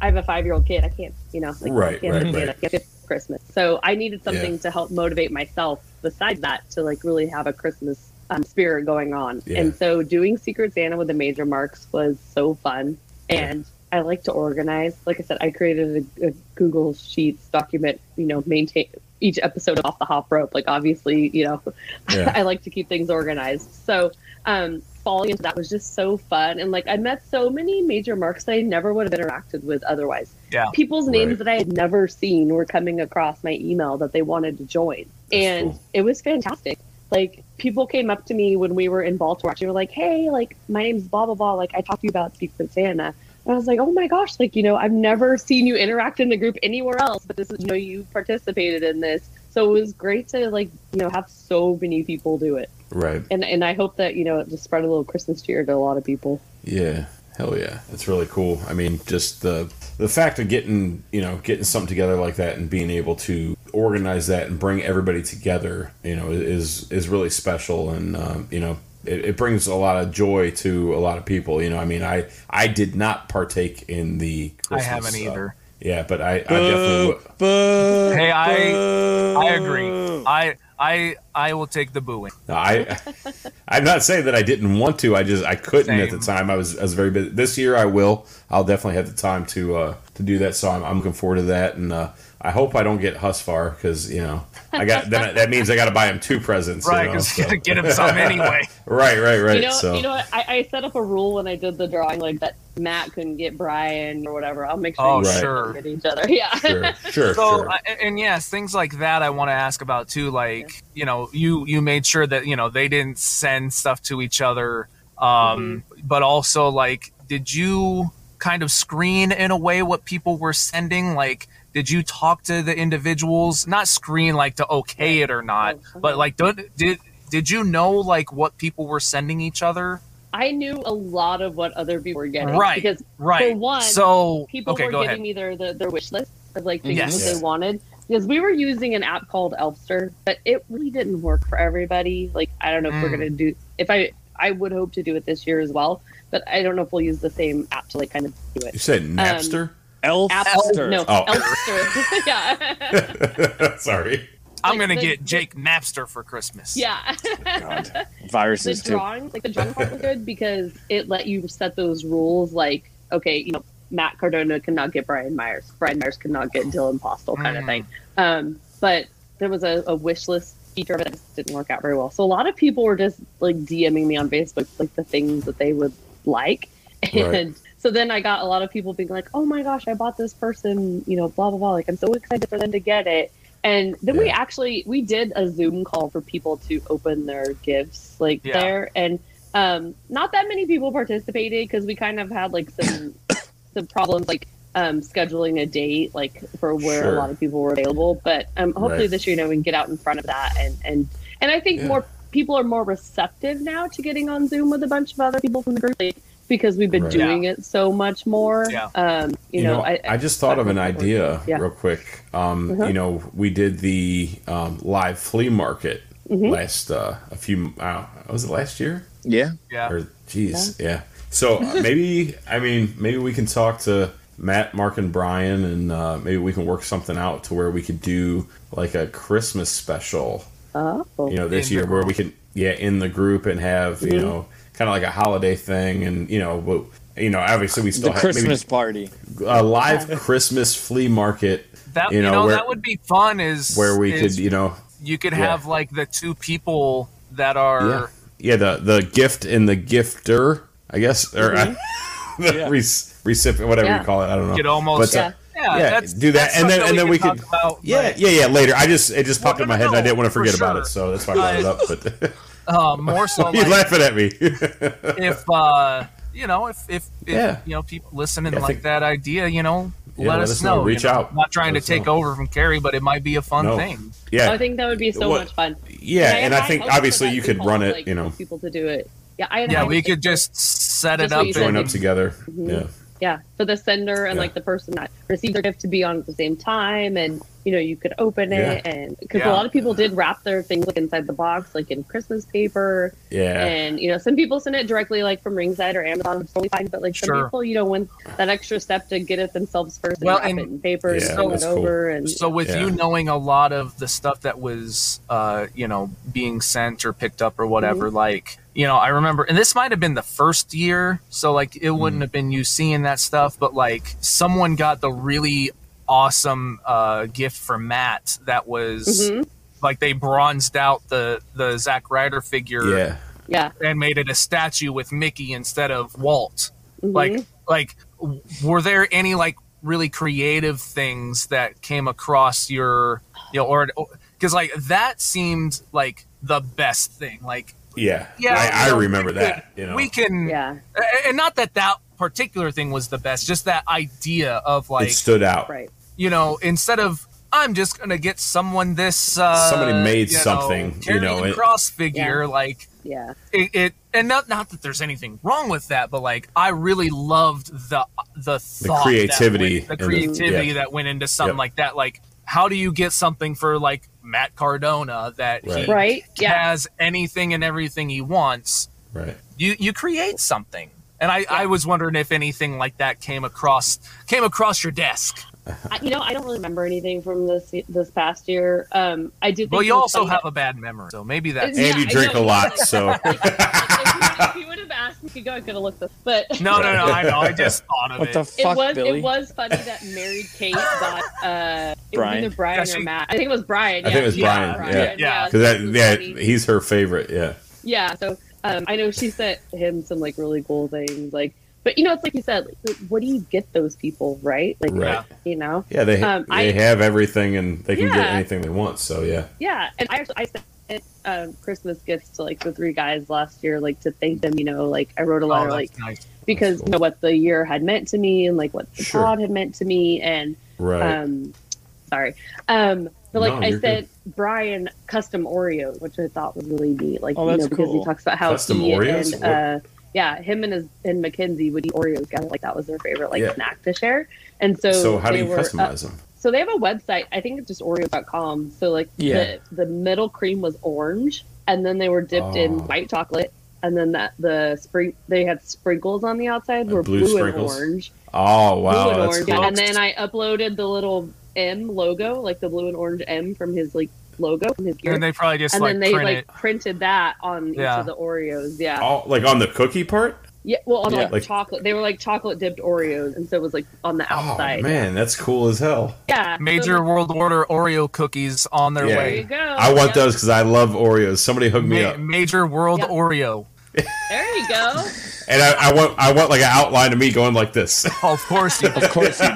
I have a five year old kid. I can't, you know, like, Right, I can't right, skip right. I can't skip Christmas. So I needed something Yeah. to help motivate myself besides that to like really have a Christmas um, spirit going on. Yeah. And so doing Secret Santa with the major marks was so fun. And I like to organize. Like I said, I created a, a Google Sheets document, you know, maintain each episode off the hop rope. Like obviously, you know, Yeah. I like to keep things organized. So um, falling into that was just so fun. And like I met so many major marks that I never would have interacted with otherwise. Yeah. People's names Right. that I had never seen were coming across my email that they wanted to join. and cool. it was fantastic. Like people came up to me when we were in Baltimore. They were like, "Hey, like my name's blah blah blah. Like I talked to you about Secret Santa." And I was like, "Oh my gosh! Like you know, I've never seen you interact in the group anywhere else, but this is you know you participated in this, so it was great to like you know have so many people do it, Right. and and I hope that you know it just spread a little Christmas cheer to a lot of people. Yeah. Hell yeah. That's really cool. I mean, just the the fact of getting, you know, getting something together like that and being able to organize that and bring everybody together, you know, is is really special and um, you know, it, it brings a lot of joy to a lot of people. You know, I mean, I I did not partake in the. I Christmas, haven't uh, either. Yeah, but I, I definitely would. Boo, Hey, I boo. I agree. I I I will take the booing. No, I I'm not saying that I didn't want to. I just I couldn't at the time. I was I was very busy. This year I will. I'll definitely have the time to uh, to do that. So I'm, I'm looking forward to that. And uh, I hope I don't get Husvar because you know I got then that means I got to buy him two presents. you Right, know, because so- gonna get him some anyway. right, right, right. you know, so you know what? I, I set up a rule when I did the drawing, like that Matt couldn't get Brian or whatever. I'll make sure Oh, you guys sure. don't get each other. Yeah. sure, sure, So sure. uh, and yes, things like that I want to ask about too. Like you know, you you made sure that you know they didn't send stuff to each other, um, but also like, did you kind of screen in a way what people were sending? Like, did you talk to the individuals? Not screen like to okay it or not, but like, don't, did did you know like what people were sending each other? I knew a lot of what other people were getting. Right, Because Right. For one, so people okay, were go getting ahead. me their, their, their wish list of like things Yes. that they wanted. Because we were using an app called Elfster, but it really didn't work for everybody. Like I don't know if we're Mm. gonna do if I I would hope to do it this year as well, but I don't know if we'll use the same app to like kind of do it. you said Napster? Elfster. No, Oh. Elfster. yeah. Sorry. I'm like gonna the- get Jake Napster for Christmas. yeah. God. the Viruses too. drawing, like the drawing part was good because it let you set those rules. Like, okay, you know, Matt Cardona cannot get Brian Myers. Brian Myers cannot get Dylan Postl, kind of Mm. thing. Um, but there was a, a wish list feature of it that just didn't work out very well. So a lot of people were just like DMing me on Facebook, like the things that they would like. And Right. So then I got a lot of people being like, "Oh my gosh, I bought this person, you know, blah blah blah." Like I'm so excited for them to get it. And then we actually we did a Zoom call for people to open their gifts like Yeah. there, and um, not that many people participated because we kind of had like some some problems like um, scheduling a date like for where Sure. a lot of people were available. But um, hopefully Right. this year, you know, we can get out in front of that and and and I think Yeah. more people are more receptive now to getting on Zoom with a bunch of other people from the group like, because we've been Right. doing it so much more. Yeah. Um, you, know, I, I just thought of an idea Yeah. real quick. Um, Uh-huh. You know, we did the um, live flea market Mhm. last uh, a few. Uh, was it last year? Yeah. Yeah. Or geez, yeah. So uh, maybe I mean maybe we can talk to Matt, Mark, and Brian, and uh, maybe we can work something out to where we could do like a Christmas special. oh, You know, this In year where we can yeah in the group and have you Mhm. know kind of like a holiday thing, and you know, but, you know, obviously we still The have maybe Christmas party. a live Christmas flea market That You you know, know, where- that would be fun. Is where we is could you know you could yeah. have like the two people that are yeah yeah the the gift and the gifter I guess or uh, the Yeah. rec- recipient whatever Yeah. you call it I don't know You could almost But, uh, yeah, yeah, that's, do that, that's and then- and then we can could- about, yeah like, yeah yeah later I just it just popped Well, in my no, head and I didn't want to for forget about it so that's why I brought it up but uh, more so you're like laughing at me if uh you know if if, if Yeah. you know people listening Yeah, like think- that idea you know Yeah, let, let us us know. know, Reach you know? out. not trying Let to take know. over from Carrie but it might be a fun No. thing yeah I think that would be so What- much fun. yeah and I had think obviously you could call, run it like, you know people to do it. Yeah, I yeah we could for- just set it Just what up you and- join said. up together Mhm. yeah yeah for the sender and Yeah. like the person that received their gift to be on at the same time and you know you could open it and because Yeah. a lot of people did wrap their things like inside the box like in christmas paper yeah and you know some people send it directly like from ringside or amazon which is totally fine but like some Sure. people you know went that extra step to get it themselves first and Well, wrap and- it in paper Yeah, and send it that's cool. over and So with Yeah. you knowing a lot of the stuff that was, uh, you know, being sent or picked up or whatever, Mm-hmm. like, you know, I remember, and this might have been the first year, so like it Mm. wouldn't have been you seeing that stuff, but like someone got the really awesome uh, gift for Matt that was Mhm. like they bronzed out the the Zack Ryder figure yeah. Yeah. and made it a statue with Mickey instead of Walt. Mhm. like like were there any like really creative things that came across your you know or because like that seemed like the best thing like yeah. yeah I, I remember we that you know. we can yeah. and not that that particular thing was the best just that idea of like it stood out. Right you know instead of I'm just gonna get someone this. Uh, Somebody made you know, something, you know, it- cross figure, like yeah it, it and not not that there's anything wrong with that but like i really loved the the thought that creativity went- the and the- creativity yeah. that went into something Yep. like that like how do you get something for like matt cardona that Right. he right yeah has anything and everything he wants right you you create something and I, I was wondering if anything like that came across came across your desk. I, you know, I don't really remember anything from this this past year. Um, I do. Think Well, you also funny have a bad memory, so maybe that's Yeah, and you drink know, a lot so that- like, if, you, would have asked me to go, I could have looked this. But no, no, no. I know. I just thought of What it. the it was Billy? it was funny that married Kate got uh, it Brian. was either Brian Yeah, or Matt. I think it was Brian. I yeah, think it was yeah, Brian, yeah. Yeah. because that it yeah he's her favorite yeah Yeah, so um, I know she sent him some like really cool things, like. But you know, it's like you said. Like, what do you get those people, right? Like, Right. you know, yeah they Um, they I- have everything and they can get anything they want so yeah yeah. And I actually I sent um, Christmas gifts to like the three guys last year, like to thank them. You know, like I wrote a Oh, letter, that's like nice. because cool. you know what the year had meant to me, and like what the Sure. pod had meant to me, and right um, sorry, um, but like No, I you're sent Brian custom Oreos, which I thought was really neat. Like Oh, you know, that's because cool. he talks about how Custom he Oreos? and uh, yeah, him and his and Mackenzie would eat Oreos together. Like that was their favorite like Yeah. snack to share. And so so how do you were, uh, customize them so they have a website. I think it's just Oreo.com. So like Yeah. the the middle cream was orange, and then they were dipped in Oh. white chocolate, and then that the spring they had sprinkles on the outside Uh, were blue blue, and orange. oh wow blue and that's orange, cool and then I uploaded the little M logo, like the blue and orange M from his like logo from his gear, And they probably just and like then they print like it. printed that on Yeah. each of the Oreos. Yeah, oh like on the cookie part yeah. Well, on Yeah. like, Like- chocolate, they were like chocolate dipped Oreos, and so it was like on the oh outside. man that's cool as hell Yeah, so, Major like, World Order Oreo cookies on their Yeah. There you way. go. I want Yep. those because I love Oreos somebody hook me Ma- up Major World Yep. Oreo. There you go. and I, I want I want like an outline of me going like this. Of course you. Of course you do.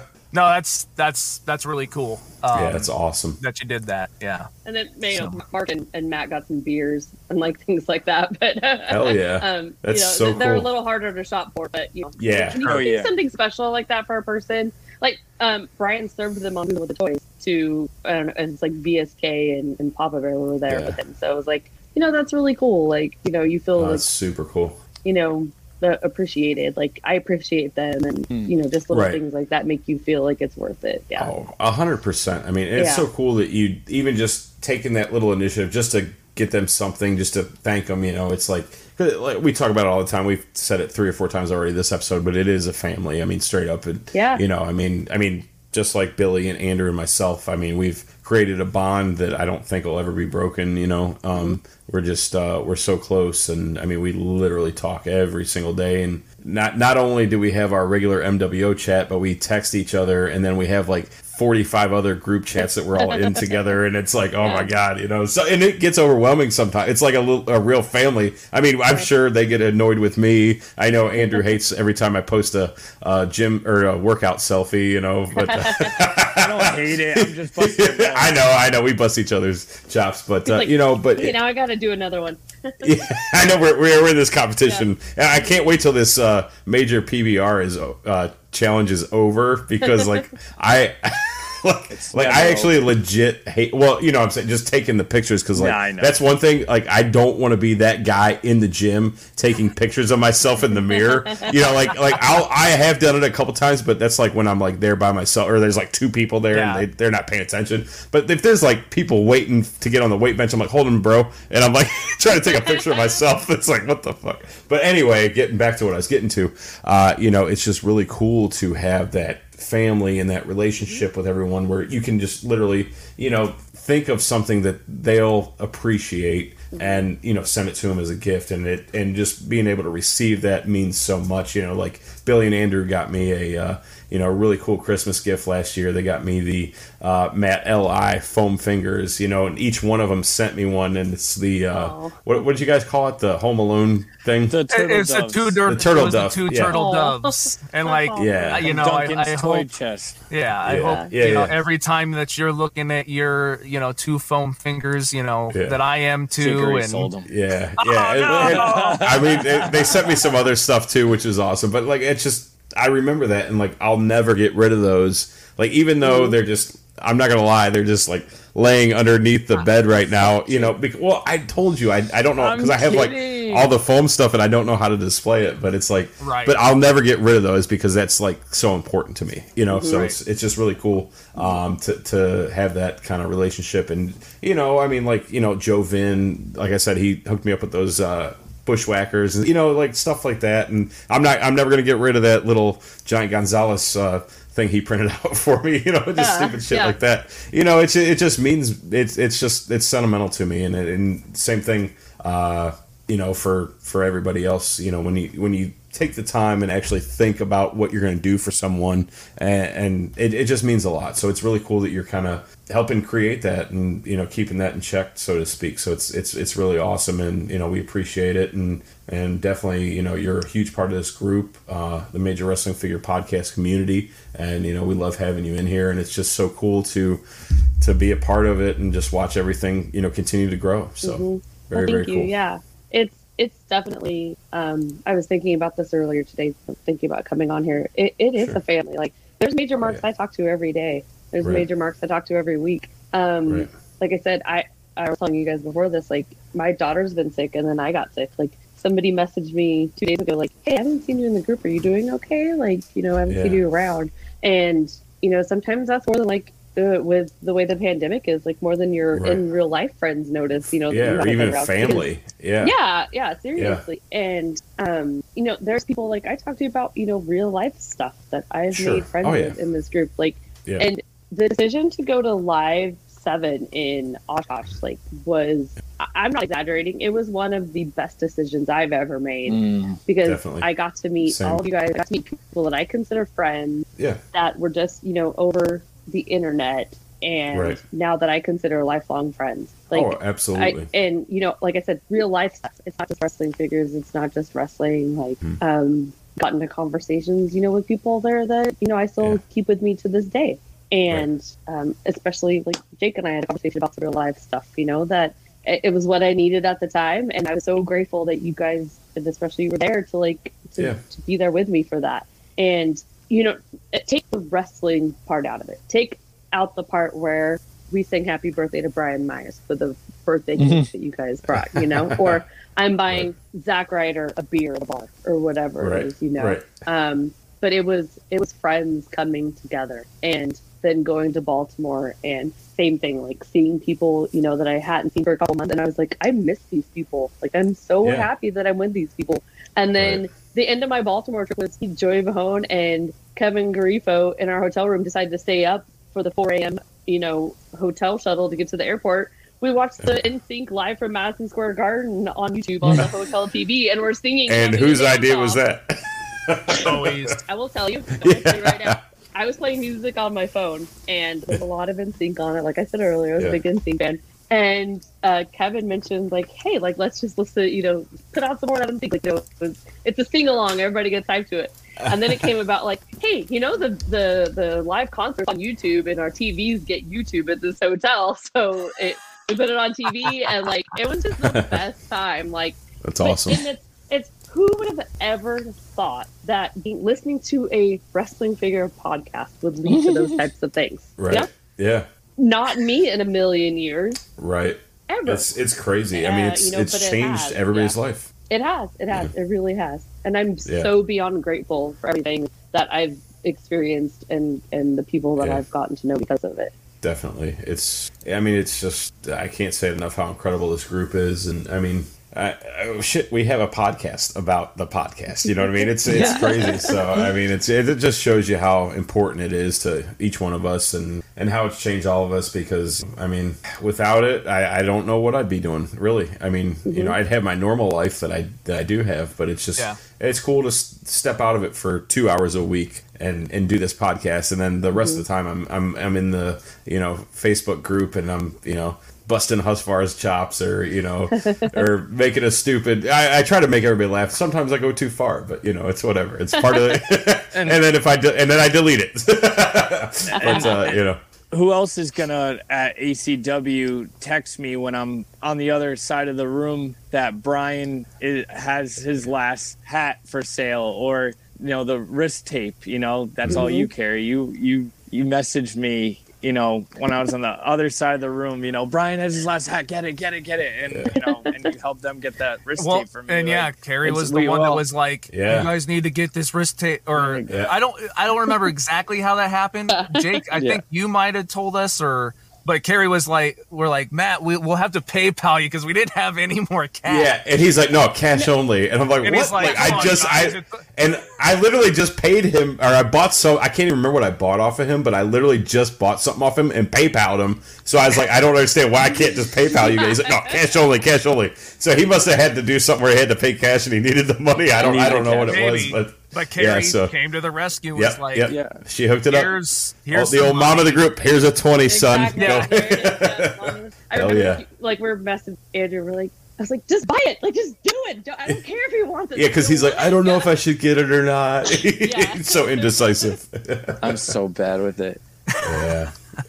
No, that's that's that's really cool. Um, yeah, that's awesome. that you did that. Yeah. And then you know, So- Mark and, and Matt got some beers and like things like that. But Hell yeah. um, That's you know, so they're cool. a little harder to shop for. But you know, Yeah. when you Oh, yeah. something special like that for a person, like um, Brian served them on with the toys to I don't know, and it's like VSK and, and Papa Bear were there Yeah. with him. So it was like, you know, that's really cool. Like you know, you feel Oh, like that's super cool. you know the appreciated. Like I appreciate them, and Hmm. you know, just little Right. things like that make you feel like it's worth it. Yeah. Oh, a hundred percent. I mean, it's Yeah. so cool that you even just taking that little initiative just to get them something, just to thank them. You know, it's like, 'cause, like we talk about it all the time. We've said it three or four times already this episode, but it is a family. I mean, straight up, and Yeah. you know, I mean, I mean, just like Billy and Andrew and myself. I mean, we've created a bond that I don't think will ever be broken. You know, um, we're just uh, we're so close, and I mean, we literally talk every single day, and not not only do we have our regular MWO chat, but we text each other, and then we have like. 45 other group chats that we're all in together and it's like oh my god you know so and it gets overwhelming sometimes it's like a little a real family i mean i'm sure they get annoyed with me i know andrew hates every time i post a, uh gym or a workout selfie you know but I don't hate it. I'm just busting. I know, I know. We bust each other's chops, but uh, like, you know, but Okay, now I got to do another one. yeah, I know we're, we're in this competition, and I can't wait till this uh, major PBR is uh, challenge is over because like I. Like, like I actually legit hate. Well, you know, what I'm saying just taking the pictures because like Yeah, I know. that's one thing. Like I don't want to be that guy in the gym taking pictures of myself in the mirror. You know, like like I'll I have done it a couple times, but that's like when I'm like there by myself or there's like two people there Yeah. and they, they're not paying attention. But if there's like people waiting to get on the weight bench, I'm like, hold on, bro, and I'm like trying to take a picture of myself. It's like what the fuck. But anyway, getting back to what I was getting to, uh, you know, it's just really cool to have that family and that relationship with everyone where you can just literally, you know, think of something that they'll appreciate and you know send it to them as a gift. And it and just being able to receive that means so much you know like billy and andrew got me a uh, you know a really cool christmas gift last year they got me the uh, matt li foam fingers you know and each one of them sent me one and it's the uh, Aw. what, what did you guys call it the home alone thing The turtle it's doves. the two, dir- The turtle it the two yeah. turtle Aw. doves, and like Yeah. you know, I, Duncan's I toy hope, chest. yeah, I Yeah. hope Yeah, you know every time that you're looking at your you know two foam fingers, you know Yeah. that I am too, and sold them. Yeah, yeah. and- and- I mean, they, they sent me some other stuff too, which is awesome. But like, it's just I remember that, and like, I'll never get rid of those. Like, even though they're just, I'm not gonna lie, they're just like laying underneath the bed right now. You know, because, well, I told you, I, I don't know because I have kidding. like all the foam stuff, and I don't know how to display it. But it's like, Right. But I'll never get rid of those because that's like so important to me. You know, so it's it's just really cool um, to to have that kind of relationship, and you know, I mean, like you know, Joe Vin, like I said, he hooked me up with those. Uh, bushwhackers and you know like stuff like that. And i'm not i'm never gonna get rid of that little giant gonzalez uh thing he printed out for me you know just Yeah, stupid shit yeah. like that. You know it's it just means it's it's just it's sentimental to me. And, and same thing uh you know for for everybody else you know when you when you take the time and actually think about what you're going to do for someone and, and it, it just means a lot. So it's really cool that you're kind of helping create that and you know keeping that in check so to speak. So it's it's it's really awesome and you know we appreciate it. And and definitely you know you're a huge part of this group uh, the major wrestling figure podcast community. And you know we love having you in here and it's just so cool to to be a part of it and just watch everything you know continue to grow. So Well, very thank very you. cool. Yeah, it's it's definitely. Um, I was thinking about this earlier today. Thinking about coming on here. It, it is Sure. A family. Like there's major marks yeah. I talk to every day. There's Right. major marks I talk to every week. Um, Right. Like I said, I I was telling you guys before this. Like my daughter's been sick, and then I got sick. Like somebody messaged me two days ago, like, "Hey, I haven't seen you in the group. Are you doing okay? Like, you know, I haven't seen you around." And you know, sometimes that's more than like. Uh, with the way the pandemic is, like more than your Right. in real life friends notice, you know, yeah or even family yeah yeah yeah seriously and um you know there's people like i talked to you about you know real life stuff that i've Sure. made friends Oh, yeah. with in this group like Yeah. and the decision to go to live seven in oshkosh like was i'm not exaggerating it was one of the best decisions i've ever made Mm. because Definitely. i got to meet Same. all of you guys I got to meet people that i consider friends yeah that were just you know over the internet and Right. now that I consider lifelong friends. Like oh, absolutely. I, and you know, like I said, real life stuff. It's not just wrestling figures. It's not just wrestling. Like, Hmm. um, got into conversations, you know, with people there that you know I still Yeah. keep with me to this day. And um, especially like Jake and I had a conversation about real life stuff. You know that it, it was what I needed at the time, and I was so grateful that you guys, and especially you were there to like to, Yeah. to be there with me for that. And you know, take the wrestling part out of it. Take out the part where we sing happy birthday to Brian Myers for the birthday cake that you guys brought, you know, or I'm buying Zack Ryder a beer at a bar or whatever Right, it is, you know. right. Um, but it was it was friends coming together and then going to Baltimore and same thing, like seeing people, you know, that I hadn't seen for a couple months and I was like, I miss these people. Like I'm so Yeah. happy that I'm with these people. And then Right. The end of my Baltimore trip was Joey Vahone and Kevin Garifo in our hotel room decided to stay up for the 4 a.m. you know hotel shuttle to get to the airport. We watched the NSYNC live from Madison Square Garden on YouTube on the hotel TV, and we're singing. and whose Birthday idea was that? Always. I will tell you, I will tell you right now. I was playing music on my phone, and there's a lot of NSYNC on it. Like I said earlier, I was Yeah. a big NSYNC fan. And uh, Kevin mentioned like, "Hey, like let's just listen, you know, put out some more NSYNC. Like, you know, it's, it's a sing along. Everybody gets hyped to it." And then it came about like, "Hey, you know, the the the live concerts on YouTube, and our TVs get YouTube at this hotel, so it." We put it on TV and like it was just the best time. Like That's awesome. And it's, it's who would have ever thought that being, listening to a wrestling figure podcast would lead to those types of things? Right. Yeah? Yeah. Not me in a million years, Right. ever. It's it's crazy. I mean, it's you know, it's it changed has, everybody's yeah. life. it has. It has. It really has. And I'm Yeah. so beyond grateful for everything that I've experienced and and the people that Yeah. I've gotten to know because of it. Definitely. It's. I mean, it's just. I can't say enough how incredible this group is, and I mean. I, oh shit! We have a podcast about the podcast. You know what I mean? It's it's crazy. So I mean, it's it, it just shows you how important it is to each one of us, and and how it's changed all of us. Because I mean, without it, I, I don't know what I'd be doing. Really, I mean, you know, mm-hmm. I'd have my normal life that I that I do have, but it's just Yeah. it's cool to s- step out of it for two hours a week and and do this podcast, and then the rest of mm-hmm. the time I'm I'm I'm in the you know Facebook group and I'm you know busting Husvar's chops or you know or making a stupid. I, I try to make everybody laugh. Sometimes I go too far, but you know it's whatever. It's part of it. and, then if I de- and then I delete it. but uh, you know. who else is gonna at ACW text me when I'm on the other side of the room that Brian i has his last hat for sale or you know the wrist tape you know that's all you carry you you you messaged me you know when I was on the other side of the room you know Brian has his last hat get it get it get it and you know and you helped them get that wrist Well, tape for me and yeah, like, Carrie was the we one that was like, Yeah. "You guys need to get this wrist tape." Or Yeah. I don't, I don't remember exactly how that happened. Jake, I Yeah. think you might have told us, or but Carrie was like, "We're like Matt, we, we'll have to PayPal you because we didn't have any more cash." Yeah, and he's like, "No, cash only," and I'm like, And "What?" like, Like, I just, guys, I, and I literally just paid him, or I bought so I can't even remember what I bought off of him, but I literally just bought something off him and PayPal'd him. So I was like, I don't understand why I can't just PayPal you guys. He's like, no, cash only, cash only. So he must have had to do something where he had to pay cash and he needed the money. I don't, I don't know what it was, but But Carrie yeah, so came to the rescue. Was yep, like, yep. Yeah. She hooked it up. "Here's Oh, here's the some old mom of the group. Here's a twenty, son. Exactly. Go. There it is, yeah, as I remember, yeah. like we're messing Andrew. We're like, I was like, just buy it. Like, just do it. Don't- I don't care if he wants it. Yeah, because he's like, I don't know if I should get it or not. Yeah. He's so indecisive. I'm so bad with it Yeah.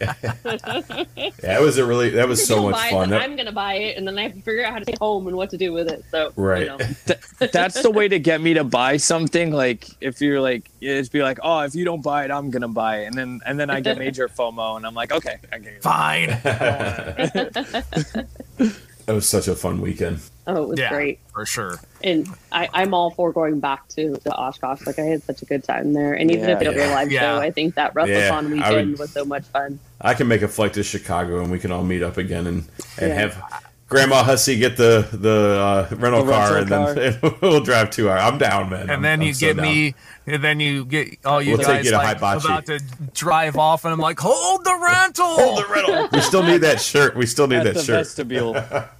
yeah, it was a really that was so much buy fun. then That- I'm gonna buy it, and then I have to figure out how to take home and what to do with it. So, Right. You know. Th- that's the way to get me to buy something. Like if you're like, it's be like, oh, if you don't buy it, I'm gonna buy it, and then and then I get major FOMO, and I'm like, okay, I get it. Fine. It was such a fun weekend. Oh, it was yeah, great, for sure. and I, I'm all for going back to to Oshkosh. Like I had such a good time there, and even Yeah. if it was a live Yeah. show, I think that Yeah, WrestleCon I weekend would- was so much fun. I can make a flight to Chicago and we can all meet up again and, and Yeah. have Grandma Hussey get the the uh, rental The car rental and then we'll drive two hours. I'm down, man. I'm- And then I'm you so get me, and then you get all you We'll take guys you to like, about to drive off, and I'm like, hold the rental. Hold the rental. We still need that shirt. We still need At that shirt. vestibule.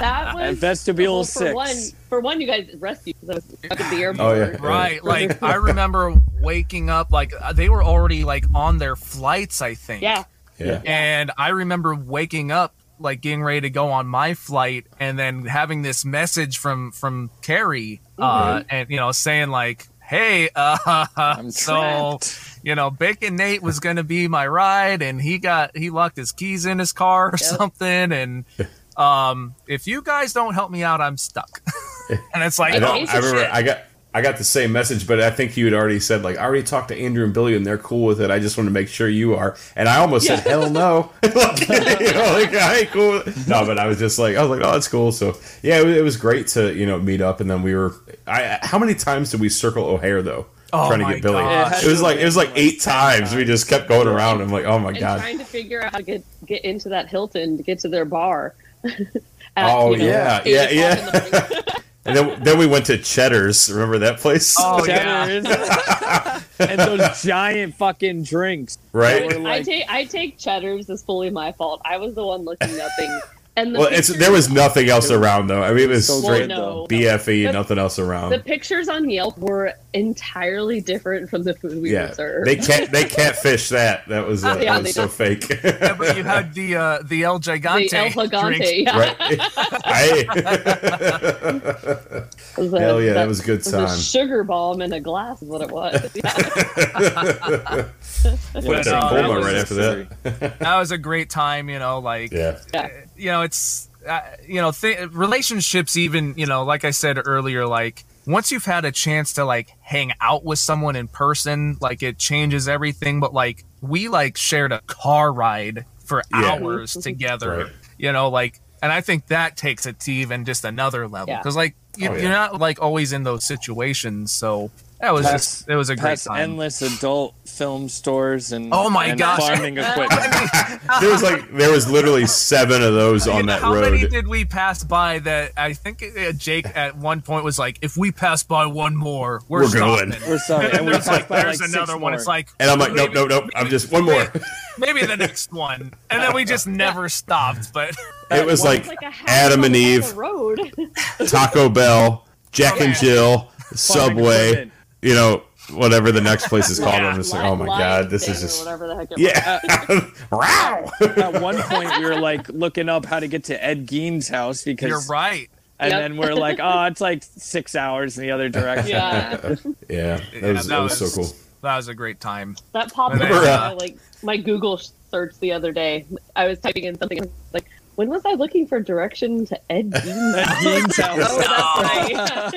That was At vestibule well, for six. one. For one, you guys rescued because I was stuck at the airport. Oh, yeah. Right, like I remember waking up like uh, they were already like on their flights, I think. Yeah. Yeah. And I remember waking up like getting ready to go on my flight and then having this message from from Carrie uh and you know saying like hey uh I'm so trapped. you know bacon nate was gonna be my ride and he got he locked his keys in his car or Yep. something and um if you guys don't help me out i'm stuck and it's like I know. oh, I remember. shit. I got. I got the same message, but I think you had already said like I already talked to Andrew and Billy and they're cool with it. I just want to make sure you are. And I almost said hell no. like, you know, like I ain't cool. No, but I was just like I was like oh that's cool. So yeah, it was, it was great to you know meet up and then we were. I how many times did we circle O'Hare though? Oh trying to get Billy. gosh. It was like it was like eight times. We just kept going around. I'm like oh my and god. trying to figure out how to get get into that Hilton to get to their bar. Oh, yeah, eight yeah, o'clock yeah. In the morning. And then then we went to Cheddar's. Remember that place? Oh, oh yeah. Cheddars. and those giant fucking drinks. right. that were I take I take Cheddar's as fully my fault. I was the one looking up things. And the Well, it's pictures- there was nothing else around though. I mean, it was So straight good, though. BFE, The- nothing else around. the pictures on Yelp were entirely different from the food we yeah, were served. they can't they can't fish that. That was uh, Oh, yeah, that was so don't. fake. Yeah, but you had the uh the El Gigante the El Gigante, drink. yeah. right? I, was a- Hell yeah, that was a good it was time. a sugar bomb in a glass is what it was. Yeah. went to uh, that coma was right after that. That was a great time, you know, like Yeah, you know, it's uh, you know, th- relationships even, you know, like I said earlier like once you've had a chance to like hang out with someone in person, like it changes everything, but like we like shared a car ride for Yeah. hours together. Right. You know, like and I think that takes it to even just another level Yeah. cuz like you, Oh, yeah. you're not like always in those situations, so that was Past- just it was a great time. endless adult film stores and Oh my and gosh. farming equipment. there was like there was literally seven of those You on know, that how many did we pass by that I think uh, Jake at one point was like, if we pass by one more, we're, We're stopping. going. We're sorry, and we There's like, by there's like another one. more. It's like, And I'm like, nope, nope, nope. I'm just one more. maybe the next one, and then we just never stopped. But It was like like Adam and Eve, Road. Taco Bell, Jack and Jill, Farming Subway. Equipment. You know, whatever the next place is called. Yeah. I'm just like, Li- oh my god, this is just whatever the heck it yeah. Wow. At one point, we were like looking up how to get to Ed Gein's house because, you're right. and Yep. then we're like, oh, it's like six hours in the other direction. Yeah, Yeah, that Yeah, was, that that was so cool. That was a great time. that popped up uh, like my Google search the other day. I was typing in something like, when was I looking for direction to Ed Gein's Ed house? Gein's house. Oh, that's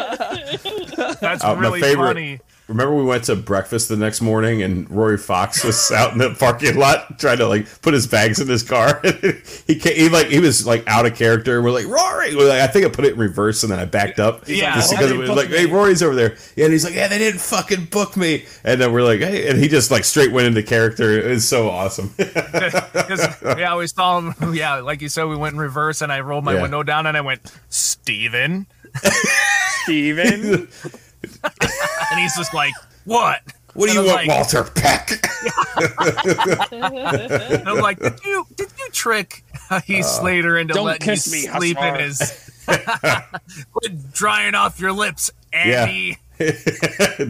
right. That's Uh, my really favorite- funny. Remember we went to breakfast the next morning and Rory Fox was out in the parking lot trying to like put his bags in his car. he came, he like he was like out of character. We're like Rory. We're like, I think I put it in reverse and then I backed up. Yeah. just because they it was booked like, hey. Rory's over there. Yeah, and he's like, yeah, they didn't fucking book me. And then we're like, hey, and he just like straight went into character. It was so awesome. yeah, we saw him. Yeah, like you said, we went in reverse, and I rolled my Yeah. window down, and I went, Steven. Steven. And he's just like, what? what do And you I'm want, like- Walter Peck? And I'm like, did you did you trick uh, Heath uh, Slater into don't letting kiss you me, sleep in Hussar. his quit drying off your lips, Andy?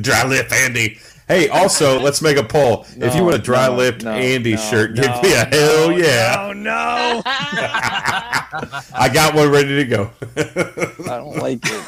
dry lip Andy. Hey, also, let's make a poll. if you want a dry no, lipped no, Andy no, shirt, no, give me a hell no, yeah. Oh no! I got one ready to go. I don't like it.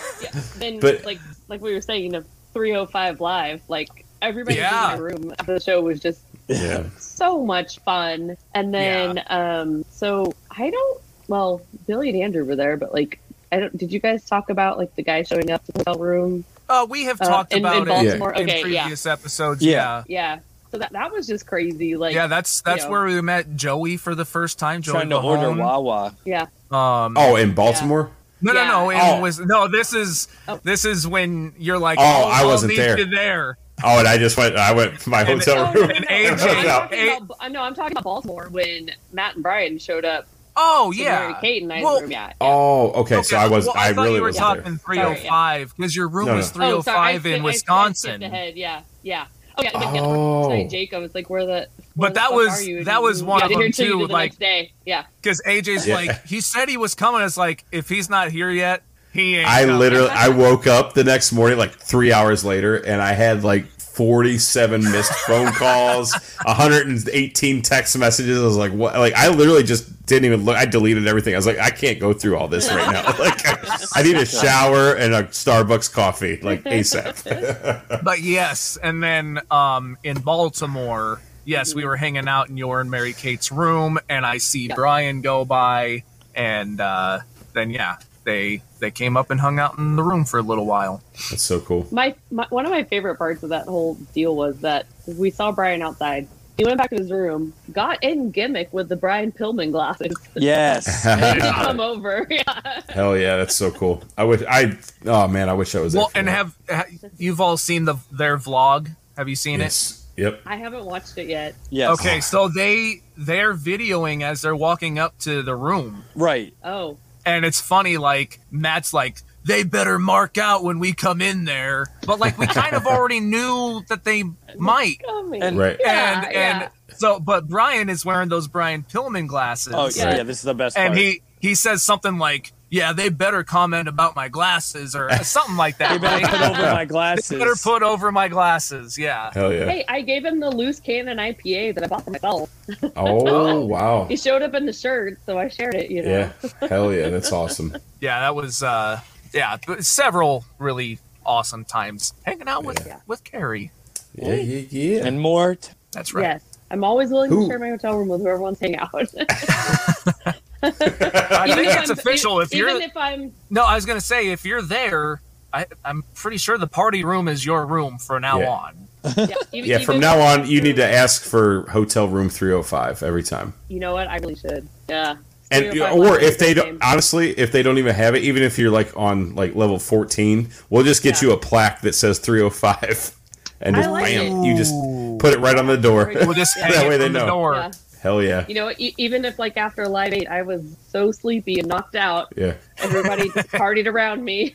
then But- like like we were saying, you know, 305 live, like everybody Yeah. in the room after the show was just yeah. so much fun. And then um so I don't well, Billy and Andrew were there, but like I don't did you guys talk about like the guy showing up to the hotel room? Uh, we have Uh, talked in- about in it Baltimore? in Okay, yeah. previous episodes. Yeah. Yeah. Yeah. So that that was just crazy. Like Yeah, that's that's know. where we met Joey for the first time. Joey Trying to order Mahone. Wawa. yeah. Um, Oh, in Baltimore? No, yeah. no, no. It Oh. was no. This is Oh. this is when you're like, Oh, oh, I I'll wasn't there. You there. Oh, and I just went. I went to my hotel Oh, room. And no, AJ I'm No. talking about, I know I'm talking about Baltimore when Matt and Brian showed up Oh yeah. Mary Kate and I's Well, room. Yeah. Oh, okay. So I was. well, I, thought really you were was talking 305 because your room No, was no. Oh, 305 skipped- in I- I Wisconsin. skipped ahead. Yeah, yeah. Oh yeah, like, yeah, Oh. sorry, Jake. I was like, "Where the?" where But the that fuck was- are you? That you- was one yeah, of I didn't them, hear too, did the like- next day. Yeah. Because AJ's Yeah. like, he said he was coming. It's like, if he's not here yet, he ain't. I coming. literally. I woke up the next morning, like three hours later, and I had like 47 missed phone calls, 118 text messages. I was like, what? Like, I literally just didn't even look. I deleted everything. I was like, I can't go through all this right now. Like, I, I need a shower and a Starbucks coffee, like ASAP. But yes, and then um, in Baltimore, yes, we were hanging out in your and Mary Kate's room, and I see Yeah. Brian go by, and uh, then yeah, they they came up and hung out in the room for a little while. That's so cool. My, my one of my favorite parts of that whole deal was that we saw Brian outside. He went back to his room, got in gimmick with the Brian Pillman glasses, Yes. and come over. Yeah. Hell yeah, that's so cool. I wish I. Oh man, I wish I was. Well, and that. have, ha you've all seen the their vlog? Have you seen it? yes, yep. I haven't watched it yet. Yes. Okay, so they they're videoing as they're walking up to the room, Right. Oh, and it's funny. Like Matt's like, they better mark out when we come in there, but like we kind of already knew that they might. And- Right. Yeah, and yeah. and so, but Brian is wearing those Brian Pillman glasses. Oh yeah, Right. yeah. This is the best and part. he he says something like, "Yeah, they better comment about my glasses or something like that." They better right? put over my glasses. They glasses. better put over my glasses. Yeah. Hell yeah. Hey, I gave him the loose cannon IPA that I bought for myself. Oh wow. He showed up in the shirt, so I shared it. You know. Yeah. Hell yeah. That's awesome. yeah, that was uh yeah, several really awesome times hanging out with Yeah. with Carrie. Yeah, yeah, yeah. and Mort. That's right. Yes. I'm always willing Who- to share my hotel room with whoever wants to hang out. I Even think if it's I'm- official. If even you're if I'm no, I was gonna say if you're there, I, I'm pretty sure the party room is your room from now Yeah. on. yeah, even, Yeah, from now on, you need to ask for hotel room 305 every time. You know what? I really should. Yeah. And or oh five or lines if they don't, honestly, if they don't even have it, even if you're like on like level 14, we'll just get Yeah. you a plaque that says 305, and just like bam, it. you just put it right on the door. We'll just That way they from the know. door. Yeah. Hell yeah, You know. E- even if like after Live Eight, I was so sleepy and knocked out, yeah. everybody just partied around me.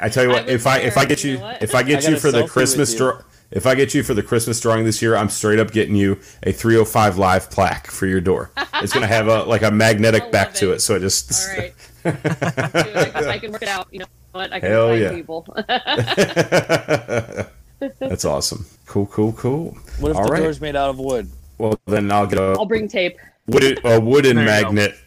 I tell you what, was if I if I get you you know if I I get got you for the Christmas you. draw, if I get you for the Christmas drawing this year, I'm straight up getting you a 305 live plaque for your door. It's gonna have a like a magnetic love back to it. it, so it just All right. Dude, I, can, I can work it out. You know what? I can Hell find yeah. people. That's awesome. Cool, cool, cool. what if All the right. door's made out of wood? Well, then I'll get a I'll bring tape. wooden, a wooden There magnet.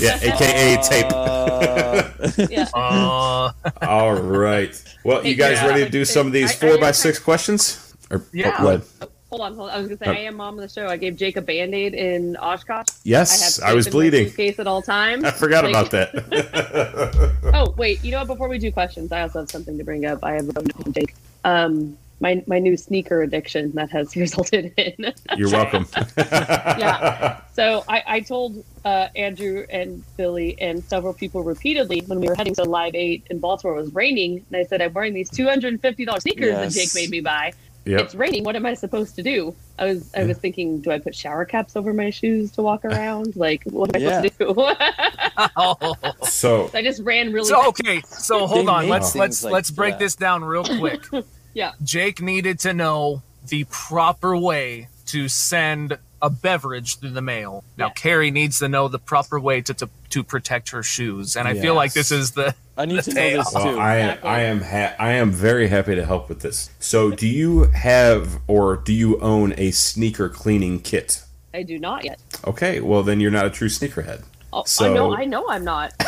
yeah, aka tape. Uh, Yeah. Uh, All right. Well, you guys Yeah. ready to do some of these I- I four am- by six questions? Or Yeah. oh, what? Hold on, hold on. I was gonna say Oh. I am mom of the show. I gave Jake a band aid in Oshkosh. Yes, I, have I was tape in my bleeding. Suitcase at all times. I forgot Like- about that. Oh wait, you know what? Before we do questions, I also have something to bring up. I have a Jake. Um, my my new sneaker addiction that has resulted in. You're welcome. yeah. So I, I told uh, Andrew and Billy and several people repeatedly when we were heading to Live Eight in Baltimore it was raining, and I said I'm wearing these two hundred and fifty dollars sneakers Yes. that Jake made me buy. Yep. It's raining. What am I supposed to do? I was I was thinking, do I put shower caps over my shoes to walk around? Like, what am I Yeah. supposed to do? oh. So, I just ran really. So okay, so hold on. Let's let's like let's break that. this down real quick. Yeah. Jake needed to know the proper way to send a beverage through the mail. Now Yeah. Carrie needs to know the proper way to to, to protect her shoes, and I feel like this is the I need to know this well, too. I am I am ha- I am very happy to help with this. So, do you have or do you own a sneaker cleaning kit? I do not yet. Okay, well then you're not a true sneakerhead. Oh, So- I know. I know. I'm not.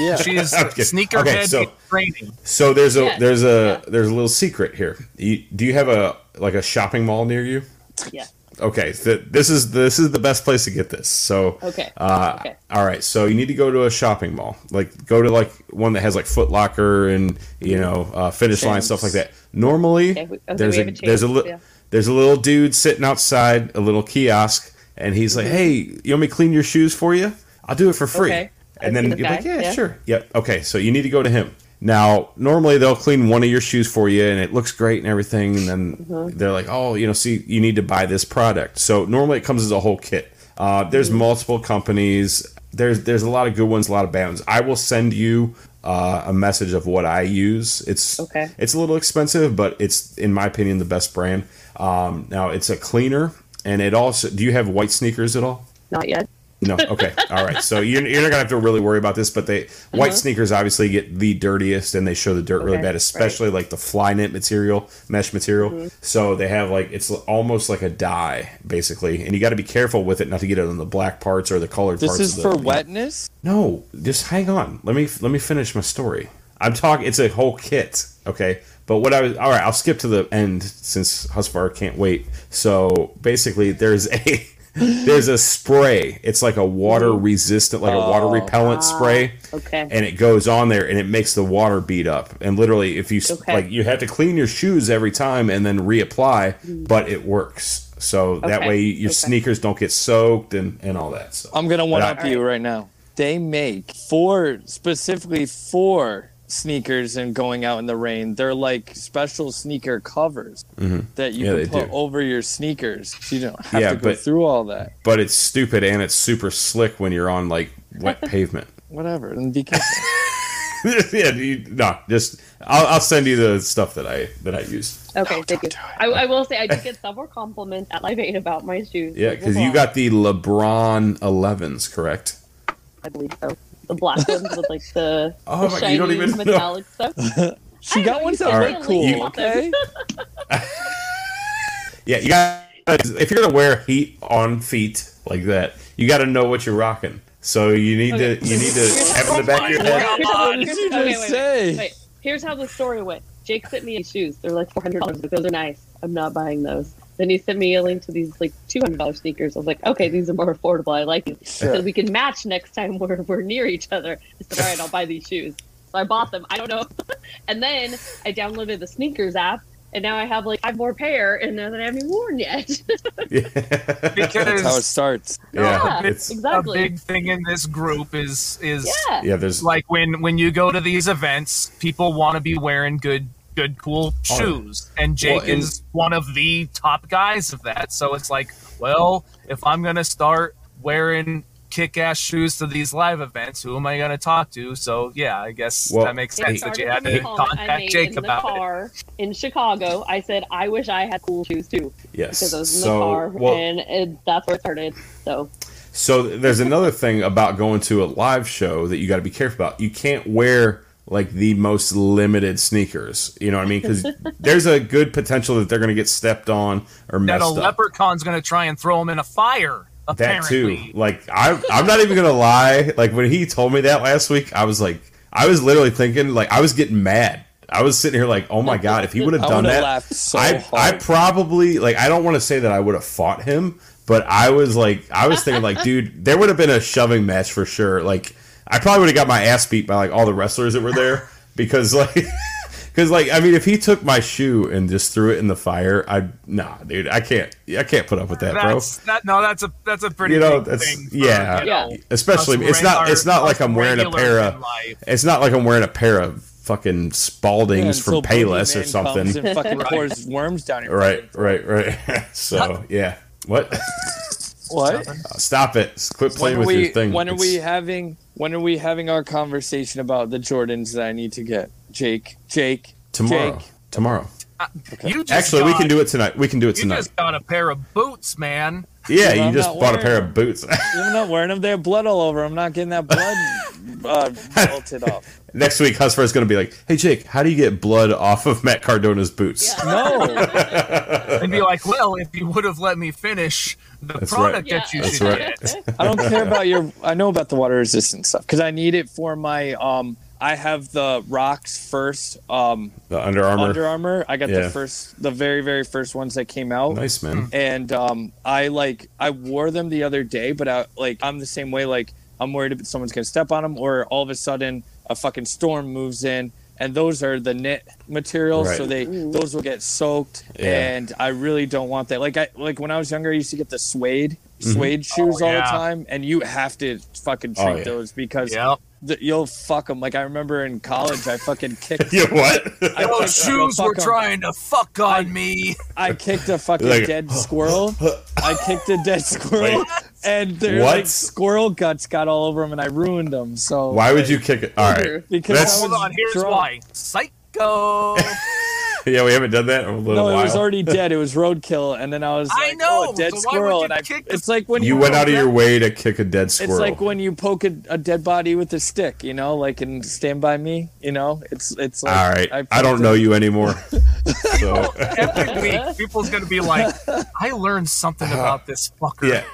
yeah. she's Okay. sneakerhead Okay, so- training. So there's a Yeah. there's a there's a little secret here. You, do you have a like a shopping mall near you? Yeah. Okay, th- this is this is the best place to get this. So Okay. Uh, Okay. All right, so you need to go to a shopping mall, like go to like one that has like Foot Locker and you know uh, Finish Line stuff like that. Normally, Okay, okay, there's a, a there's a Champs, little yeah. there's a little dude sitting outside a little kiosk, and he's like, "Hey, you want me to clean your shoes for you? I'll do it for free." And then seen you're this like, "Yeah, yeah. sure, yep, okay." So you need to go to him. Now, normally they'll clean one of your shoes for you, and it looks great and everything. And then Mm-hmm. they're like, "Oh, you know, see, you need to buy this product." So normally it comes as a whole kit. Uh, there's Mm-hmm. multiple companies. There's there's a lot of good ones, a lot of bad ones. I will send you uh, a message of what I use. It's Okay. it's a little expensive, but it's in my opinion the best brand. Um, now it's a cleaner, and it also. Do you have white sneakers at all? Not yet. No, okay, all right. So you're, you're not gonna have to really worry about this, but they white Uh-huh. sneakers obviously get the dirtiest, and they show the dirt really bad, especially like the fly knit material, mesh material. Mm-hmm. So they have like it's almost like a dye basically, and you got to be careful with it not to get it on the black parts or the colored This parts. is of the, for wetness. No, just hang on. Let me let me finish my story. I'm talking. It's a whole kit, okay. But what I was all right. I'll skip to the end since Husvar can't wait. So basically, there's a there's a spray. It's like a water resistant, like a water oh. repellent spray, ah, Okay. and it goes on there and it makes the water beat up. And literally, if you Okay. like, you have to clean your shoes every time and then reapply, mm. but it works. So that way your Okay. sneakers don't get soaked and and all that. So I'm gonna one But I- up you right now. They make for specifically for sneakers and going out in the rain. They're like special sneaker covers that you Mm-hmm. Yeah, can put do. over your sneakers, so you don't have Yeah, to go but- through all that. but it's stupid and it's super slick when you're on like wet pavement. Whatever, and be careful. yeah, you, no, just I'll, I'll send you the stuff that I that I use. Okay, thank you. I, I will say I did get several compliments at Live Aid about my shoes. Yeah, because you got the LeBron 11s, correct? I believe so. The black ones with like the, Oh the shiny you don't even know. metallic stuff. She I got know, ones you that said look cool. look Okay. Yeah, you got. If you're gonna wear heat on feet like that, you got to know what you're rocking. So you need Okay. to you need to have in the back of your oh head. What did you Okay, just wait, say? wait, wait. Here's how the story went. Jake sent me these shoes. They're like four hundred dollars, but those are nice. I'm not buying those. Then he sent me a link to these like two hundred dollars sneakers. I was like, okay, these are more affordable. I like it. He said we can match next time we're we're near each other. I said, all right, I'll buy these shoes. So I bought them. I don't know. and then I downloaded the sneakers app, and now I have like five more pair, and that I haven't worn yet. That's how it starts. Yeah, Yeah, it's exactly. a big thing in this group is is yeah. yeah. There's like when when you go to these events, people want to be wearing good good cool Oh. shoes, and Jake Well, and- is one of the top guys of that. So it's like, well, if I'm gonna start wearing kick-ass shoes to these live events, who am I gonna talk to? So yeah, I guess Well, that makes sense that you had to the comment I contact Jake in the about it. in Chicago. I said I wish I had cool shoes too yes. because I was in the So car, well, and it, that's where it started. So So there's another thing about going to a live show that you got to be careful about. You can't wear like the most limited sneakers. You know what I mean? Because there's a good potential that they're going to get stepped on or That messed a up. leprechaun's gonna try and throw them in a fire. That too. Like I, I'm not even gonna lie. Like when he told me that last week, I was like, I was literally thinking, like I was getting mad. I was sitting here like, oh my god, if he would have done would've that, so I, I probably like. I don't want to say that I would have fought him, but I was like, I was thinking like, dude, there would have been a shoving match for sure. Like I probably would have got my ass beat by like all the wrestlers that were there because like. Because like I mean, if he took my shoe and just threw it in the fire, I nah, dude, I can't, I can't put up with that, bro. That. No, that's a that's a pretty You know, big that's- thing. for, yeah. you know, especially it's not it's not like I'm wearing a pair of life. it's not like I'm wearing a pair of fucking Spaldings Yeah, from until Payless or something. comes And fucking pours worms down your Right, right, right. so yeah, what? What? Stop it! Uh, quit playing with we? your thing. When are we having? When are we having our conversation about the Jordans that I need to get? Jake, Jake, tomorrow? Jake. Tomorrow. Uh, you just Actually, we can do it tonight. We can do it tonight. You tonight. just got a pair of boots, man. Yeah, you I'm just bought a pair wearing of boots. I'm not wearing them. They have blood all over. I'm not getting that blood uh, melted off. Next week, Husvar is going to be like, "Hey, Jake, how do you get blood off of Matt Cardona's boots?" No, And be like, well, if you would have let me finish the That's product right. that you That's should right. get. I don't care about your. I know about the water resistant stuff because I need it for my. Um, I have the rocks first. Um, The Under Armour. Under Armour. I got Yeah. the first, the very, very first ones that came out. nice man. and um, I like I wore them the other day, but I like I'm the same way. Like I'm worried if someone's gonna step on them, or all of a sudden a fucking storm moves in, and those are the knit materials, so they those will get soaked, Yeah. and I really don't want that. Like I like when I was younger, I used to get the suede Mm-hmm. suede oh, shoes Oh, all yeah. the time, and you have to fucking oh, treat Oh, yeah. those because Yep. th- you'll fuck them. Like I remember in college, I fucking kicked. You what? I Those kicked- shoes were were 'em. trying to fuck on me. I kicked a fucking Like- dead squirrel. I kicked a dead squirrel, Wait. and their What? like squirrel guts got all over them, and I ruined them. So Why would you kick it? All right. Because That's- I Hold was on, here's drunk. why. Psycho. yeah, we haven't done that in a little No, while. it was already dead. It was roadkill, and then I was I know, oh, a dead so squirrel, and I. It's like when you you went out of a- your way to kick a dead squirrel. It's like when you poke a, a dead body with a stick, you know, like in Stand by Me. You know, it's it's like All right, I, poked don't it. know you anymore. so Every week, people's gonna be like, "I learned something uh-huh. about this fucker." yeah.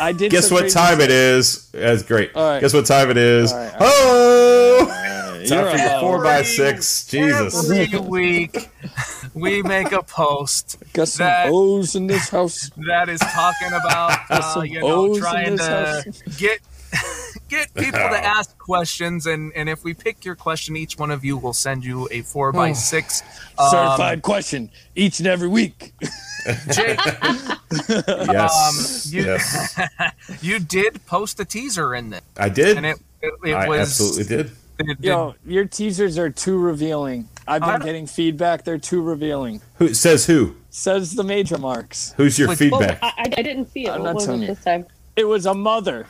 I did. Guess what time shit. it is? That's great. All right. Guess what time it is? All right, all Oh, You're time for your four by six. Jesus. Every week, we make a post Got some that- O's in this house. that is talking about uh, some you know O's trying this to get get people to ask questions and and if we pick your question each one of you will send you a four by six um, Certified question each and every week. Jake, Yes. um, you, yes. you did post a teaser in this I did. and it it, it I was absolutely did. it Yo, your teasers are too revealing. I've been getting feedback. They're too revealing. Who says who? Says the major marks. Who's your Like, Well, feedback? I, I didn't see it. I'm What not was telling it you. this time? It was a mother.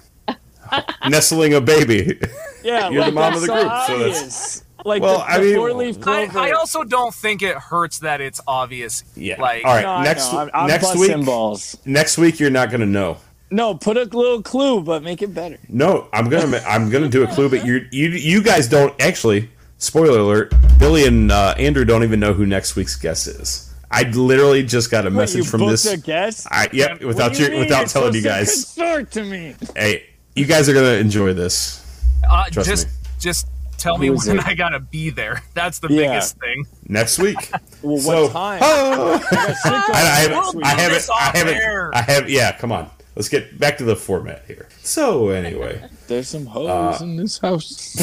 Nestling a baby. Yeah, You're the mom of the group, so that's- like Well, the, I the mean- four-leaf I, clover. I also don't think it hurts that it's obvious Yeah. like All right. No, next. I'm, I'm next week. balls. Next week you're not going to know. No, put a little clue, but make it better. No, I'm gonna I'm gonna do a clue, but you you you guys don't actually. Spoiler alert: Billy and uh, Andrew don't even know who next week's guest is. I literally just got a Wait, message you from this. a guest? I yep, without do you you, mean? without It's telling you guys. secret Start to me. Hey, you guys are gonna enjoy this. uh, Trust just me. just tell me when it? I gotta be there that's the Yeah. biggest thing Next week. Well, what So- time? Oh! I got shit I, I, haven't- I haven't. I haven't. I have. Yeah, come on. Let's get back to the format here. So anyway, There's some hoes Uh, in this house.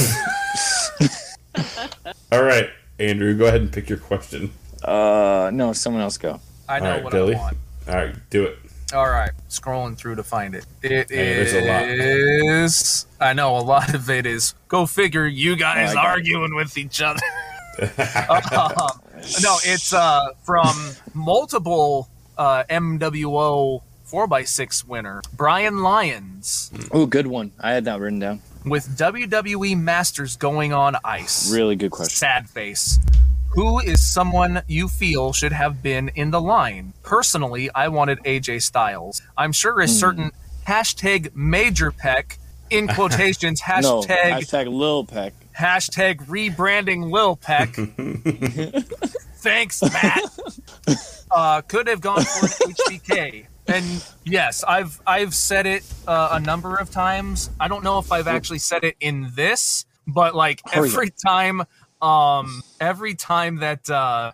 all right, Andrew, go ahead and pick your question. Uh, no, someone else go. I know All right, what Billy. I want All right, do it. All right, scrolling through to find it. It Hey, there's a lot. is- I know a lot of it is. Go figure. You guys I got it. arguing with each other. Um, no, it's uh, from multiple uh, MWO four x six winner Brian Lyons Oh, good one. I had that written down. with WWE Masters going on ice. Really good question. Sad face. Who is someone you feel should have been in the line? Personally, I wanted AJ Styles. I'm sure a certain hashtag Major Peck, in quotations, No, hashtag hashtag Lil Peck. hashtag rebranding Lil Peck. Thanks, Matt. Uh, could have gone for an HBK. And yes, I've I've said it uh, a number of times. I don't know if I've actually said it in this, but like yeah. every time, um, every time that uh,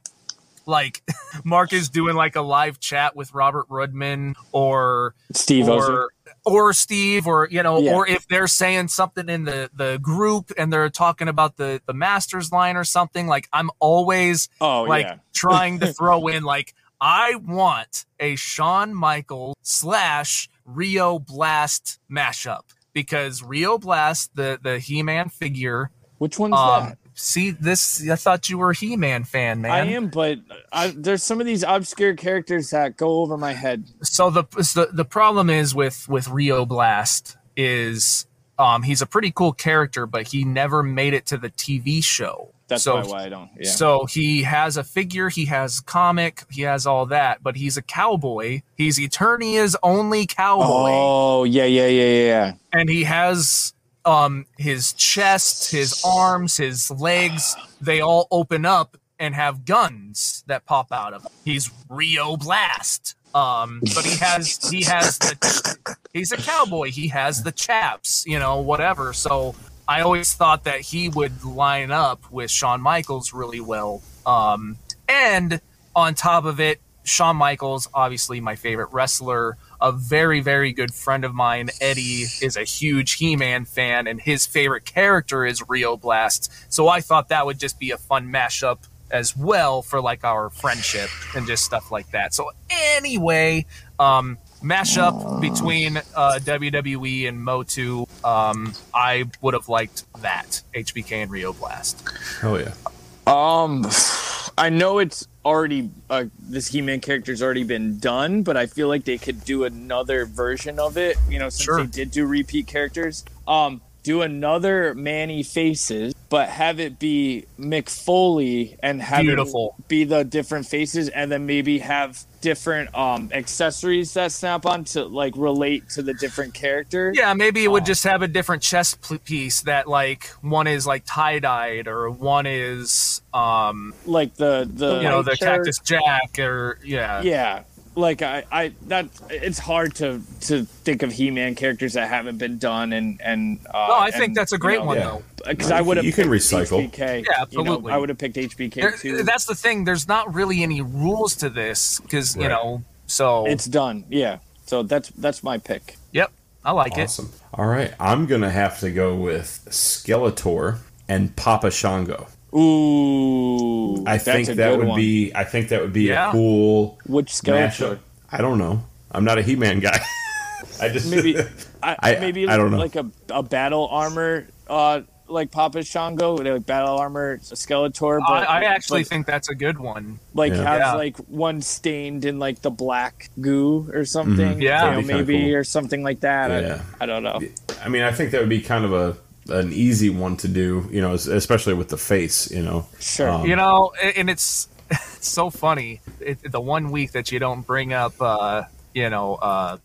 like Mark is doing like a live chat with Robert Rudman or Steve Ozer. or or Steve or you know Yeah. or if they're saying something in the the group and they're talking about the the masters line or something like I'm always Oh, like yeah. trying to throw in like I want a Shawn Michaels slash Rio Blast mashup because Rio Blast the the He Man figure Which one's um that? See this I thought you were a He Man fan man I am, but I, there's some of these obscure characters that go over my head. so the the the problem is with with Rio Blast is um he's a pretty cool character, but he never made it to the TV show. That's so, why I don't. Yeah. So he has a figure, he has comic, he has all that, but he's a cowboy. He's Eternia's only cowboy, oh, yeah, yeah, yeah, yeah. and he has um his chest, his arms, his legs. They all open up and have guns that pop out of. Him. He's Rio Blast. Um, but he has he has the he's a cowboy. He has the chaps, you know, whatever. So I always thought that he would line up with Shawn Michaels really well. Um, and on top of it, Shawn Michaels, obviously my favorite wrestler, a very, very good friend of mine, Eddie, is a huge He Man fan, and his favorite character is Rio Blast. So I thought that would just be a fun mashup as well for like our friendship and just stuff like that. So anyway, um, mashup between uh, WWE and Motu, um, I would have liked that HBK and Rio Blast. Oh yeah. Um, I know it's already uh, this He-Man character's already been done, but I feel like they could do another version of it. You know, since Sure. they did do repeat characters. Um, do another Man-E-Faces, but have it be Mick Foley and have Beautiful. it be the different faces, and then maybe have different um accessories that snap on to like relate to the different character. Yeah, maybe it would just have a different chest piece that like one is like tie dyed or one is um like the the you know the shirt. Cactus Jack or yeah yeah like I, I that it's hard to to think of he-man characters that haven't been done and and uh, No, I think and, that's a great you know, one Yeah. though. because I would have You can recycle. HBK. Yeah, you know, absolutely. I would have picked HBK There- too. that's the thing. There's not really any rules to this because you know. So It's done. Yeah. So that's that's my pick. yep, I like it. Awesome. All right, I'm gonna have to go with Skeletor and Papa Shango. Ooh, I that's think a that good would one. be. I think that would be Yeah. a cool which mashup. Skeletor. I don't know. I'm not a He-Man guy. I just Maybe I, I- maybe I don't know. like a, a battle armor uh like Papa Shango, like battle armor Skeletor. But I actually but, think that's a good one. like Yeah. have Yeah. like one stained in like the black goo or something. Mhm. Yeah. you know, That'd be kinda maybe cool. or something like that. Yeah. I, I don't know. I mean, I think that would be kind of a an easy one to do. You know, especially with the face. You know, Sure. Um, You know, and it's, it's so funny. It, the one week that you don't bring up, uh, you know, uh,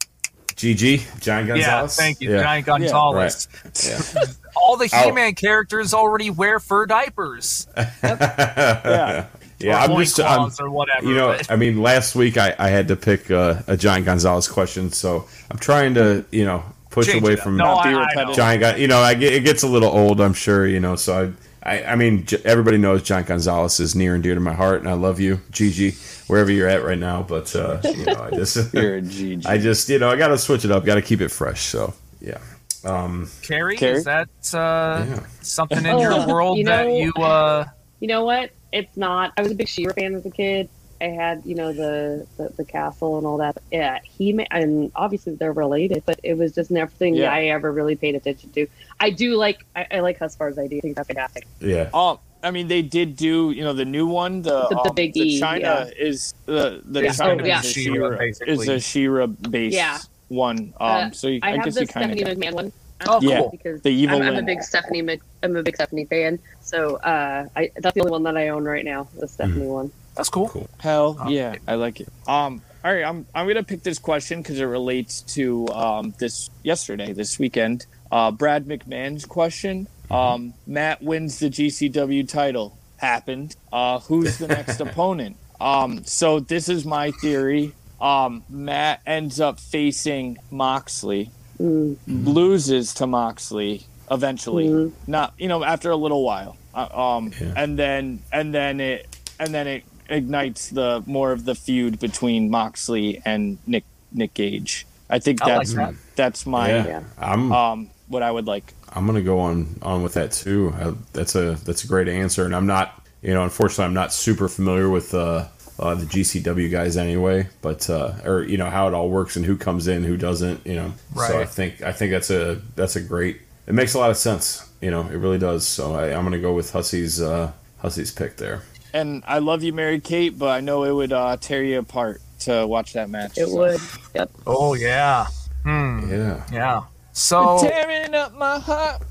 GG John yeah, Gonzalez. thank you, Yeah. Giant Gonzalez. Yeah. All the Ow. He-Man characters already wear fur diapers, Yeah. yeah, or I'm just. I'm, or whatever. you know, but- I mean, last week I, I had to pick uh, a Giant Gonzalez question, so I'm trying to, you know, push Change away it from no, Not I, be repetitive. Giant. Gon- You know, I get, it gets a little old, I'm sure. You know, so I, I, I mean, J- everybody knows Giant Gonzalez is near and dear to my heart, and I love you, Gigi, wherever you're at right now. But uh, you know, I just, You're a GG. I just, you know, I got to switch it up, got to keep it fresh. So yeah, um, Carrie, Carrie? is that uh, yeah. something in Oh, your world you that you? Uh, You know what? It's not. I was a big She-Ra fan as a kid. I had, you know, the the, the castle and all that. Yeah, he ma- and obviously they're related, but it was just never thing Yeah. I ever really paid attention to. I do like. I, I like Husvar's idea. I think that's fantastic. yeah. Um, I mean, they did do, you know, the new one. The The- the um, Big the E, Chyna yeah. is the the Yeah. Chyna Oh, yeah. is a She-Ra, She-Ra, is a She-Ra based Yeah. one. Um, Uh, so you, I, I, have guess the you kind Stephanie of McMahon one. Oh, Yeah. cool. Because The evil I'm, I'm a big Stephanie. Mc, I'm a big Stephanie fan. So uh, I, that's the only one that I own right now. The Stephanie one. That's cool. Cool. hell Oh. yeah, I like it. Um, all right, I'm I'm gonna pick this question because it relates to um this yesterday, this weekend. Uh, Brad McMahon's question. Um, Matt wins the GCW title. Happened. Uh, who's the next opponent? Um, so this is my theory. Um, Matt ends up facing Moxley, Mm. loses to Moxley eventually. Mhm. Not you know after a little while. Uh, um, Yeah. and then and then it and then it ignites the more of the feud between Moxley and Nick Nick Gage. I think I like that's that. that's my yeah. Yeah. I'm um what I would like. I'm gonna go on on with that too. I, that's a that's a great answer, and I'm not you know unfortunately I'm not super familiar with uh, uh, the GCW guys anyway, but uh, or you know how it all works and who comes in, who doesn't, you know. Right. So I think I think that's a that's a great. It makes a lot of sense, you know. It really does. So I, I'm gonna go with Hussey's uh, Hussey's pick there. And I love you, Mary Kate, but I know it would uh, tear you apart to watch that match. It so. would. Yep. Oh yeah. Hmm. Yeah. Yeah. So tearing up my heart.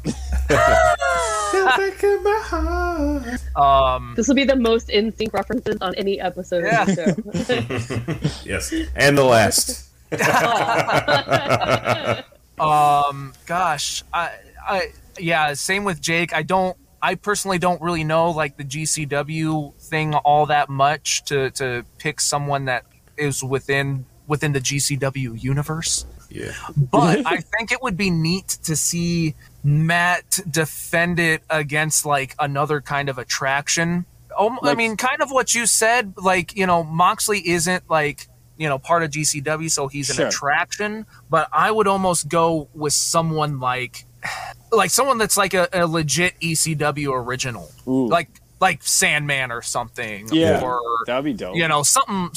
um This will be the most in sync references on any episode Yeah. of the show. Yes. And the last. um gosh i i yeah same with jake i don't i personally don't really know like the gcw thing all that much to to pick someone that is within within the gcw universe Yeah. but i think it would be neat to see matt defend it against like another kind of attraction oh, i mean kind of what you said like you know moxley isn't like you know part of gcw so he's an Sure. attraction but i would almost go with someone like like someone that's like a, a legit ecw original Ooh. like like sandman or something Yeah. or That'd be dope. you know something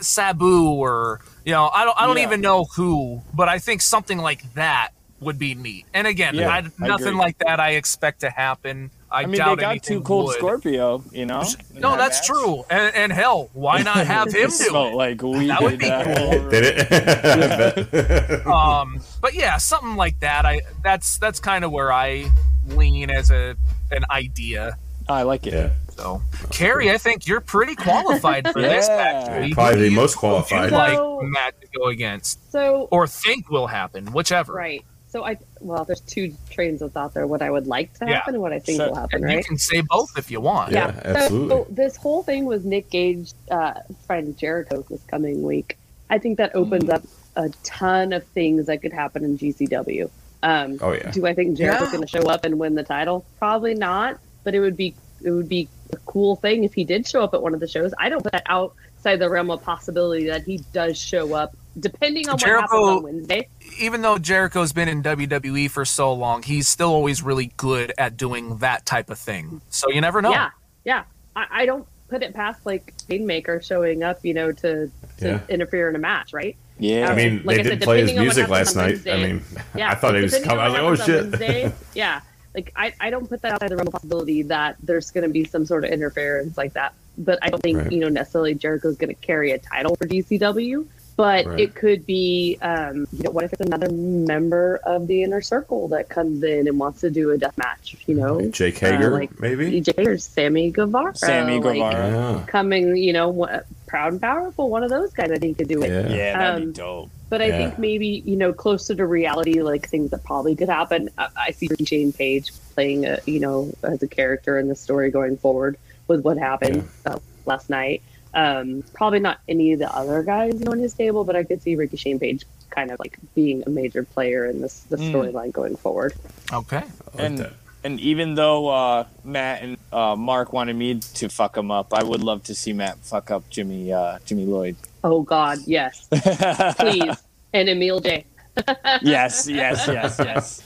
sabu or you know i don't i don't Yeah. even know who but i think something like that would be neat and again Yeah, I, I nothing agree. like that i expect to happen I, I mean, doubt they got too cold would. Scorpio, you know. No, that's match. true. And, and hell, why not have him do it? like weed. That would be cool. Did it? um, but yeah, something like that. I that's that's kind of where I lean as a an idea. I like it. yeah. So, Carrie, I think you're pretty qualified for this Yeah. Probably the most who would qualified. You like So- Matt to go against, So or think will happen, whichever. right. So I well, there's two trains of thought there. What I would like to Yeah. happen and what I think Sure. will happen. And you can say both if you want. Yeah, absolutely. So this whole thing with Nick Gage, uh, friend Jericho this coming week, I think that opens up a ton of things that could happen in GCW. Um, Oh, yeah. Do I think Jericho's Yeah. going to show up and win the title? Probably not. But it would be it would be a cool thing if he did show up at one of the shows. I don't put that outside the realm of possibility that he does show up, depending on Jericho- what happens on Wednesday. Even though Jericho's been in WWE for so long, he's still always really good at doing that type of thing. So you never know. Yeah, yeah. I, I don't put it past like Painmaker showing up, you know, to, to Yeah. interfere in a match, right? Yeah. Um, I mean, Like they I did said, play his depending on what music last night. Wednesday- I mean, Yeah, I thought he was depending coming. I on was what like, oh shit. Wednesday, yeah, like I, I don't put that out outside the realm of possibility that there's going to be some sort of interference like that. But I don't think Right. you know necessarily Jericho's going to carry a title for GCW. But Right. it could be, um, you know, what if it's another member of the inner circle that comes in and wants to do a death match? You know, Jake Uh, like maybe. Jake Hager, Sammy Guevara, Sammy like, Yeah. coming, you know, wha- proud and powerful. One of those guys, I think, could do it. Yeah. Yeah, that'd Um, be dope. But I Yeah. think maybe you know closer to reality, like things that probably could happen. I, I see Jane Shane Page playing a you know as a character in the story going forward with what happened uh, last night. Um, probably not any of the other guys you know, on his table, but I could see Ricky Shane Page kind of like being a major player in this the Mm. storyline going forward. Okay. Like and that. and even though uh, Matt and uh, Mark wanted me to fuck him up, I would love to see Matt fuck up Jimmy uh, Jimmy Lloyd. Oh God, yes, please, and Emil Jay yes, yes, yes, yes.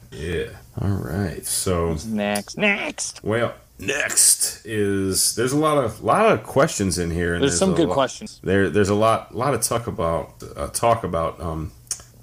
Yeah. All right. So Next, next. Well, next is there's a lot of lot of questions in here. And There's some good lot- questions. There, there's a lot lot of talk about uh, talk about um,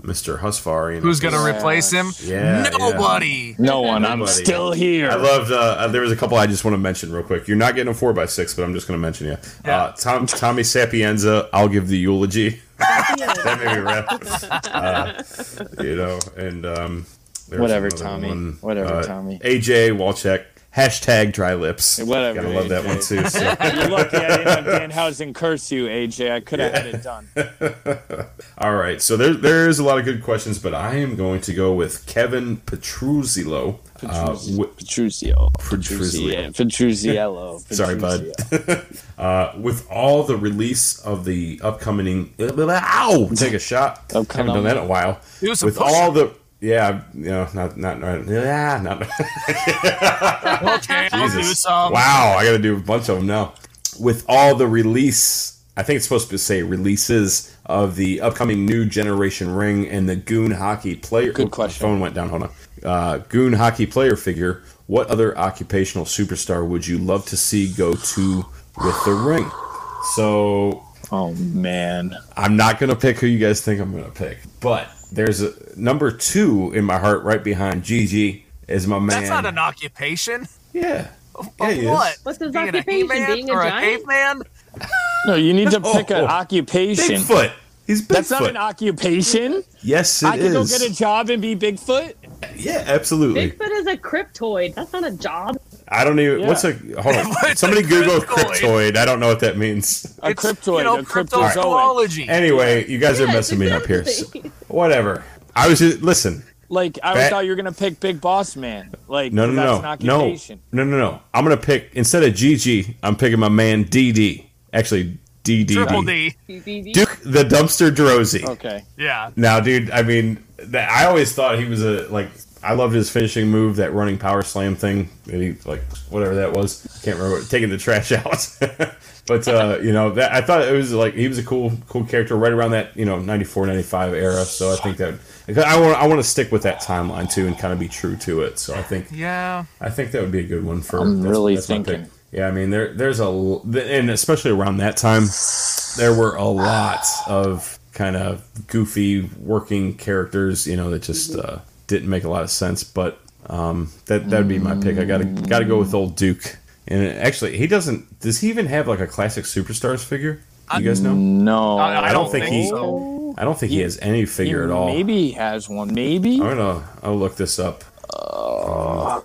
Mr. Husvar. You know, Who's going to replace him? Yeah, yeah. Nobody. No one. I'm Nobody. still here. I loved. Uh, there was a couple I just want to mention real quick. You're not getting a four by six, but I'm just going to mention you. Yeah. Uh, Tom, Tommy Sapienza. I'll give the eulogy. that made me laugh. Uh, you know, and um, Whatever, Tommy. one. Whatever, Uh, Tommy. AJ Walcheck. Hashtag dry lips. Whatever, Gotta love that one too. So. You're lucky I didn't have Danhausen curse you, AJ. I could have had it done. All right, so there there is a lot of good questions, but I am going to go with Kevin Petruzilo. Uh, wi- Petruzio. Petruzio. Petruziello. Sorry, bud. uh, with all the release of the upcoming, ow, take a shot. Upcoming- Haven't done that in a while. With all the, yeah, you know, not not not, yeah, not. Okay, Jesus. Wow, I got to do a bunch of them now. With all the release, I think it's supposed to say releases of the upcoming new generation ring and the Goon Hockey player. Good Oop, my question. phone went down. Hold on. Uh, Goon Hockey player figure. What other occupational superstar would you love to see go to with the ring? So Oh man. I'm not gonna pick who you guys think I'm gonna pick, but there's a number two in my heart, right behind Gigi, is my man. That's not an occupation. yeah. Of Yeah, he what? What's his Being occupation? He-Man Being a or a caveman? No, you need to oh. pick an Oh, occupation. Bigfoot. He's Bigfoot. That's not an occupation. yes, it I could go get a job and be Bigfoot. Yeah, absolutely. Bigfoot is a cryptoid. That's not a job. I don't even. Yeah. What's a hold on? Somebody Google cryptoid? cryptoid. I don't know what that means. A It's, cryptoid, You know, a cryptozoan. cryptozoology. Anyway, you guys are Yeah, messing me up here. So, whatever. I was just listen. Like I Bat- thought you were gonna pick Big Boss Man. Like No, no, that's no, an no, occupation. no, no, no. I'm gonna pick instead of Gigi. I'm picking my man DD. Actually, DD. Triple D. Duke the Dumpster Droese. Okay. Yeah. Now, dude, I mean, I always thought he was a like. I loved his finishing move, that running power slam thing. That he like whatever that was. Can't remember. Taking the trash out. but uh, you know, that I thought it was like he was a cool, cool character right around that you know 94, 95 era. So I think that I want I want to stick with that timeline too and kind of be true to it. So I think Yeah. I think that would be a good one for. I'm really my thinking. Yeah, I mean there there's a, and especially around that time, there were a lot of kind of goofy working characters, you know, that just uh, didn't make a lot of sense. But Um, that that'd be my pick. I gotta gotta go with old Duke. And actually, he doesn't. Does he even have like a classic superstars figure? You guys know? No, I, I don't think he- so. I don't think he has any figure at all. Maybe he has one. Maybe I'm gonna. I'll look this up.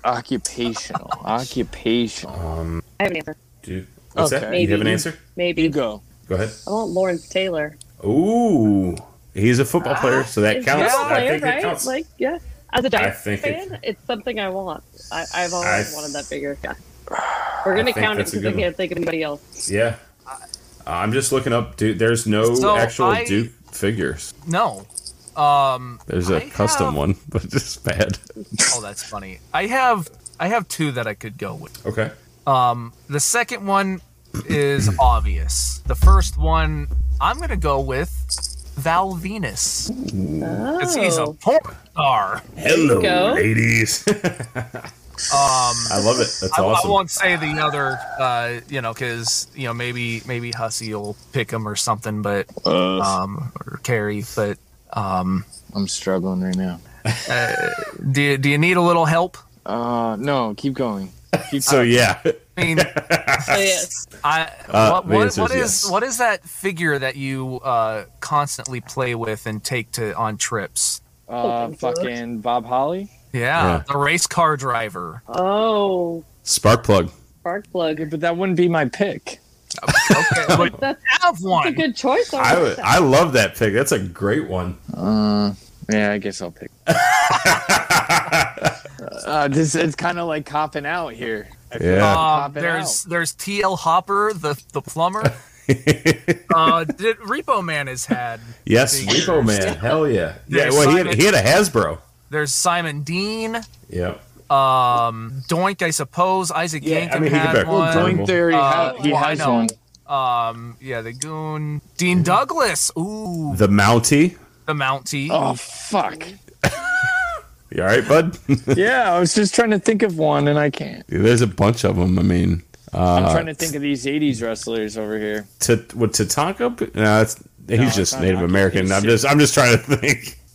occupational. occupational. I have an answer. Dude, what's Okay. that? You have an answer? Maybe. You go. Go ahead. I want Lawrence Taylor. Ooh, he's a football player, so that counts. football I player, think right? counts. Like, yeah. As a Giants think fan, it's something I want. I, I've always I- wanted that figure. Yeah. We're gonna count it because I can't think of anybody else. yeah. Uh, I'm just looking up. Dude, there's no So actual I- Duke figures. No. Um. There's a I custom have- one, but it's bad. Oh, that's funny. I have I have two that I could go with. Okay. Um, the second one is obvious. The first one I'm gonna go with Val Venis because he's a Oh, porn star. Hello, go. ladies. Um, I love it. That's I, I awesome. won't say the other, uh, you know, because you know maybe maybe Hussey will pick him or something, but Uh, um, or Carrie. But um, I'm struggling right now. do you, do you need a little help? Uh, no, keep going. Keep so yeah, I mean, oh, yes. I Uh, what, the what, answer what is is yes. what is that figure that you uh, constantly play with and take to on trips? Uh, Open foot. fucking Bob Holly. Yeah, Yeah. the race car driver. Oh, spark plug. spark plug. But that wouldn't be my pick. Okay, but That's have a good choice. I I, would- I love that pick. That's a great one. Uh, yeah, I guess I'll pick. uh, this it's kind of like copping out here. Yeah. like Um, there's out. there's TL Hopper, the the plumber. uh, did, Repo Man has had. yes, Figures. Repo Man. Hell yeah. Yeah. There's Well, he had, he had a Hasbro. There's Simon Dean. Yeah. Um, Doink, I suppose. Isaac Yeah, Yankem I mean, he could had back- one. Doink there, he, Uh, ha- he has know. one. Um, yeah, the Goon. Dean Douglas. Ooh, The Mountie. The Mountie. Oh fuck. You all right, bud? yeah, I was just trying to think of one and I can't. There's a bunch of them. I mean, I'm uh, trying to think of these '80s wrestlers over here. T- would Tatanka? No, it's, he's it's just Native Tatanka. American. I'm just I'm just trying to think.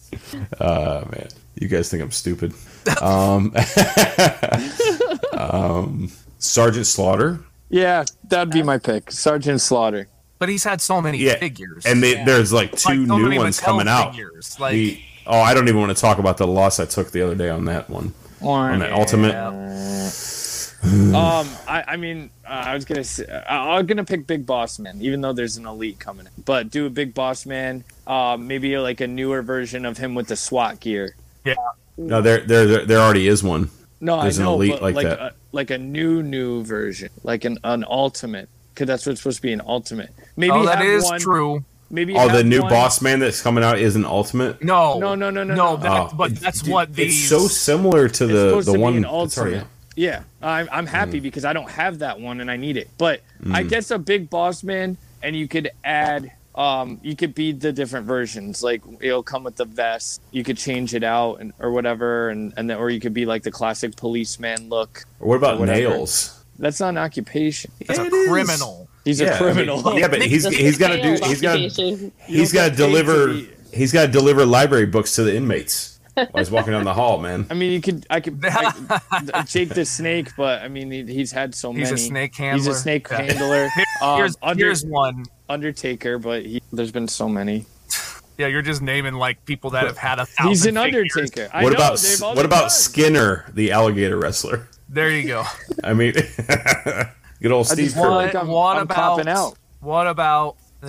Uh man, you guys think I'm stupid. Um, um, Sergeant Slaughter. Yeah, that'd be my pick, Sergeant Slaughter. But he's had so many Yeah, figures. and they, there's like Like, two so new many ones Mattel coming out. Figures. Like, The- oh, I don't even want to talk about the loss I took the other day on that one. On that Ultimate. Um, I, I mean, uh, I was gonna say, I, I'm gonna pick Big Boss Man, even though there's an elite coming in. But do a Big Boss Man, uh, maybe like a newer version of him with the SWAT gear. Yeah, no, there, there, there, there already is one. No, There's I an elite but like like that. A, like a new new version, like an an ultimate, because that's what's supposed to be an ultimate. Maybe oh, that have is one, true. Maybe Oh, the new one- Boss Man that's coming out is an Ultimate. No, No, no, no, no, no. no. That, Oh, but that's it- what the It's so similar to the supposed the to be one an ultimate. out. Yeah, I'm I'm happy Mm. because I don't have that one and I need it. But I Mm. guess a big boss man, and you could add, um, you could be the different versions. Like it'll come with the vest. You could change it out and or whatever, and and then, or you could be like the classic policeman look. Or what about Or. Nails? That's not an occupation. That's a It is. Criminal. He's Yeah, a criminal. I mean, yeah, but he's he's got to do he's got occupation. he's don't got to get paid to deliver he's got to deliver library books to the inmates. While he's walking down the hall, man. I mean, you could, I could, I, Jake the Snake, but I mean, he, he's had so He's a many. snake He's a snake Yeah. handler. Um, Here's, Under- here's one. Undertaker, but he, there's been so many. Yeah, you're just naming like people that have had a thousand. He's an figures. Undertaker. I what know, about what about done. Skinner, the alligator wrestler? There you go. I mean, good old Steve just Kerr. like I'm, What I'm about- out. What about? Uh,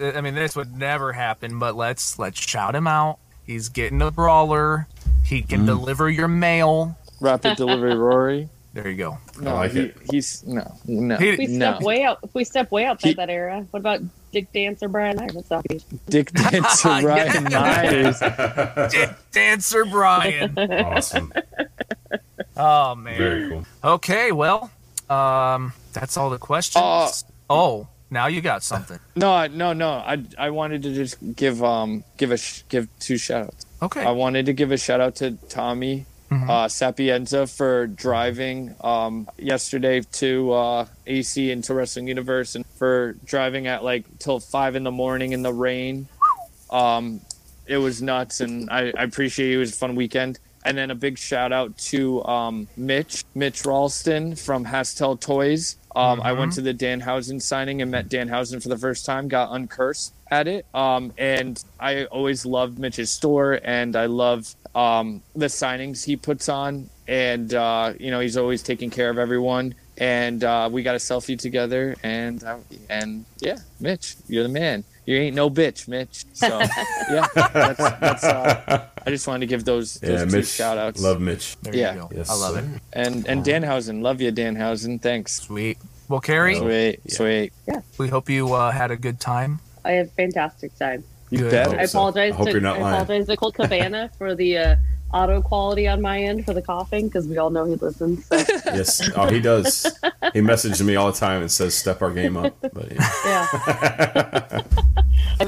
uh, I mean, this would never happen, but let's let's shout him out. He's getting a brawler. He Mm. can deliver your mail. Rapid delivery, Rory. There you go. No, like he, it. he's no, no. He- If we step No. way out, if we step way outside He- that era, what about Dick Dancer, Brian Myers? What's up? Dick Dancer, Brian Myers. Dick Dancer Brian. Awesome, Oh man. very cool. Okay, well, um, that's all the questions. Uh, oh, now you got something. No, no, no. I I wanted to just give um give a sh- give two shout outs. Okay. I wanted to give a shout out to Tommy Mhm. uh, Sapienza for driving um, yesterday to uh, AC into Wrestling Universe and for driving at like till five in the morning in the rain. Um, it was nuts, and I, I appreciate it. It was a fun weekend. and then a big shout out to um, Mitch, Mitch Ralston from Hastel Toys. Um, I went to the Danhausen signing and met Danhausen for the first time, got uncursed at it. Um, and I always loved Mitch's store and I love um, the signings he puts on. And, uh, you know, he's always taking care of everyone. And uh, we got a selfie together. And, uh, and yeah, Mitch, you're the man. You ain't no bitch, Mitch. So, yeah, that's, that's uh, I just wanted to give those, those Yeah, two Mitch. shout outs. Love Mitch. There Yeah. you go. Yes, I love sir. it. And and Danhausen, love you, Danhausen. Thanks. Sweet. Well, Carrie, Sweet, Yeah. sweet. we hope you uh, had a good time. I had a fantastic time. You Good. better. I so. apologize. I hope to, you're not I lying. apologize to Colt Cabana for the uh, auto quality on my end for the coughing because we all know he listens. So Yes. Oh, he does. He messages me all the time and says, "Step our game up." But yeah. yeah.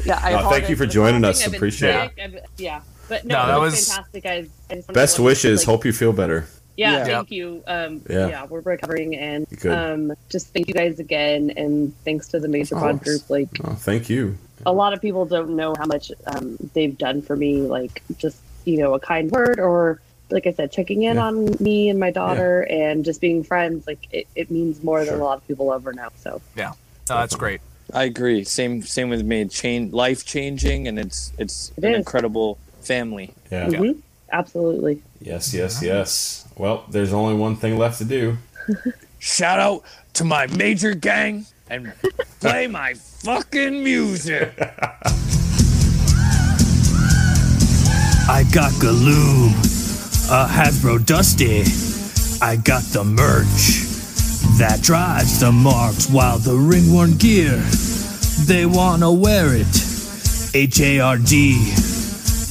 Yeah I No, thank you for joining us. I've Appreciate it. sick. I've- yeah, but no, No, that that was, was- fantastic, guys. I Best wishes. like, Hope you feel better. Yeah, Yeah. thank you. Um, Yeah. yeah. we're recovering, and um, just thank you guys again, and thanks to the Major Of Pod course. Group. Like Oh, thank you. a lot of people don't know how much um, they've done for me. Like just you know a kind word, or like I said, checking in Yeah. on me and my daughter, and just being friends. Like it, it means more than a lot of people ever know. So Yeah. No, that's great. I agree. Same same with me. Change life changing, and it's it's It an is. incredible family. Yeah. mhm, absolutely. Yes. Yes. Yes. Well, there's only one thing left to do. Shout out to my major gang and play my fucking music. I got Galoob, a Hasbro Dusty. I got the merch that drives the marks while the ringworn gear, they wanna wear it. H A R D,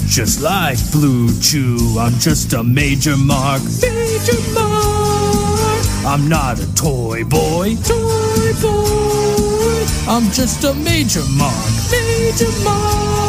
just like Blue Chew. I'm just a major mark, major mark. I'm not a toy boy, toy boy. I'm just a major mark, major mark.